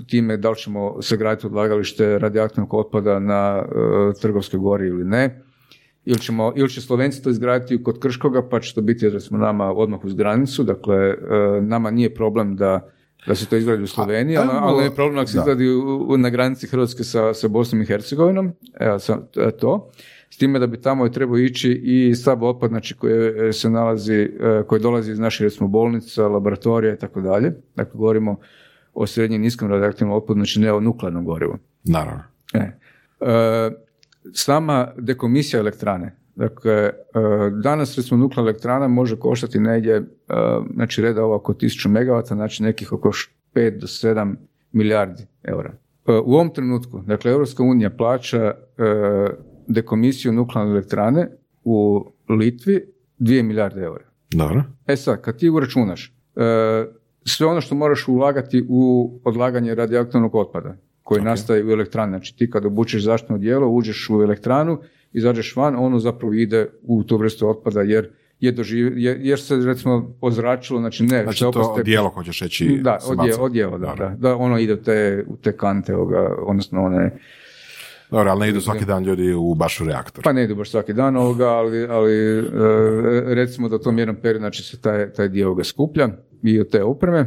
time da li ćemo sagraditi odlagalište radioaktivnog otpada na e, trgovskoj gori ili ne. Ili, ćemo, ili će Slovenci to izgraditi kod Krškoga, pa će to biti jer smo nama odmah uz granicu. Dakle, e, nama nije problem da da se to izgradi u Sloveniji, ali, ali je problem ako se izgradi na granici Hrvatske sa, sa Bosnom i Hercegovinom, evo e, to. S time da bi tamo trebao ići i sav otpad znači, koji se nalazi, e, koji dolazi iz naših recimo bolnica, laboratorija i tako dalje. Dakle, govorimo o srednjem niskom radioaktivnom otpadu, znači ne o nuklearnom gorivu. Naravno. E. E, sama dekomisija elektrane, Dakle, e, danas recimo nuklearna elektrana može koštati negdje, e, znači reda ovo oko 1000 MW, znači nekih oko 5 do 7 milijardi eura. E, u ovom trenutku, dakle, Europska unija plaća dekomisiju nuklearne elektrane u Litvi 2 milijarde eura. Dobro. E sad, kad ti uračunaš sve ono što moraš ulagati u odlaganje radioaktivnog otpada, koji nastaje u elektrani. Znači ti kad obučeš zaštitno dijelo, uđeš u elektranu, izađeš van, ono zapravo ide u tu vrstu otpada jer je doživ, jer, se recimo ozračilo, znači ne. Znači to ostaje, dijelo hoćeš reći. Da, odijelo, da, da, da, ono ide u te, u te kante, ovoga, odnosno one dobro, ali ne idu svaki dan ljudi u baš u reaktor. Pa ne idu baš svaki dan ovoga, ali, ali e, recimo da u tom jednom periodu znači se taj, taj dio ovoga skuplja i od te opreme.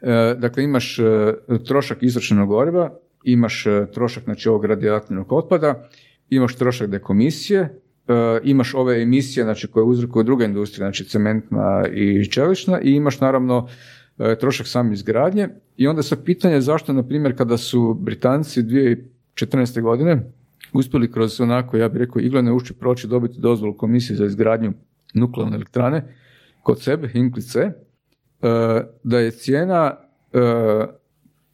E, dakle, imaš e, trošak izračenog goriva, imaš trošak znači, ovog radioaktivnog otpada, imaš trošak dekomisije, imaš ove emisije znači, koje uzrokuju druge industrije, znači cementna i čelična i imaš naravno trošak same izgradnje i onda se pitanje zašto, na primjer, kada su Britanci 2014. godine uspjeli kroz onako, ja bih rekao, iglene ušće proći dobiti dozvolu komisije za izgradnju nuklearne elektrane kod sebe, Hinkley C, e, da je cijena e,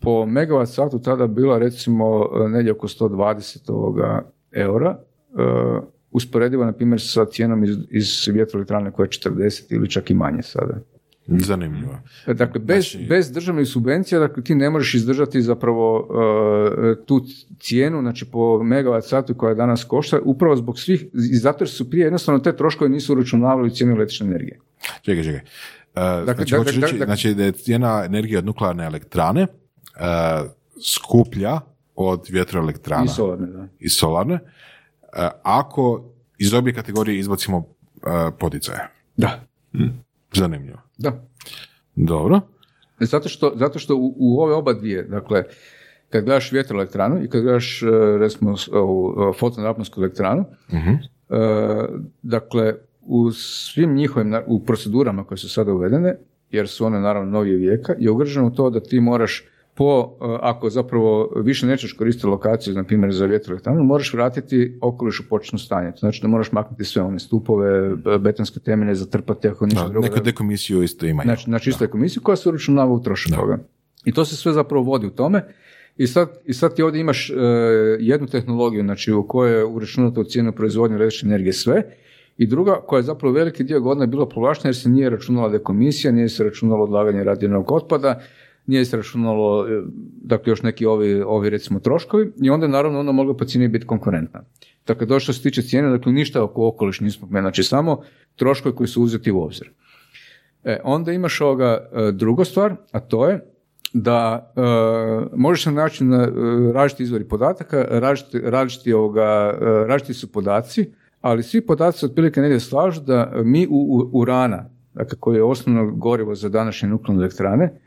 po megawatt satu tada bila recimo negdje oko 120 ovoga eura, e, usporediva na primjer sa cijenom iz, iz vjetroelektrane koja je 40 ili čak i manje sada. Zanimljivo. Dakle, bez, znači... bez državnih subvencija, dakle, ti ne možeš izdržati zapravo uh, tu cijenu, znači po megawatt satu koja danas košta, upravo zbog svih, i zato jer su prije jednostavno te troškove nisu uračunavali cijenu električne energije. Čekaj, čekaj. Uh, dakle, znači, dakle, reći, znači da je cijena energije od nuklearne elektrane uh, skuplja od vjetroelektrana. I solarne, da. I solarne. Uh, ako iz obje kategorije izbacimo uh, poticaje. Da. Hm. Zanimljivo. Da. Dobro. Zato što, zato što u, u ove oba dvije, dakle, kad gledaš vjetroelektranu i kad gledaš, e, recimo, ovu fotonaponsku elektranu, uh dakle, u svim njihovim, u procedurama koje su sada uvedene, jer su one naravno novije vijeka, je ugrađeno to da ti moraš po, e, ako zapravo više nećeš koristiti lokaciju, na primjer za vjetroelektranu, moraš vratiti okoliš u početno stanje. Znači da moraš maknuti sve one stupove, betonske temelje, zatrpati ako ništa drugo. Neka dekomisiju isto ima. Znači, znači isto komisiju koja se uračunava u trošak toga. I to se sve zapravo vodi u tome. I sad, i sad ti ovdje imaš uh, jednu tehnologiju znači, u kojoj je uračunato u cijenu proizvodnje električne energije sve, i druga koja je zapravo veliki dio godina bila povlaštena jer se nije računala dekomisija, nije se računalo odlaganje radionog otpada, nije se računalo, e, dakle još neki ovi, ovi recimo troškovi i onda naravno ona mogla po cijeni biti konkurentna. Dakle, to što se tiče cijene, dakle ništa oko okoliš nismo znači samo troškovi koji su uzeti u obzir. E, onda imaš ovoga e, druga stvar, a to je da e, možeš se naći na e, različiti izvori podataka, različiti, različiti, ovoga, različiti su podaci, ali svi podaci se otprilike negdje slažu da mi u, u urana, dakle koji je osnovno gorivo za današnje nuklearne elektrane,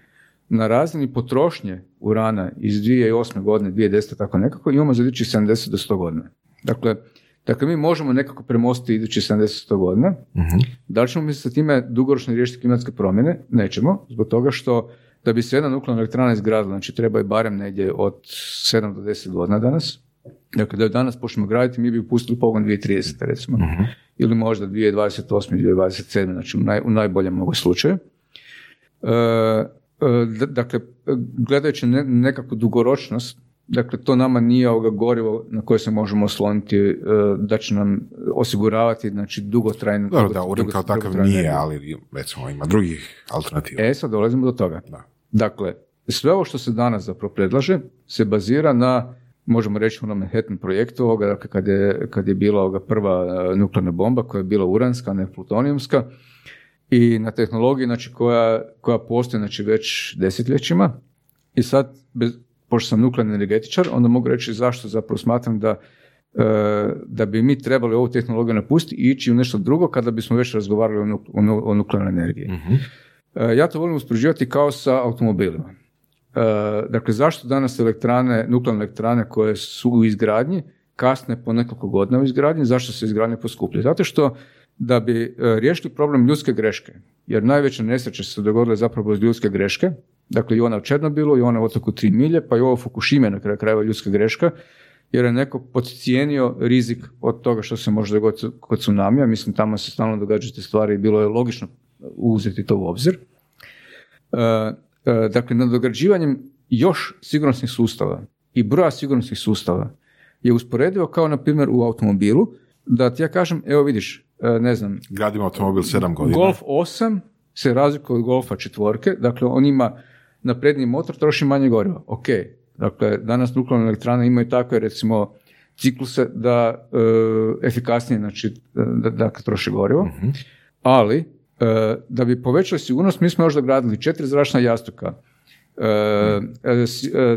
na razini potrošnje urana iz 2008. godine, 2010. tako nekako, imamo za idućih 70 do 100 godina. Dakle, dakle, mi možemo nekako premostiti idućih 70 godina. uh Da li ćemo mi sa time dugoročno riješiti klimatske promjene? Nećemo, zbog toga što da bi se jedna nuklearna elektrana izgradila, znači treba je barem negdje od 7 do 10 godina danas. Dakle, da je danas počnemo graditi, mi bi upustili pogon 2030. recimo. uh Ili možda 2028. 2027. Znači u, naj, u najboljem mogu slučaju. E, dakle, gledajući nekakvu dugoročnost, dakle, to nama nije ovoga gorivo na koje se možemo osloniti e, da će nam osiguravati znači, dugotrajno... Dobro, da, urim kao takav nije, ali recimo ima drugih alternativa. E, sad dolazimo do toga. Da. Dakle, sve ovo što se danas zapravo predlaže se bazira na možemo reći na Manhattan projektu ovoga, dakle, kad je, kad je bila ovoga prva e, nuklearna bomba koja je bila uranska, ne plutonijumska, i na tehnologiji znači, koja, koja postoji znači, već desetljećima. I sad, bez, pošto sam nuklearni energetičar, onda mogu reći zašto zapravo smatram da, e, da bi mi trebali ovu tehnologiju napustiti i ići u nešto drugo kada bismo već razgovarali o, o, nuklearnoj energiji. uh ja to volim uspoređivati kao sa automobilima. E, dakle, zašto danas elektrane, nuklearne elektrane koje su u izgradnji, kasne po nekoliko godina u izgradnji, zašto se izgradnje poskuplje? Zato što da bi e, riješili problem ljudske greške, jer najveće nesreće se dogodile zapravo iz ljudske greške, dakle i ona u Černobilu, i ona u otoku tri milje, pa i ovo Fukushima na kraju krajeva ljudska greška, jer je neko podcijenio rizik od toga što se može dogoditi kod tsunamija, mislim tamo se stalno događaju te stvari i bilo je logično uzeti to u obzir. E, e, dakle, nadograđivanjem još sigurnosnih sustava i broja sigurnosnih sustava je usporedivo kao na primjer u automobilu, da ti ja kažem, evo vidiš, E, ne znam... Gradimo automobil sedam godina. Golf 8 se razlikuje od Golfa četvorke, dakle on ima na prednji motor troši manje goriva. Ok, Dakle, danas nuklearne elektrane imaju takve, recimo, cikluse da e, efikasnije, znači, da, da troše gorivo, mhm. ali e, da bi povećali sigurnost, mi smo još gradili četiri zračna jastuka, e,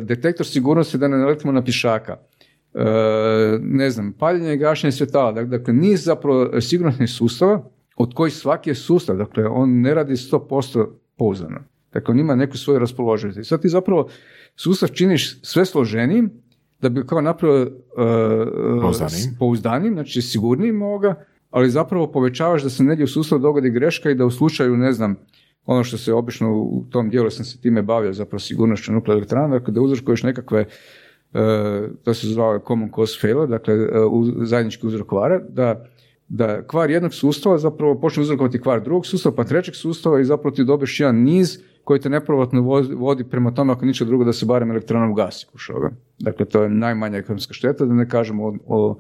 detektor sigurnosti da ne naletimo na pišaka, ne znam, paljenje i gašenje svjetala, dakle, niz zapravo sigurnosnih sustava od kojih svaki je sustav, dakle, on ne radi 100% pouzdano. Dakle, on ima neku svoju raspoloživost. I sad ti zapravo sustav činiš sve složenijim da bi kao napravio uh, pouzdanim. znači sigurnijim ovoga, ali zapravo povećavaš da se negdje u sustavu dogodi greška i da u slučaju, ne znam, ono što se obično u tom dijelu sam se time bavio, zapravo sigurnošću nuklearne elektrana, dakle da uzrokuješ nekakve, uh, to se zove common cause failure, dakle uh, zajednički uzrokovara, da da kvar jednog sustava zapravo počne uzrokovati kvar drugog sustava, pa trećeg sustava i zapravo ti dobiješ jedan niz koji te neprovatno vodi prema tome ako ničeg drugo da se barem elektronom gasi kušoga. Dakle, to je najmanja ekonomska šteta, da ne kažemo o,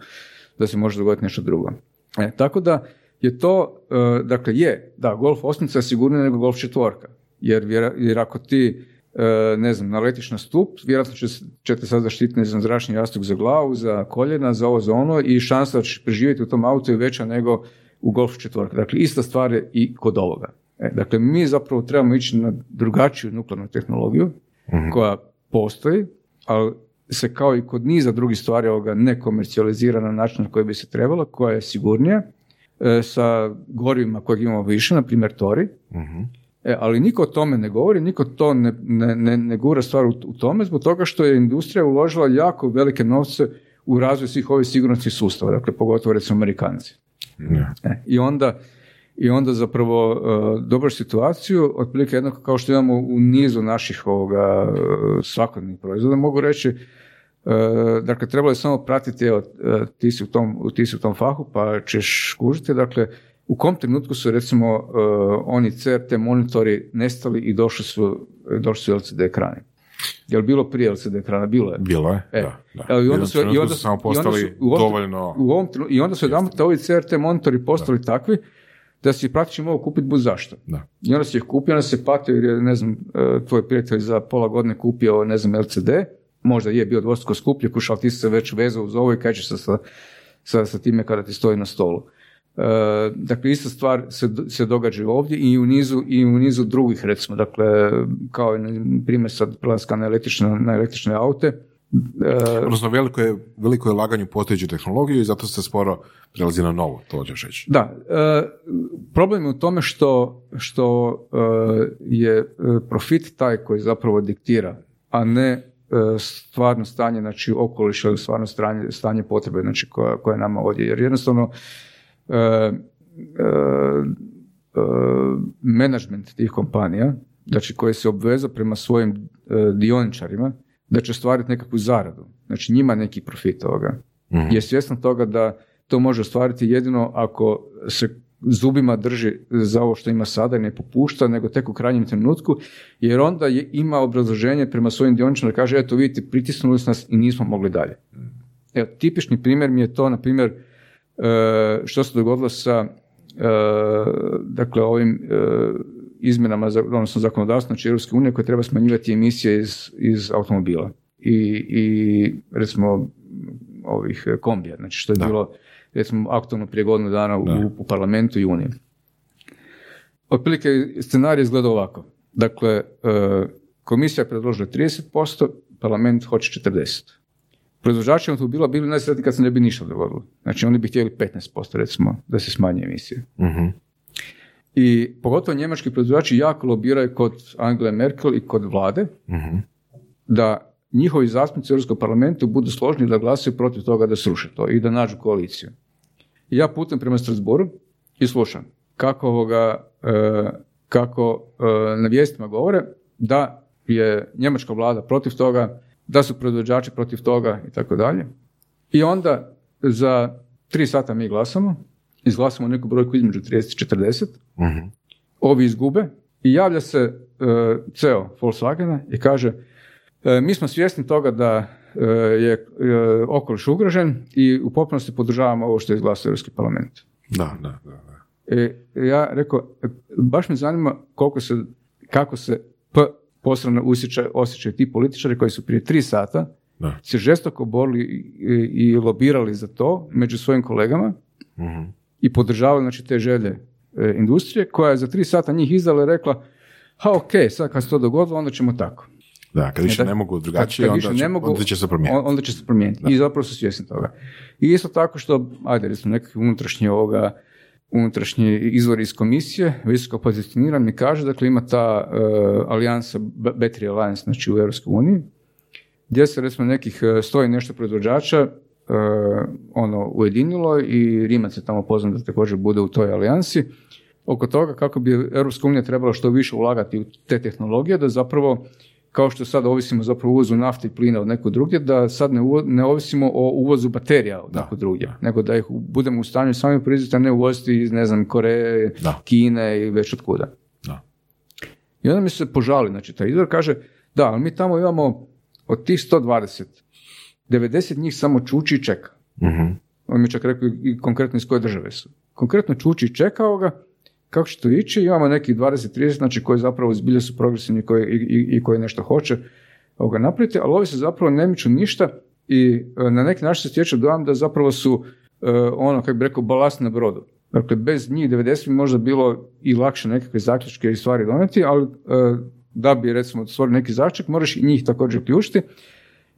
da se može dogoditi nešto drugo. E, tako da je to, e, dakle je, da, golf osmica je sigurnija nego golf četvorka, jer, jer ako ti e, ne znam, naletiš na stup, vjerojatno će, ćete sad zaštititi, ne znam, zračni jastuk za glavu, za koljena, za ovo, za ono i šansa da ćeš preživjeti u tom autu je veća nego u golf četvorka. Dakle, ista stvar je i kod ovoga. E, dakle, mi zapravo trebamo ići na drugačiju nuklearnu tehnologiju mhm. koja postoji, ali se kao i kod niza drugih stvari ovoga ne komercijalizira na način na koji bi se trebalo, koja je sigurnija, e, sa gorivima kojeg imamo više, na primjer tori, mhm. E, ali niko o tome ne govori, niko to ne, ne, ne, gura stvar u, tome, zbog toga što je industrija uložila jako velike novce u razvoj svih ovih sigurnosnih sustava, dakle pogotovo recimo Amerikanci. E, I onda i onda zapravo uh, dobar situaciju, otprilike jednako kao što imamo u nizu naših ovoga uh, svakodnevnih proizvoda, mogu reći uh, dakle, trebalo je samo pratiti, evo, ti si, u tom, ti si u tom fahu, pa ćeš kužiti, dakle, u kom trenutku su, recimo, oni CRT monitori nestali i došli su, došli su LCD ekrani. Je li bilo prije LCD ekrana? Bilo je. Bilo je, e. da. da. I onda su, i onda, samo postali dovoljno... U ovom, I onda su jedan ovi CRT monitori postali takvi da si praktično mogao kupiti bud zašto. Da. I onda si ih kupio, onda se patio jer je, ne znam, e, tvoj prijatelj za pola godine kupio, ne znam, LCD, možda je bio dvostruko skuplje, kušao ti se već vezao uz ovo i kaj se sa, sa, sa time kada ti stoji na stolu. E, dakle, ista stvar se, se događa ovdje i u nizu, i u nizu drugih, recimo, dakle, kao primjer sad prelaska na električne, na električne aute, Uh, Odnosno veliko je, veliko je laganje u postojeću tehnologiju i zato se sporo prelazi na novo, to hoćeš reći. Da, e, problem je u tome što, što je profit taj koji zapravo diktira, a ne stvarno stanje, znači okoliša ili stvarno stanje, stanje potrebe, znači koja, koja je nama ovdje. Jer jednostavno menadžment tih kompanija, znači koji se obveza prema svojim dioničarima, da će ostvariti nekakvu zaradu. Znači njima neki profit toga. mm Je svjestan toga da to može ostvariti jedino ako se zubima drži za ovo što ima sada i ne popušta, nego tek u krajnjem trenutku, jer onda je, ima obrazloženje prema svojim dioničarima da kaže, eto vidite, pritisnuli su nas i nismo mogli dalje. Evo, tipični primjer mi je to, na primjer, što se dogodilo sa e, dakle, ovim e, izmjenama, odnosno zakonodavstva znači Europske unije koje treba smanjivati emisije iz, iz automobila i, i recimo ovih kombija, znači što je bilo recimo aktualno prije godinu dana u, u, parlamentu i uniji. Otprilike scenarij izgleda ovako. Dakle, e, komisija je predložila 30%, parlament hoće 40%. Proizvođači automobila bili najsretniji kad se ne bi ništa dogodilo. Znači oni bi htjeli 15% recimo da se smanje emisije. uh i pogotovo njemački proizvođači jako lobiraju kod Angele Merkel i kod vlade uh da njihovi zastupnici u Europskom parlamentu budu složni da glasuju protiv toga da sruše to i da nađu koaliciju. I ja putem prema Strasboru i slušam kako, ovoga, e, kako e, na vijestima govore da je njemačka vlada protiv toga, da su proizvođači protiv toga i tako dalje. I onda za tri sata mi glasamo izglasamo neku brojku između 30 i 40, uh ovi izgube i javlja se uh, CEO Volkswagena i kaže e, mi smo svjesni toga da uh, je okoliš ugrožen i u potpunosti podržavamo ovo što je izglasao Europski parlament. Da, da, da. da. ja rekao, baš me zanima koliko se, kako se P posebno osjećaj, osjećaju ti političari koji su prije tri sata Da. se žestoko borili i, i lobirali za to među svojim kolegama Mhm. i podržavali znači, te želje e, industrije, koja je za tri sata njih izdala i rekla ha ok, sad kad se to dogodilo, onda ćemo tako. Da, kad više Da. ne mogu drugačije, kad onda, više će, ne mogu, onda će se promijeniti. on- Onda će se promijeniti. I zapravo su svjesni toga. I isto tako što, ajde, recimo nekakvi unutrašnji ovoga, unutrašnji izvori iz komisije, visoko pozicioniran mi kaže, dakle ima ta uh, alijansa, Battery Alliance, znači u uniji, gdje se recimo nekih eh, sto i nešto proizvođača eh, ono ujedinilo i Rimac je tamo pozvan da također bude u toj alijansi oko toga kako bi unija trebala što više ulagati u te tehnologije da zapravo kao što sad ovisimo zapravo uvozu nafte i plina od nekog drugdje, da sad ne, uvo- ne ovisimo o uvozu baterija od nekog drugdje, nego da ih budemo u stanju sami proizvesti, a ne uvoziti iz, ne znam, Koreje, Da. Kine i već od kuda. Da. I onda mi se požali, znači taj izvor kaže, da, ali mi tamo imamo od tih 120, 90 njih samo čuči i čeka. Mhm. On mi čak rekao i konkretno iz koje države su. Konkretno čuči i čekao ga, kako će to ići, imamo nekih 20-30, znači koji zapravo zbilje su progresivni koji, i, i, koji nešto hoće ovoga napraviti, ali ovi se zapravo ne miču ništa i e, na neki način se stječe dojam da zapravo su e, ono, kako bi rekao, balast na brodu. Dakle, bez njih 90 bi možda bilo i lakše nekakve zaključke i stvari donijeti, ali e, da bi recimo stvorio neki zaključak, moraš i njih također uključiti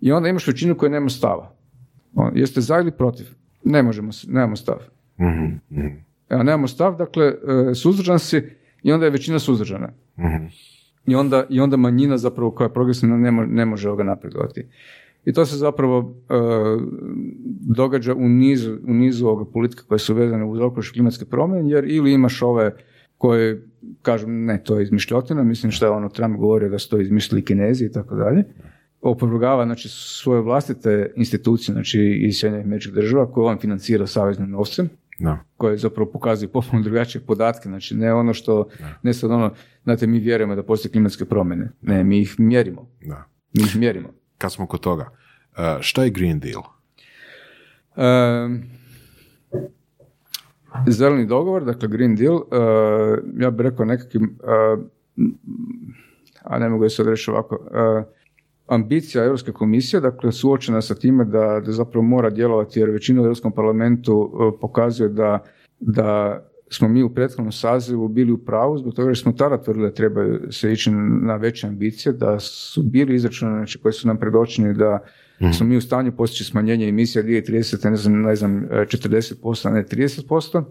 i onda imaš većinu koja nema stava. Jeste za ili protiv? Ne možemo, nemamo stav. Mhm. A nemamo stav, dakle, e, suzdržan si i onda je većina suzdržana. Mhm. I onda, I onda manjina zapravo koja je progresivna ne, mo- ne može ovoga napredovati. I to se zapravo e, događa u nizu, u nizu ovoga politika koje su vezane uz okoliš klimatske promjene, jer ili imaš ove koje kažu ne, to je izmišljotina, mislim što je ono Trump govorio da su to izmislili kinezi i tako dalje, opovrgava znači, svoje vlastite institucije, znači iz Sjedinjenih američkih država koje on financira saveznim novcem, Da. koje zapravo pokazuju potpuno drugačije podatke, znači ne ono što, ne sad ono, znate, mi vjerujemo da postoje klimatske promjene, ne, mi ih mjerimo, Da. mi ih mjerimo. Kad smo kod toga, uh, šta je Green Deal? Ehm, zeleni dogovor, dakle Green Deal, eh, ja bih rekao nekakvim, eh, a ne mogu je sad reći ovako, eh, ambicija Europske komisije, dakle suočena sa time da, da zapravo mora djelovati jer većina u Europskom parlamentu eh, pokazuje da, da smo mi u prethodnom sazivu bili u pravu zbog toga jer smo tada tvrdili da trebaju se ići na veće ambicije, da su bili izračunani znači, koji su nam predočeni da smo mi u stanju postići smanjenje emisija 2030. ne znam, ne znam 40%, a ne 30%.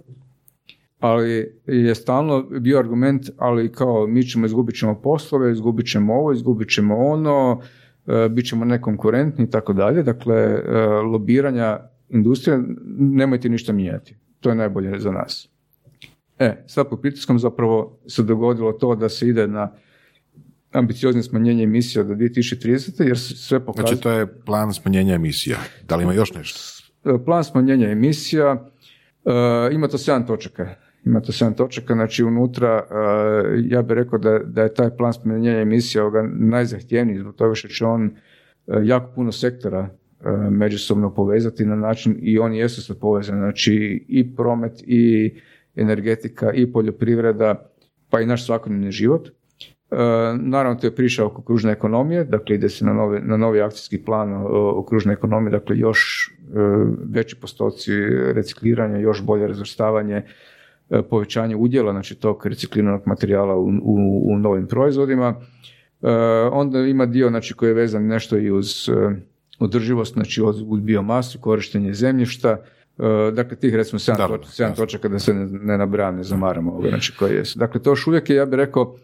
Ali je stalno bio argument, ali kao mi ćemo izgubit ćemo poslove, izgubit ćemo ovo, izgubit ćemo ono, e, bit ćemo nekonkurentni i tako dalje. Dakle, e, lobiranja industrije, nemojte ništa mijenjati. To je najbolje za nas. E, sad pod pritiskom zapravo se dogodilo to da se ide na ambiciozne smanjenje emisija do 2030. jer sve pokazuje... Znači, to je plan smanjenja emisija. Da li ima još nešto? E, plan smanjenja emisija, e, ima to 7 točaka. Ima to 7 točaka, znači unutra, ja bih rekao da, da je taj plan smanjenja emisija ovoga najzahtjevniji zbog toga što će on e, jako puno sektora e, međusobno povezati na način i oni jesu sve povezani, znači i promet i energetika i poljoprivreda, pa i naš svakodnevni život. E, naravno, to je priča oko kružne ekonomije, dakle ide se na novi, na novi akcijski plan o, kružnoj ekonomiji, dakle još veći postoci recikliranja, još bolje razvrstavanje, povećanje udjela znači tog recikliranog materijala u, u, u novim proizvodima. E, onda ima dio znači, koji je vezan nešto i uz e, održivost, znači uz biomasu, korištenje zemljišta, e, dakle tih recimo sedam, Da, da, toč- sedam jasno. točaka da se ne, ne nabrajam, ne zamaramo ovoga, znači koje jesu. Dakle, to još uvijek je, ja bih rekao,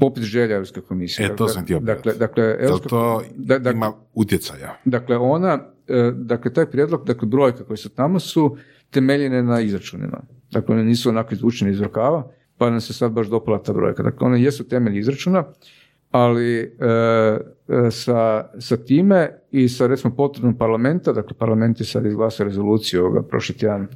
popis želja Europske komisije. E, to Dakle, sam htio Dakle, dakle, Europska- to da- da- ima utjecaja? Dakle, ona, e, dakle, taj prijedlog, dakle, brojke koje su tamo su temeljene na izračunima. Dakle, one nisu onako izvučene iz rukava, pa nam se sad baš dopala ta brojka. Dakle, one jesu temelj izračuna, ali e, e, sa, sa time i sa recimo potvrdom parlamenta, dakle parlament je sad izglasao rezoluciju ovoga prošli tjedan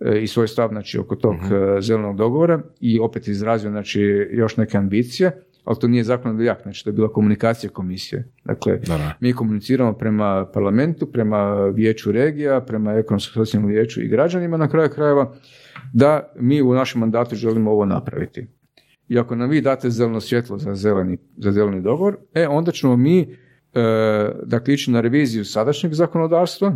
e, i svoj stav znači, oko tog e, zelenog dogovora i opet izrazio znači, još neke ambicije, ali to nije zakonodavni akt, znači to je bila komunikacija komisije. Dakle, Da, da. mi komuniciramo prema parlamentu, prema vijeću regija, prema ekonomsko-socijalnom vijeću i građanima na kraju krajeva, da mi u našem mandatu želimo ovo napraviti. i ako nam vi date zeleno svjetlo za zeleni, za zeleni dogovor, e onda ćemo mi e, dakle ići na reviziju sadašnjeg zakonodavstva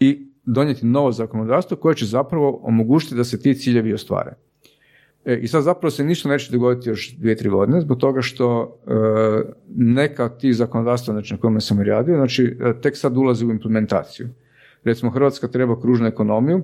i donijeti novo zakonodavstvo koje će zapravo omogućiti da se ti ciljevi ostvare. E, I sad zapravo se ništa neće dogoditi još dvije, tri godine, zbog toga što e, neka od tih zakonodavstva znači, na kojima sam radio, znači e, tek sad ulazi u implementaciju. Recimo Hrvatska treba kružnu ekonomiju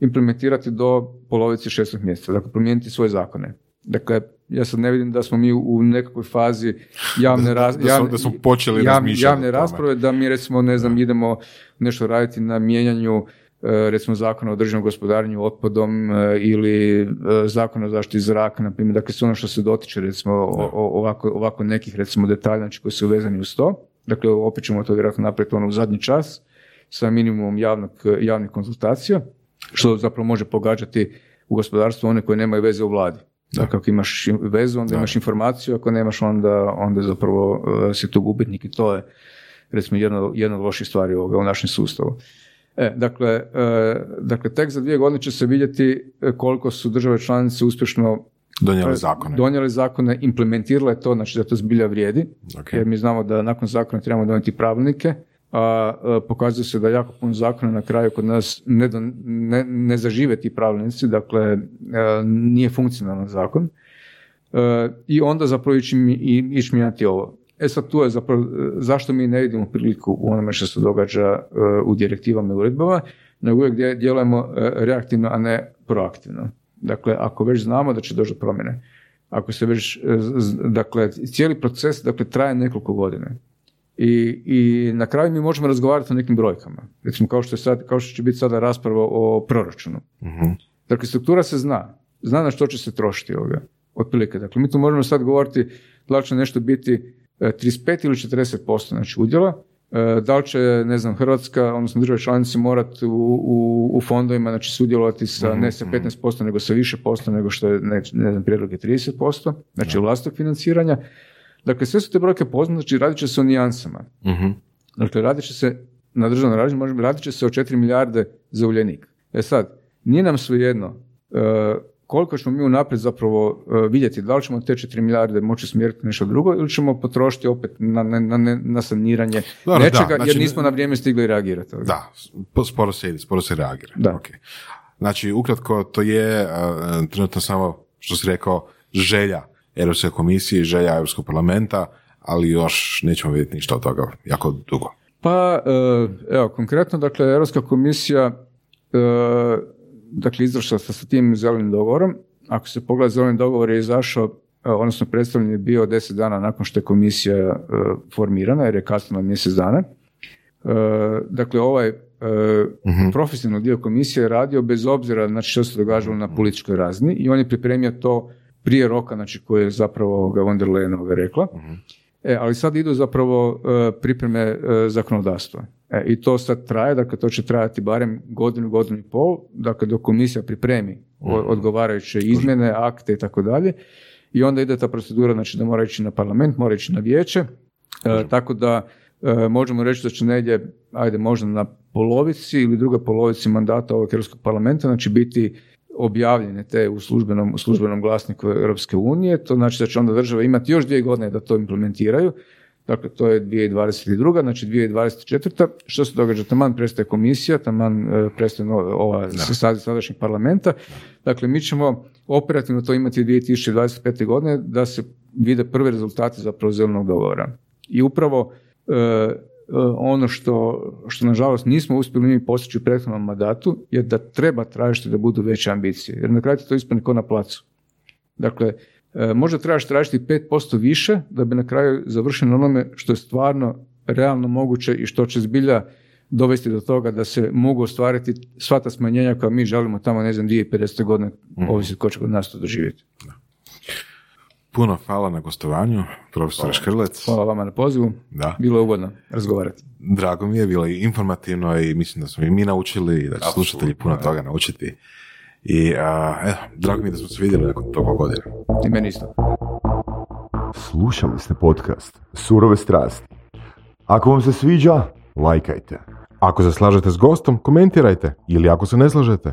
implementirati do polovice šestog mjeseca, dakle promijeniti svoje zakone. Dakle, ja sad ne vidim da smo mi u nekakvoj fazi javne, raz, da, smo počeli javne, javne rasprave, da mi recimo, ne znam, idemo nešto raditi na mijenjanju E, recimo zakona o državnom gospodarenju otpadom e, ili e, zakona o zaštiti zraka, na primjer, dakle sve ono što se dotiče recimo ovako, ovako nekih recimo detalja znači, koji su vezani uz to. Dakle, opet ćemo to vjerojatno napraviti ono u zadnji čas sa minimumom javnog, javnih konzultacija, što zapravo može pogađati u gospodarstvu one koje nemaju veze u vladi. Dakle, ako imaš vezu, onda imaš informaciju, ako nemaš, onda, onda zapravo si tu gubitnik i to je recimo jedna, jedna od loših stvari ovoga u našem sustavu. E, dakle, e, dakle, tek za dvije godine će se vidjeti e, koliko su države članice uspješno donijeli zakone. Donijeli zakone, implementirale to, znači da to zbilja vrijedi, jer mi znamo da nakon zakona trebamo donijeti pravilnike, a pokazuje se da jako puno zakona na kraju kod nas ne, ne, ne zažive ti pravilnici, dakle nije funkcionalan zakon. I onda zapravo ići, ići mijenjati ovo. E sad tu je zapravo, zašto mi ne vidimo priliku u onome što se događa e, u direktivama i uredbama, nego uvijek djelujemo e, reaktivno, a ne proaktivno. Dakle, ako već znamo da će doći do promjene, ako se već, e, dakle, cijeli proces dakle, traje nekoliko godina. I, I na kraju mi možemo razgovarati o nekim brojkama. Recimo, kao što, je sad, kao što će biti sada rasprava o proračunu. uh Dakle, struktura se zna. Zna na što će se trošiti ovoga. Otprilike. Dakle, mi tu možemo sad govoriti da li će nešto biti 35 ili 40% znači udjela. E, da li će, ne znam, Hrvatska, odnosno države članice morati u, u, u, fondovima znači, sudjelovati sa, ne sa 15%, mhm. nego sa više posto nego što je, ne, ne znam, prijedlog je 30%, znači vlastnog financiranja. Dakle, sve su te brojke poznate, znači radit će se o nijansama. uh Dakle, radit će se na državnoj razini, možemo radit će se o 4 milijarde za uljenik. E sad, nije nam svejedno uh, koliko ćemo mi unaprijed zapravo e, vidjeti da li ćemo te 4 milijarde moći smjeriti nešto drugo ili ćemo potrošiti opet na, na, na, na saniranje nečega da, znači, jer nismo na vrijeme stigli reagirati. Da, sporo se sporo se reagira. Da. Okay. Znači, ukratko, to je uh, trenutno samo, što si rekao, želja Europske komisije, želja Europskog parlamenta, ali još nećemo vidjeti ništa od toga jako dugo. Pa, uh, evo, konkretno, dakle, Europska komisija dakle, izašla sa, sa tim zelenim dogovorom. Ako se pogleda, zeleni dogovor je izašao, e, odnosno predstavljen je bio deset dana nakon što je komisija e, formirana, jer je kasnila mjesec dana. E, dakle, ovaj uh profesionalni dio komisije je radio bez obzira znači, što se događalo na političkoj razini i on je pripremio to prije roka, znači koje je zapravo ga von der rekla. Mhm. E, ali sad idu zapravo pripreme zakonodavstva. E, I to sad traje, dakle to će trajati barem godinu, godinu i pol, dakle dok komisija pripremi mhm. odgovarajuće izmjene, akte i tako dalje. I onda ide ta procedura, znači da mora ići na parlament, mora ići na vijeće, e, tako da e, možemo reći da će negdje, ajde možda na polovici ili drugoj polovici mandata ovog Europskog parlamenta, znači biti objavljene te u službenom, u službenom glasniku Europske unije, to znači da će onda država imati još dvije godine da to implementiraju, Dakle, to je 2022. Znači 2024. Što se događa? Taman prestaje komisija, taman e, prestaje ova saziv sadašnjeg parlamenta. Dakle, mi ćemo operativno to imati 2025. godine da se vide prvi rezultati zapravo zelenog dogovora. I upravo e, ono što, što nažalost nismo uspjeli mi postići u prethodnom mandatu je da treba tražiti da budu veće ambicije. Jer na kraju to ispane ko na placu. Dakle, E, možda trebaš tražiti 5% više da bi na kraju završeno onome što je stvarno realno moguće i što će zbilja dovesti do toga da se mogu ostvariti sva ta smanjenja koja mi želimo tamo, ne znam, 2050. godine, mm. ovisi ko će kod nas to doživjeti. Puno hvala na gostovanju, profesor Škrlec. Hvala vama na pozivu. Da. Bilo je ugodno razgovarati. Drago mi je, bilo je informativno i mislim da smo i mi naučili i da će slušatelji puno toga naučiti. I evo, drago mi je da smo se vidjeli nakon toga godina. I meni isto. Slušali ste podcast Surove strasti. Ako vam se sviđa, lajkajte. Ako se slažete s gostom, komentirajte. Ili ako se ne slažete,